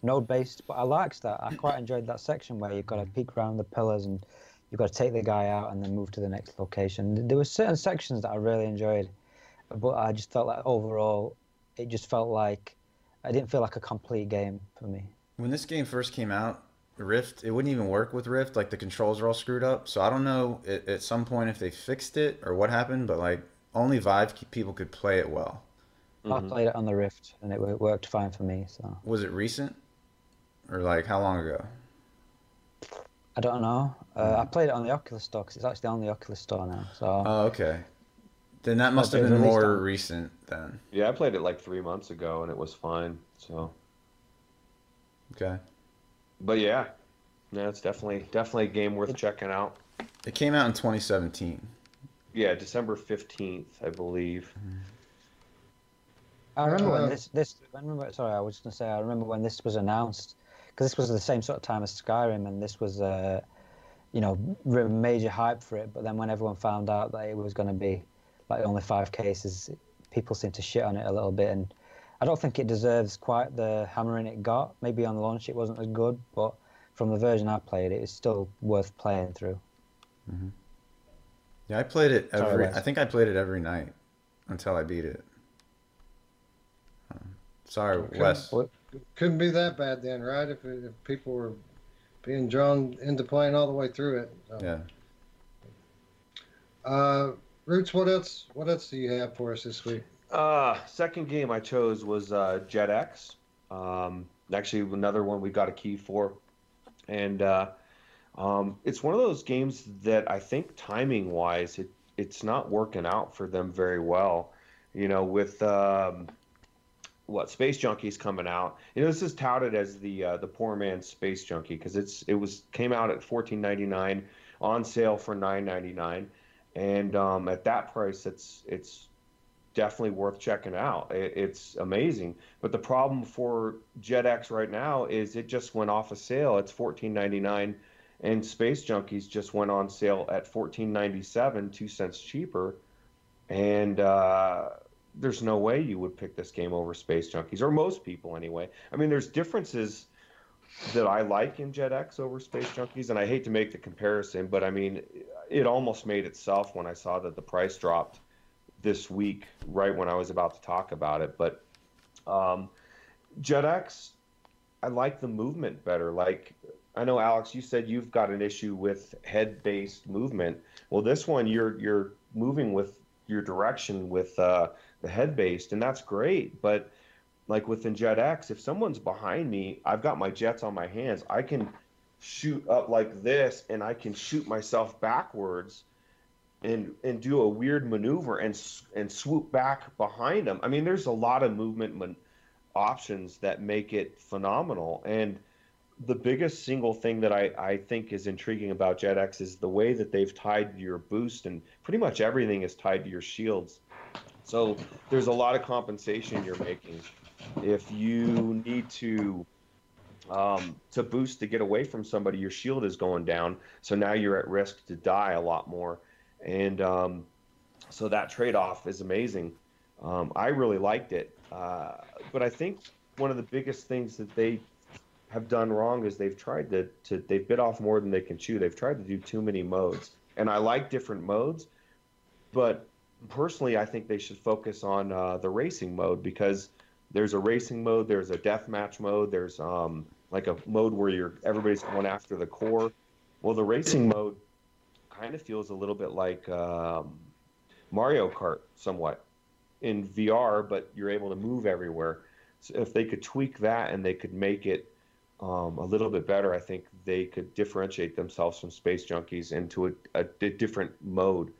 node based. But I liked that. I quite enjoyed that section where you've got to peek around the pillars and you've got to take the guy out and then move to the next location. There were certain sections that I really enjoyed, but I just felt like overall, it just felt like I didn't feel like a complete game for me. When this game first came out, Rift, it wouldn't even work with Rift. Like the controls are all screwed up. So I don't know at, at some point if they fixed it or what happened, but like only Vive people could play it well. I played it on the Rift and it worked fine for me. So Was it recent? Or like how long ago? I don't know. Uh, I played it on the Oculus Store 'cause it's actually on the Oculus Store now. So Oh, okay. Then that must have been more on- recent then. Yeah, I played it like three months ago and it was fine. So, Okay. But yeah, yeah, it's definitely definitely a game worth checking out. It came out in 2017. Yeah, December fifteenth, I believe. I remember Uh, when this this. I remember. Sorry, I was going to say. I remember when this was announced because this was the same sort of time as Skyrim, and this was uh, you know, major hype for it. But then when everyone found out that it was going to be like only five cases, people seemed to shit on it a little bit, and I don't think it deserves quite the hammering it got. Maybe on launch it wasn't as good, but from the version I played, it is still worth playing through. Yeah, I played it every. Wes. I think I played it every night until I beat it. Um, sorry, Okay. Wes. What- Couldn't be that bad then, right? If, if people were being drawn into playing all the way through it. So. Yeah. Uh, Roots, what else? What else do you have for us this week? Uh, second game I chose was uh, Jet X. Um, actually, another one we got a key for, and uh, um, it's one of those games that I think timing wise, it it's not working out for them very well. You know, with um, what Space Junkies coming out, you know, this is touted as the uh, the poor man's Space Junkie because it's it was came out at fourteen ninety nine on sale for nine ninety nine, and um, at that price, it's it's definitely worth checking out. It, it's amazing. But the problem for JetX right now is it just went off a sale. It's $14.99, and Space Junkies just went on sale at $14.97, two cents cheaper. And uh, there's no way you would pick this game over Space Junkies, or most people anyway. I mean, there's differences that I like in JetX over Space Junkies, and I hate to make the comparison, but I mean, it almost made itself when I saw that the price dropped this week, right when I was about to talk about it. But um, JetX, I like the movement better. Like I know Alex, you said you've got an issue with head-based movement. Well, this one you're you're moving with your direction with uh, the head-based, and that's great. But like within JetX, if someone's behind me, I've got my jets on my hands. I can shoot up like this, and I can shoot myself backwards and and do a weird maneuver and and swoop back behind them. I mean, there's a lot of movement man- options that make it phenomenal. And the biggest single thing that I, I think is intriguing about JetX is the way that they've tied your boost and pretty much everything is tied to your shields. So there's a lot of compensation you're making. If you need to um, to boost to get away from somebody, your shield is going down. So now you're at risk to die a lot more. And um, so that trade off is amazing. Um, I really liked it. Uh, but I think one of the biggest things that they have done wrong is they've tried to, to they've bit off more than they can chew. They've tried to do too many modes. And I like different modes, but personally, I think they should focus on uh, the racing mode because there's a racing mode, there's a deathmatch mode, there's um, like a mode where you're everybody's going after the core. Well, the racing mode kind of feels a little bit like um, Mario Kart, somewhat in VR, but you're able to move everywhere. So if they could tweak that and they could make it um, a little bit better, I think they could differentiate themselves from Space Junkies into a, a di- different mode.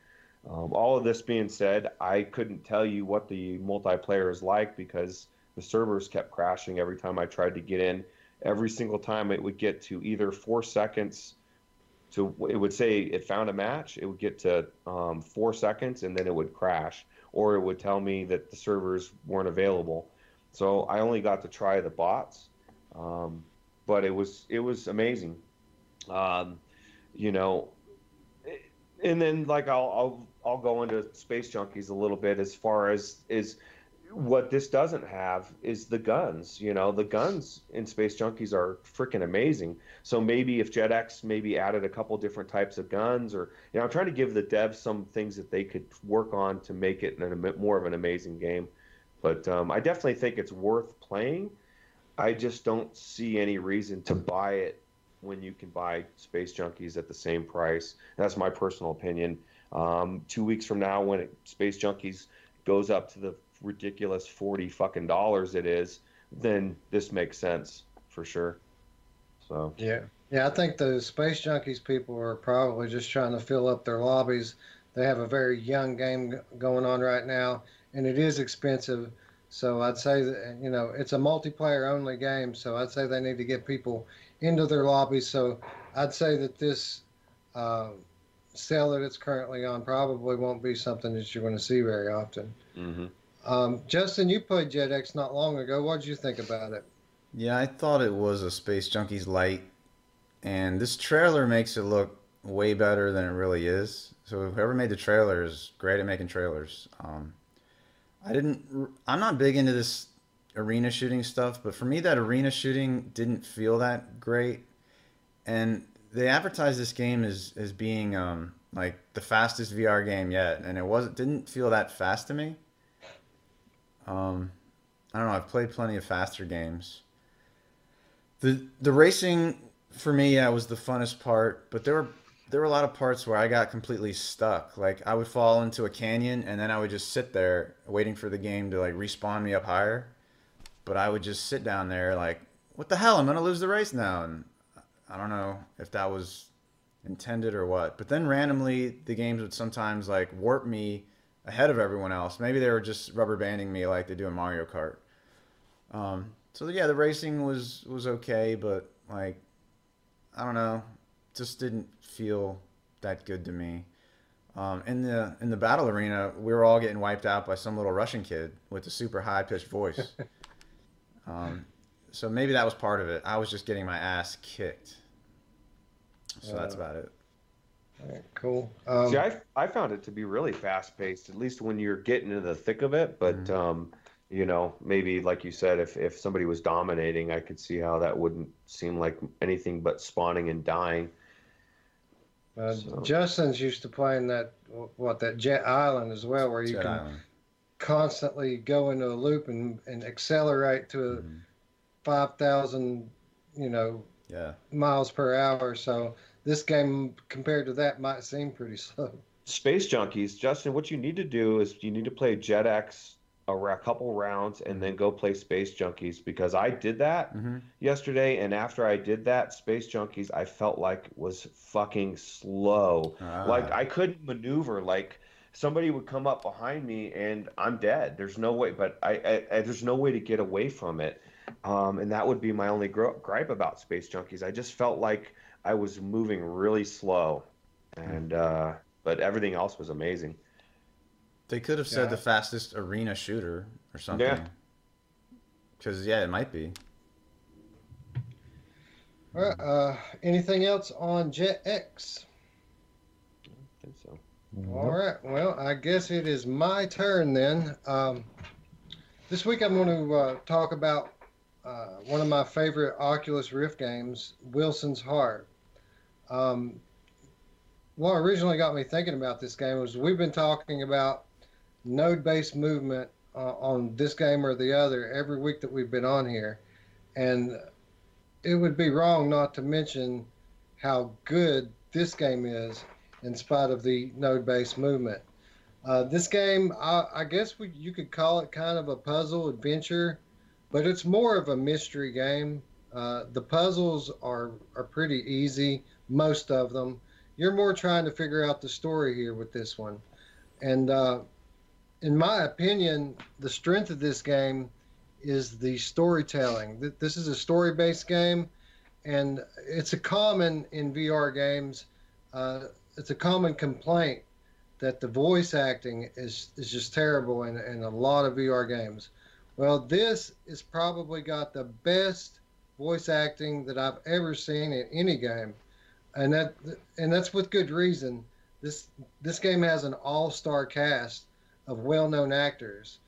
Um, all of this being said, I couldn't tell you what the multiplayer is like because the servers kept crashing every time I tried to get in. every single time it would get to either four seconds to it would say it found a match it would get to um, four seconds and then it would crash or it would tell me that the servers weren't available. So i only got to try the bots um, but it was it was amazing. Um, you know and then like I'll, I'll I'll go into space junkies a little bit as far as is what this doesn't have is the guns. You know, the guns in Space Junkies are freaking amazing. So maybe if JetX maybe added a couple different types of guns, or you know, I'm trying to give the devs some things that they could work on to make it an, more of an amazing game. But um, I definitely think it's worth playing. I just don't see any reason to buy it when you can buy Space Junkies at the same price. That's my personal opinion. Um, two weeks from now, when it, Space Junkies goes up to the ridiculous 40 fucking dollars it is, then this makes sense for sure. So yeah, yeah, I think the space junkies people are probably just trying to fill up their lobbies. They have a very young game going on right now, and it is expensive. So I'd say that you know it's a multiplayer only game. So I'd say they need to get people into their lobbies. So I'd say that this uh, sale that it's currently on probably won't be something that you're going to see very often. Mm-hmm. Um, Justin, you played JetX not long ago. What did you think about it? Yeah, I thought it was a Space Junkies light, and this trailer makes it look way better than it really is. So whoever made the trailer is great at making trailers. Um, I didn't. I'm not big into this arena shooting stuff, but for me, that arena shooting didn't feel that great. And they advertised this game as as being um, like the fastest VR game yet, and it wasn't. Didn't feel that fast to me. Um, I don't know. I've played plenty of faster games. The the racing for me, yeah, was the funnest part. But there were there were a lot of parts where I got completely stuck. Like I would fall into a canyon and then I would just sit there waiting for the game to like respawn me up higher. But I would just sit down there like, what the hell? I'm gonna lose the race now. And I don't know if that was intended or what. But then randomly the games would sometimes like warp me ahead of everyone else. Maybe they were just rubber banding me like they do in Mario Kart. Um, so yeah, the racing was was okay, but like I don't know, just didn't feel that good to me. Um, in the in the battle arena, we were all getting wiped out by some little Russian kid with a super high pitched voice. um, so maybe that was part of it. I was just getting my ass kicked. So uh, that's about it cool. Um, See, I, I found it to be really fast paced, at least when you're getting into the thick of it. But, mm-hmm. um, you know, maybe like you said, if, if somebody was dominating, I could see how that wouldn't seem like anything but spawning and dying. Uh, so. Justin's used to playing that, what, that Jet Island as well, where you Jet can Island. constantly go into a loop and, and accelerate to mm-hmm. 5,000, you know, yeah. miles per hour. So this game compared to that might seem pretty slow. Space Junkies, Justin, what you need to do is you need to play JetX a, a couple rounds and then go play Space Junkies because I did that mm-hmm. yesterday, and after I did that, Space Junkies, I felt like was fucking slow. Ah. Like I couldn't maneuver. Like somebody would come up behind me and I'm dead. There's no way, but I, I, I there's no way to get away from it. Um, and that would be my only gripe about Space Junkies. I just felt like I was moving really slow, and uh, but everything else was amazing. They could have said yeah. the fastest arena shooter or something. Yeah. Because yeah, it might be. All right. Uh, anything else on Jet X? I think so. All right. Well, I guess it is my turn then. Um, this week I'm going to uh, talk about uh, one of my favorite Oculus Rift games, Wilson's Heart. Um, what originally got me thinking about this game was we've been talking about node-based movement uh, on this game or the other every week that we've been on here, and it would be wrong not to mention how good this game is in spite of the node-based movement. Uh, this game, I, I guess we, you could call it kind of a puzzle adventure, but it's more of a mystery game. Uh, the puzzles are are pretty easy most of them. You're more trying to figure out the story here with this one. And uh, in my opinion, the strength of this game is the storytelling. This is a story-based game, and it's a common in VR games. Uh, it's a common complaint that the voice acting is is just terrible in, in a lot of VR games. Well, this is probably got the best voice acting that I've ever seen in any game, and that and that's with good reason. This this game has an all-star cast of well-known actors,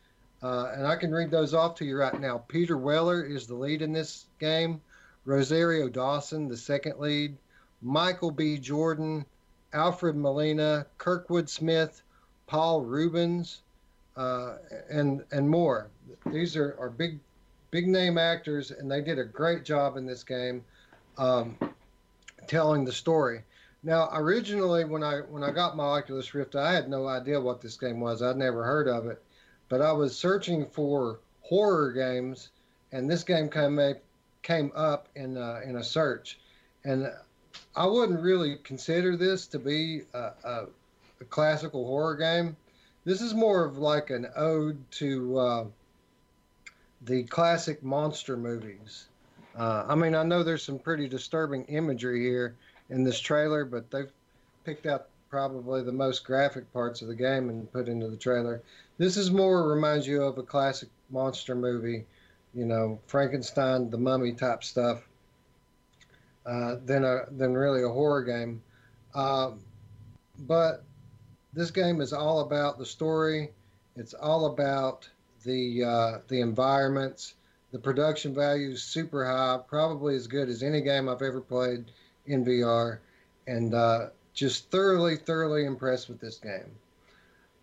uh, and I can read those off to you right now. Peter Weller is the lead in this game. Rosario Dawson, the second lead. Michael B. Jordan, Alfred Molina, Kurtwood Smith, Paul Reubens, uh, and and more. These are, are big big name actors, and they did a great job in this game, um, telling the story. Now, originally, when I when I got my Oculus Rift, I had no idea what this game was. I'd never heard of it, but I was searching for horror games, and this game came up, came up in uh, in a search, and I wouldn't really consider this to be a, a, a classical horror game. This is more of like an ode to uh, the classic monster movies. Uh, I mean, I know there's some pretty disturbing imagery here in this trailer, but they've picked out probably the most graphic parts of the game and put into the trailer. This is more reminds you of a classic monster movie, you know, Frankenstein, the Mummy type stuff, uh, than a than really a horror game. Um, but this game is all about the story. It's all about the uh, the environments. The production value is super high, probably as good as any game I've ever played in VR, and uh, just thoroughly, thoroughly impressed with this game.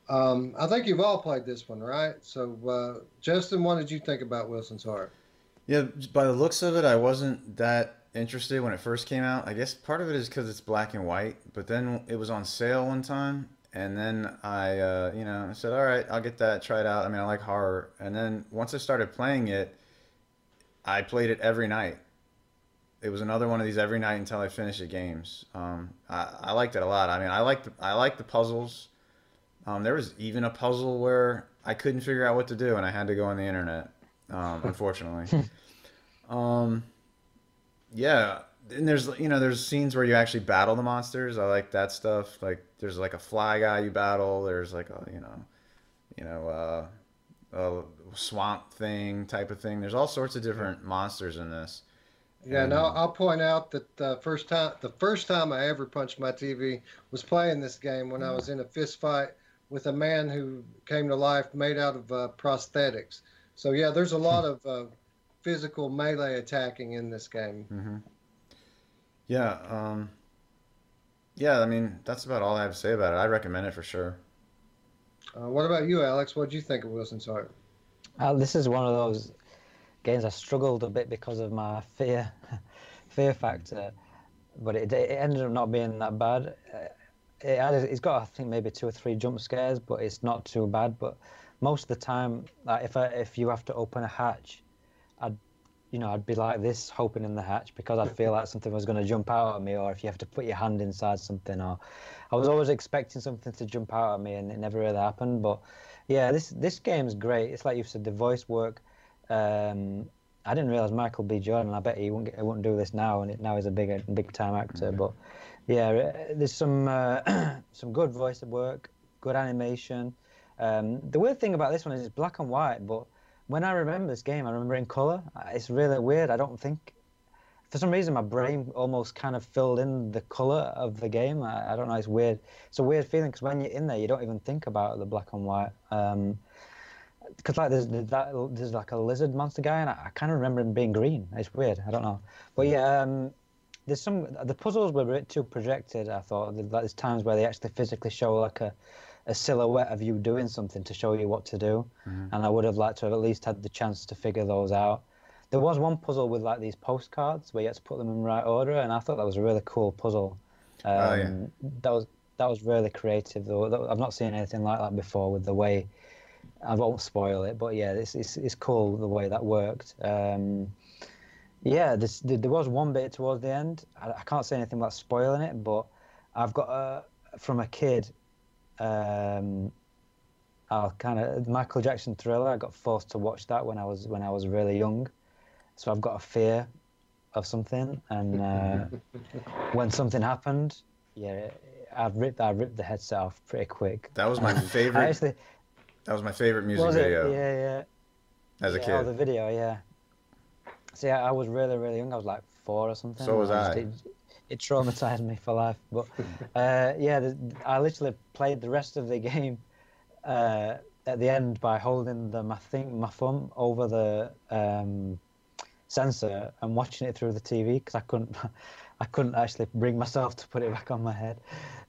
Um, I think you've all played this one, right? So, uh, Justin, what did you think about Wilson's Heart? Yeah, by the looks of it, I wasn't that interested when it first came out. I guess part of it is because it's black and white, but then it was on sale one time, and then I, uh, you know, I said, all right, I'll get that, try it out. I mean, I like horror, and then once I started playing it, I played it every night. It was another one of these every night until I finished the games. Um, I, I liked it a lot. I mean, I liked I liked the puzzles. Um, there was even a puzzle where I couldn't figure out what to do, and I had to go on the internet. Um, unfortunately. um, yeah, and there's you know there's scenes where you actually battle the monsters. I like that stuff. Like there's like a fly guy you battle. There's like a you know, you know, uh, a swamp thing type of thing. There's all sorts of different monsters in this. Yeah, And uh, I'll point out that the first time the first time I ever punched my TV was playing this game when I was in a fist fight with a man who came to life made out of uh, prosthetics. So yeah, there's a lot of uh, physical melee attacking in this game. hmm Yeah, um, yeah. I mean, that's about all I have to say about it. I recommend it for sure. Uh, what about you, Alex? What do you think of Wilson's Heart? Uh, this is one of those games I struggled a bit because of my fear, fear factor, but it, it ended up not being that bad. Uh, It had, it's got I think maybe two or three jump scares, but it's not too bad. But most of the time, like if I, if you have to open a hatch, I'd you know I'd be like this, hoping in the hatch because I'd feel like something was going to jump out at me, or if you have to put your hand inside something, or I was always expecting something to jump out at me, and it never really happened. But yeah, this this game's great. It's like you've said, the voice work. Um, I didn't realize Michael B. Jordan. I bet he wouldn't get, he wouldn't do this now, and it, now he's a big big time actor. But yeah, uh, there's some uh, some good voice work, good animation. Um, the weird thing about this one is it's black and white, but when I remember this game, I remember in color. It's really weird. I don't think, for some reason, my brain almost kind of filled in the color of the game. I, I don't know. It's weird. It's a weird feeling because when you're in there, you don't even think about the black and white. Um, because like there's there's that there's like a lizard monster guy, and I, I kind of remember him being green. It's weird. I don't know, but yeah, um, there's some the puzzles were a bit too projected. I thought like there's times where they actually physically show like a, a silhouette of you doing something to show you what to do, and I would have liked to have at least had the chance to figure those out. There was one puzzle with like these postcards where you had to put them in the right order, and I thought that was a really cool puzzle. Um, Oh, yeah. That was that was really creative though. I've not seen anything like that before with the way. I won't spoil it, but yeah, it's it's, it's cool the way that worked. Um, yeah, this, there there was one bit towards the end. I, I can't say anything about spoiling it, but I've got a, from a kid. Um, I'll kind of Michael Jackson Thriller. I got forced to watch that when I was when I was really young, so I've got a fear of something, and uh, when something happened, yeah, I ripped I ripped the headset off pretty quick. That was my favorite. I actually, that was my favorite music video it? Yeah, yeah. as a yeah, kid. Oh, the video, yeah. See, I, I was really, really young. I was like four or something. So was just- I. It, it traumatized me for life. But uh, yeah, the, I literally played the rest of the game uh, at the end by holding the my thing, my thumb over the um, sensor and watching it through the TV because I couldn't, I couldn't actually bring myself to put it back on my head.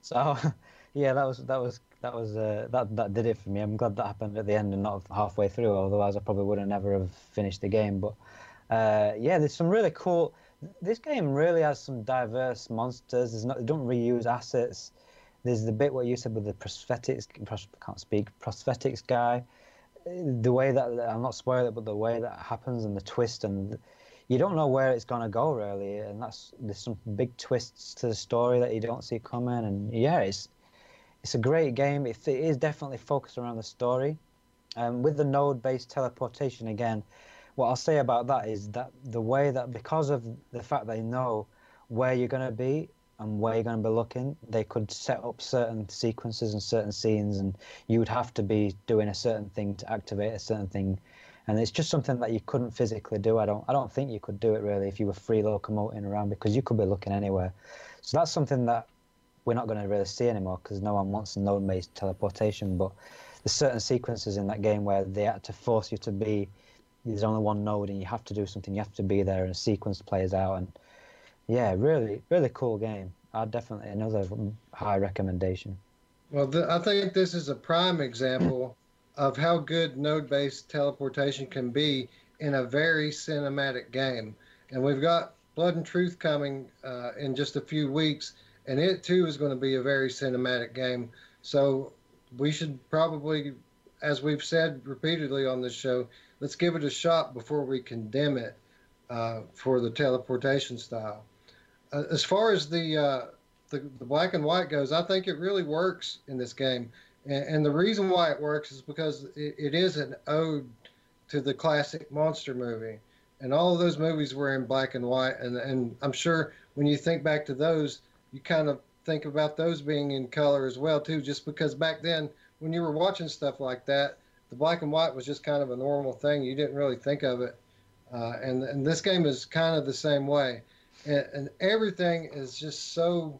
So yeah, that was that was that was uh, that that did it for me. I'm glad that happened at the end and not halfway through. Otherwise, I probably would have never have finished the game. But uh, yeah, there's some really cool. This game really has some diverse monsters. There's not they don't reuse assets. There's the bit what you said with the prosthetics. pros- Can't speak prosthetics guy. The way that I'm not spoiling it, but the way that happens and the twist and you don't know where it's gonna go really. And that's there's some big twists to the story that you don't see coming. And yeah, it's it's a great game. It, it is definitely focused around the story. Um, with the node-based teleportation again, what I'll say about that is that the way that because of the fact they know where you're going to be and where you're going to be looking, they could set up certain sequences and certain scenes, and you would have to be doing a certain thing to activate a certain thing. And it's just something that you couldn't physically do. I don't. I don't think you could do it really if you were free locomoting around because you could be looking anywhere. So that's something that we're not going to really see anymore because no one wants node-based teleportation. But there's certain sequences in that game where they had to force you to be. There's only one node, and you have to do something. You have to be there, and a sequence plays out. And yeah, really, really cool game. I'd definitely another high recommendation. Well, I think this is a prime example of how good node-based teleportation can be in a very cinematic game. And we've got Blood and Truth coming uh, in just a few weeks, and it too is going to be a very cinematic game. So we should probably, as we've said repeatedly on this show, let's give it a shot before we condemn it uh, for the teleportation style. Uh, as far as the, uh, the the black and white goes, I think it really works in this game, and, and the reason why it works is because it, it is an ode to the classic monster movie, and all of those movies were in black and white, and and I'm sure when you think back to those, you kind of think about those being in color as well too, just because back then when you were watching stuff like that, the black and white was just kind of a normal thing. You didn't really think of it, uh, and and this game is kind of the same way, and, and everything is just so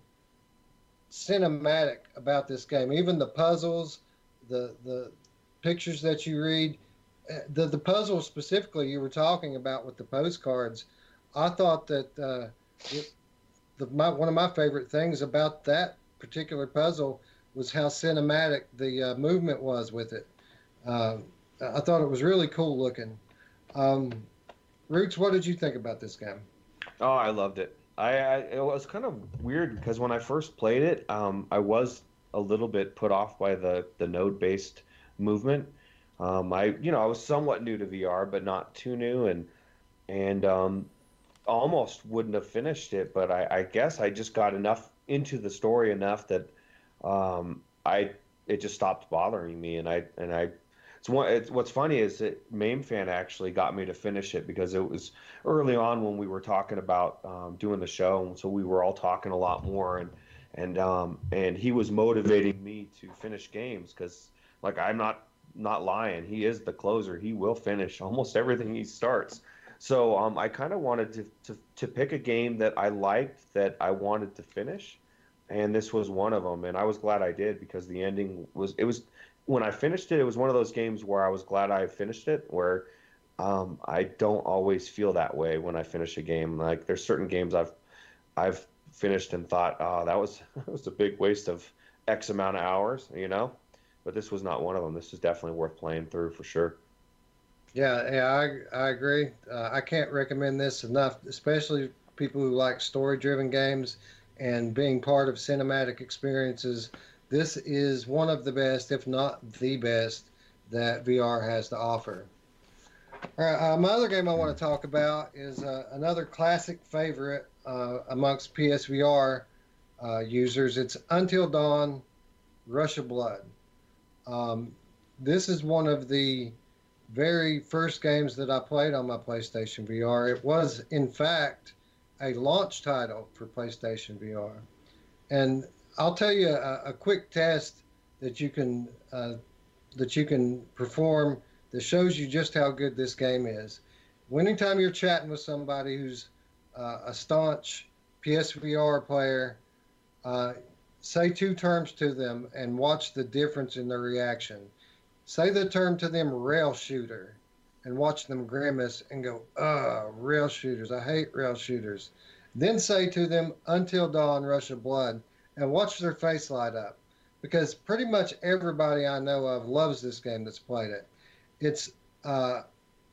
cinematic about this game. Even the puzzles, the the pictures that you read, uh, the the puzzle specifically you were talking about with the postcards. I thought that uh, it, the my, one of my favorite things about that particular puzzle was how cinematic the uh, movement was with it. Uh, I thought it was really cool looking. Um, Roots, what did you think about this game? Oh, I loved it. I, I it was kind of weird because when I first played it, um, I was a little bit put off by the the node based movement. Um, I you know I was somewhat new to VR, but not too new, and and um, almost wouldn't have finished it. But I, I guess I just got enough into the story enough that um, I it just stopped bothering me, and I and I it's one. It's, what's funny is that Mame Fan actually got me to finish it because it was early on when we were talking about um, doing the show, and so we were all talking a lot more, and and um, and he was motivating me to finish games because like I'm not not lying. He is the closer. He will finish almost everything he starts. So um, I kind of wanted to, to to pick a game that I liked that I wanted to finish, and this was one of them. And I was glad I did because the ending was it was when I finished it. It was one of those games where I was glad I finished it. Where um, I don't always feel that way when I finish a game. Like there's certain games I've I've finished and thought, oh, that was that was a big waste of X amount of hours, you know. But this was not one of them. This is definitely worth playing through for sure. Yeah, yeah, I I agree. Uh, I can't recommend this enough, especially people who like story-driven games and being part of cinematic experiences. This is one of the best, if not the best, that VR has to offer. All right, uh, my other game I want to talk about is uh, another classic favorite uh, amongst PSVR uh, users. It's Until Dawn: Rush of Blood. Um, this is one of the very first games that I played on my PlayStation VR. It was, in fact, a launch title for PlayStation VR. And I'll tell you a, a quick test that you can uh, that you can perform that shows you just how good this game is. When Anytime you're chatting with somebody who's uh, a staunch PSVR player, uh, say two terms to them and watch the difference in their reaction. Say the term to them rail shooter and watch them grimace and go, uh, rail shooters. I hate rail shooters. Then say to them, Until Dawn, Rush of Blood, and watch their face light up. Because pretty much everybody I know of loves this game that's played it. It's uh,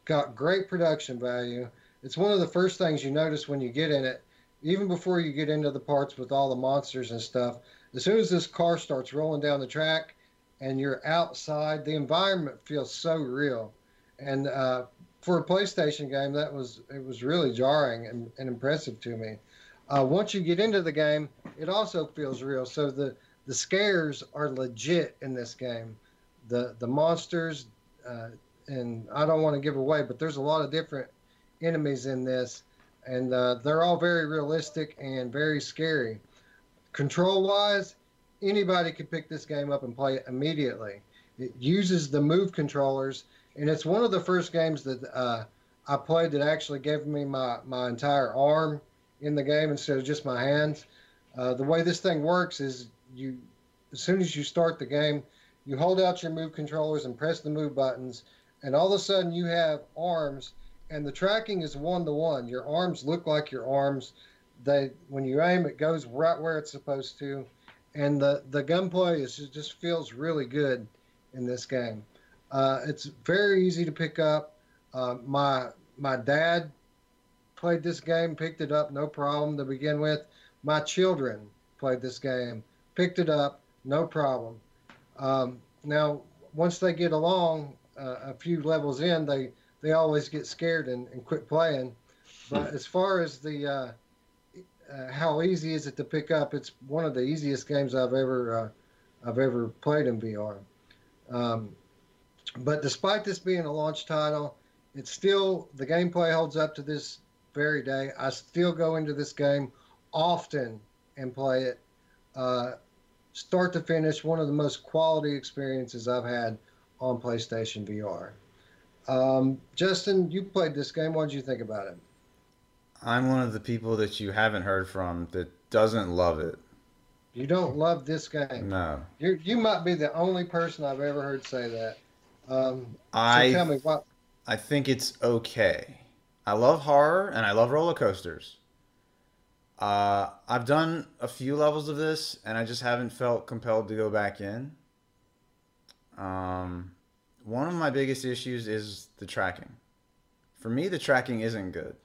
got great production value. It's one of the first things you notice when you get in it, even before you get into the parts with all the monsters and stuff. As soon as this car starts rolling down the track and you're outside, the environment feels so real. And uh, for a PlayStation game, that was it was really jarring and, and impressive to me. Uh, once you get into the game, it also feels real. So the the scares are legit in this game. The the monsters, uh, and I don't want to give away, but there's a lot of different enemies in this, and uh, they're all very realistic and very scary. Control wise, anybody could pick this game up and play it immediately. It uses the move controllers, and it's one of the first games that uh, I played that actually gave me my, my entire arm in the game instead of just my hands. Uh, the way this thing works is you, as soon as you start the game, you hold out your move controllers and press the move buttons, and all of a sudden you have arms, and the tracking is one to one. Your arms look like your arms. They, when you aim, it goes right where it's supposed to, and the the gunplay is just, just feels really good in this game. Uh, it's very easy to pick up. Uh, my my dad played this game, picked it up, no problem to begin with. My children played this game, picked it up, no problem. Um, now, once they get along uh, a few levels in, they they always get scared and, and quit playing. But as far as the uh, uh, how easy is it to pick up, it's one of the easiest games I've ever uh, I've ever played in VR. Um, but despite this being a launch title, it's still the gameplay holds up to this very day. I still go into this game often and play it, uh, start to finish. One of the most quality experiences I've had on PlayStation VR. Um, Justin, you played this game. What did you think about it? I'm one of the people that you haven't heard from that doesn't love it. You don't love this game. No. You you might be the only person I've ever heard say that. Um, so I tell me what. I think it's okay. I love horror and I love roller coasters. Uh, I've done a few levels of this and I just haven't felt compelled to go back in. Um, one of my biggest issues is the tracking. For me, the tracking isn't good.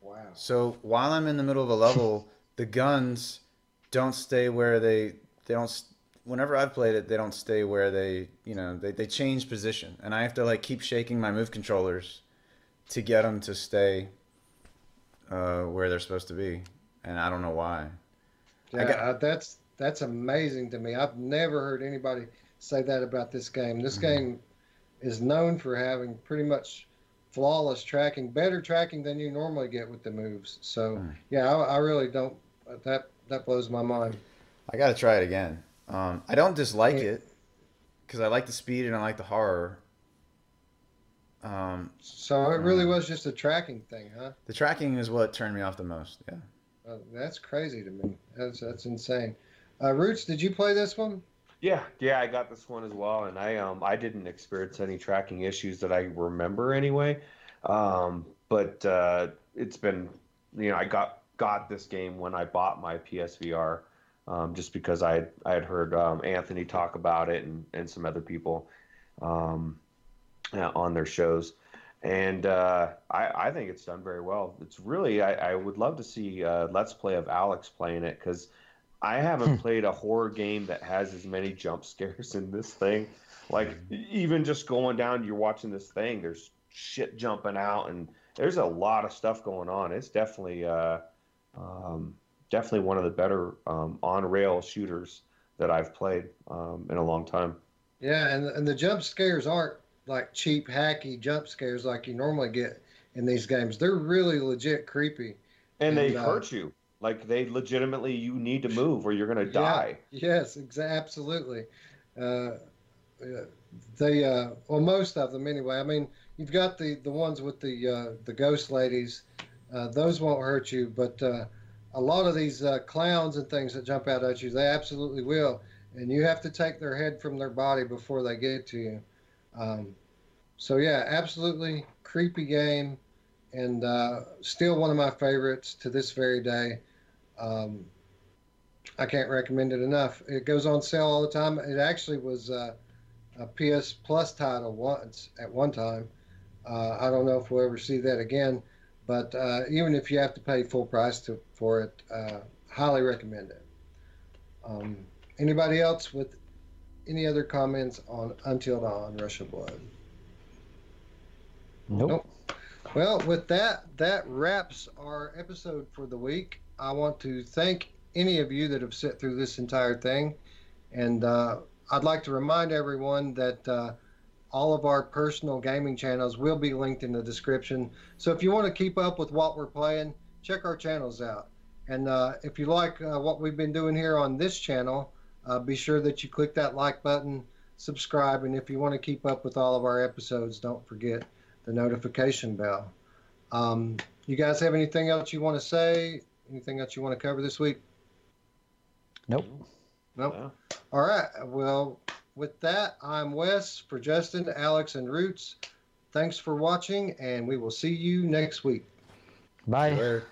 Wow. So while I'm in the middle of a level, the guns don't stay where they they don't. Whenever I've played it, they don't stay where they you know they, they change position, and I have to like keep shaking my move controllers to get them to stay uh, where they're supposed to be, and I don't know why. Yeah, got- uh, that's that's amazing to me. I've never heard anybody say that about this game. This Mhm. game is known for having pretty much flawless tracking, better tracking than you normally get with the moves. So Mm. yeah, I, I really don't. That that blows my mind. I got to try it again. Um, I don't dislike Yeah. it because I like the speed and I like the horror. Um, So it really Mm. was just a tracking thing, huh? the tracking is what turned me off the most. Yeah. Uh, that's crazy to me. That's that's insane. Uh, Roots, did you play this one? Yeah, yeah, I got this one as well, and I um I didn't experience any tracking issues that I remember anyway. Um, but uh, it's been, you know, I got got this game when I bought my PSVR, um, just because I I had heard um, Anthony talk about it and and some other people, um, uh, on their shows. And uh, I, I think it's done very well. It's really I, I would love to see uh, Let's Play of Alex playing it because I haven't played a horror game that has as many jump scares in this thing. Like even just going down, you're watching this thing. There's shit jumping out, and there's a lot of stuff going on. It's definitely, uh, um, definitely one of the better um, on rail shooters that I've played um, in a long time. Yeah, and and the jump scares aren't like cheap hacky jump scares like you normally get in these games. They're really legit creepy. And they uh, hurt you. Like they legitimately, you need to move or you're gonna Yeah. die. Yes, exa- absolutely. Uh, yeah, they uh, well, most of them anyway. I mean, you've got the the ones with the uh, the ghost ladies. Uh, those won't hurt you, but uh, a lot of these uh, clowns and things that jump out at you, they absolutely will. And you have to take their head from their body before they get to you. Um, so yeah, absolutely creepy game, and uh, still one of my favorites to this very day. Um, I can't recommend it enough. It goes on sale all the time. It actually was uh, a PS Plus title once at one time. Uh, I don't know if we'll ever see that again, but uh, even if you have to pay full price to, for it, uh, highly recommend it. Um, anybody else with any other comments on Until Dawn: Rush of Blood? Nope. Nope. Well, with that, that wraps our episode for the week. I want to thank any of you that have sat through this entire thing. And uh, I'd like to remind everyone that uh, all of our personal gaming channels will be linked in the description. So if you want to keep up with what we're playing, check our channels out. And uh, if you like uh, what we've been doing here on this channel, uh, be sure that you click that like button, subscribe, and if you want to keep up with all of our episodes, don't forget the notification bell. Um, you guys have anything else you want to say? Anything else you want to cover this week? Nope. Nope. Yeah. All right. Well, with that, I'm Wes for Justin, Alex, and Roots. Thanks for watching, and we will see you next week. Bye. Where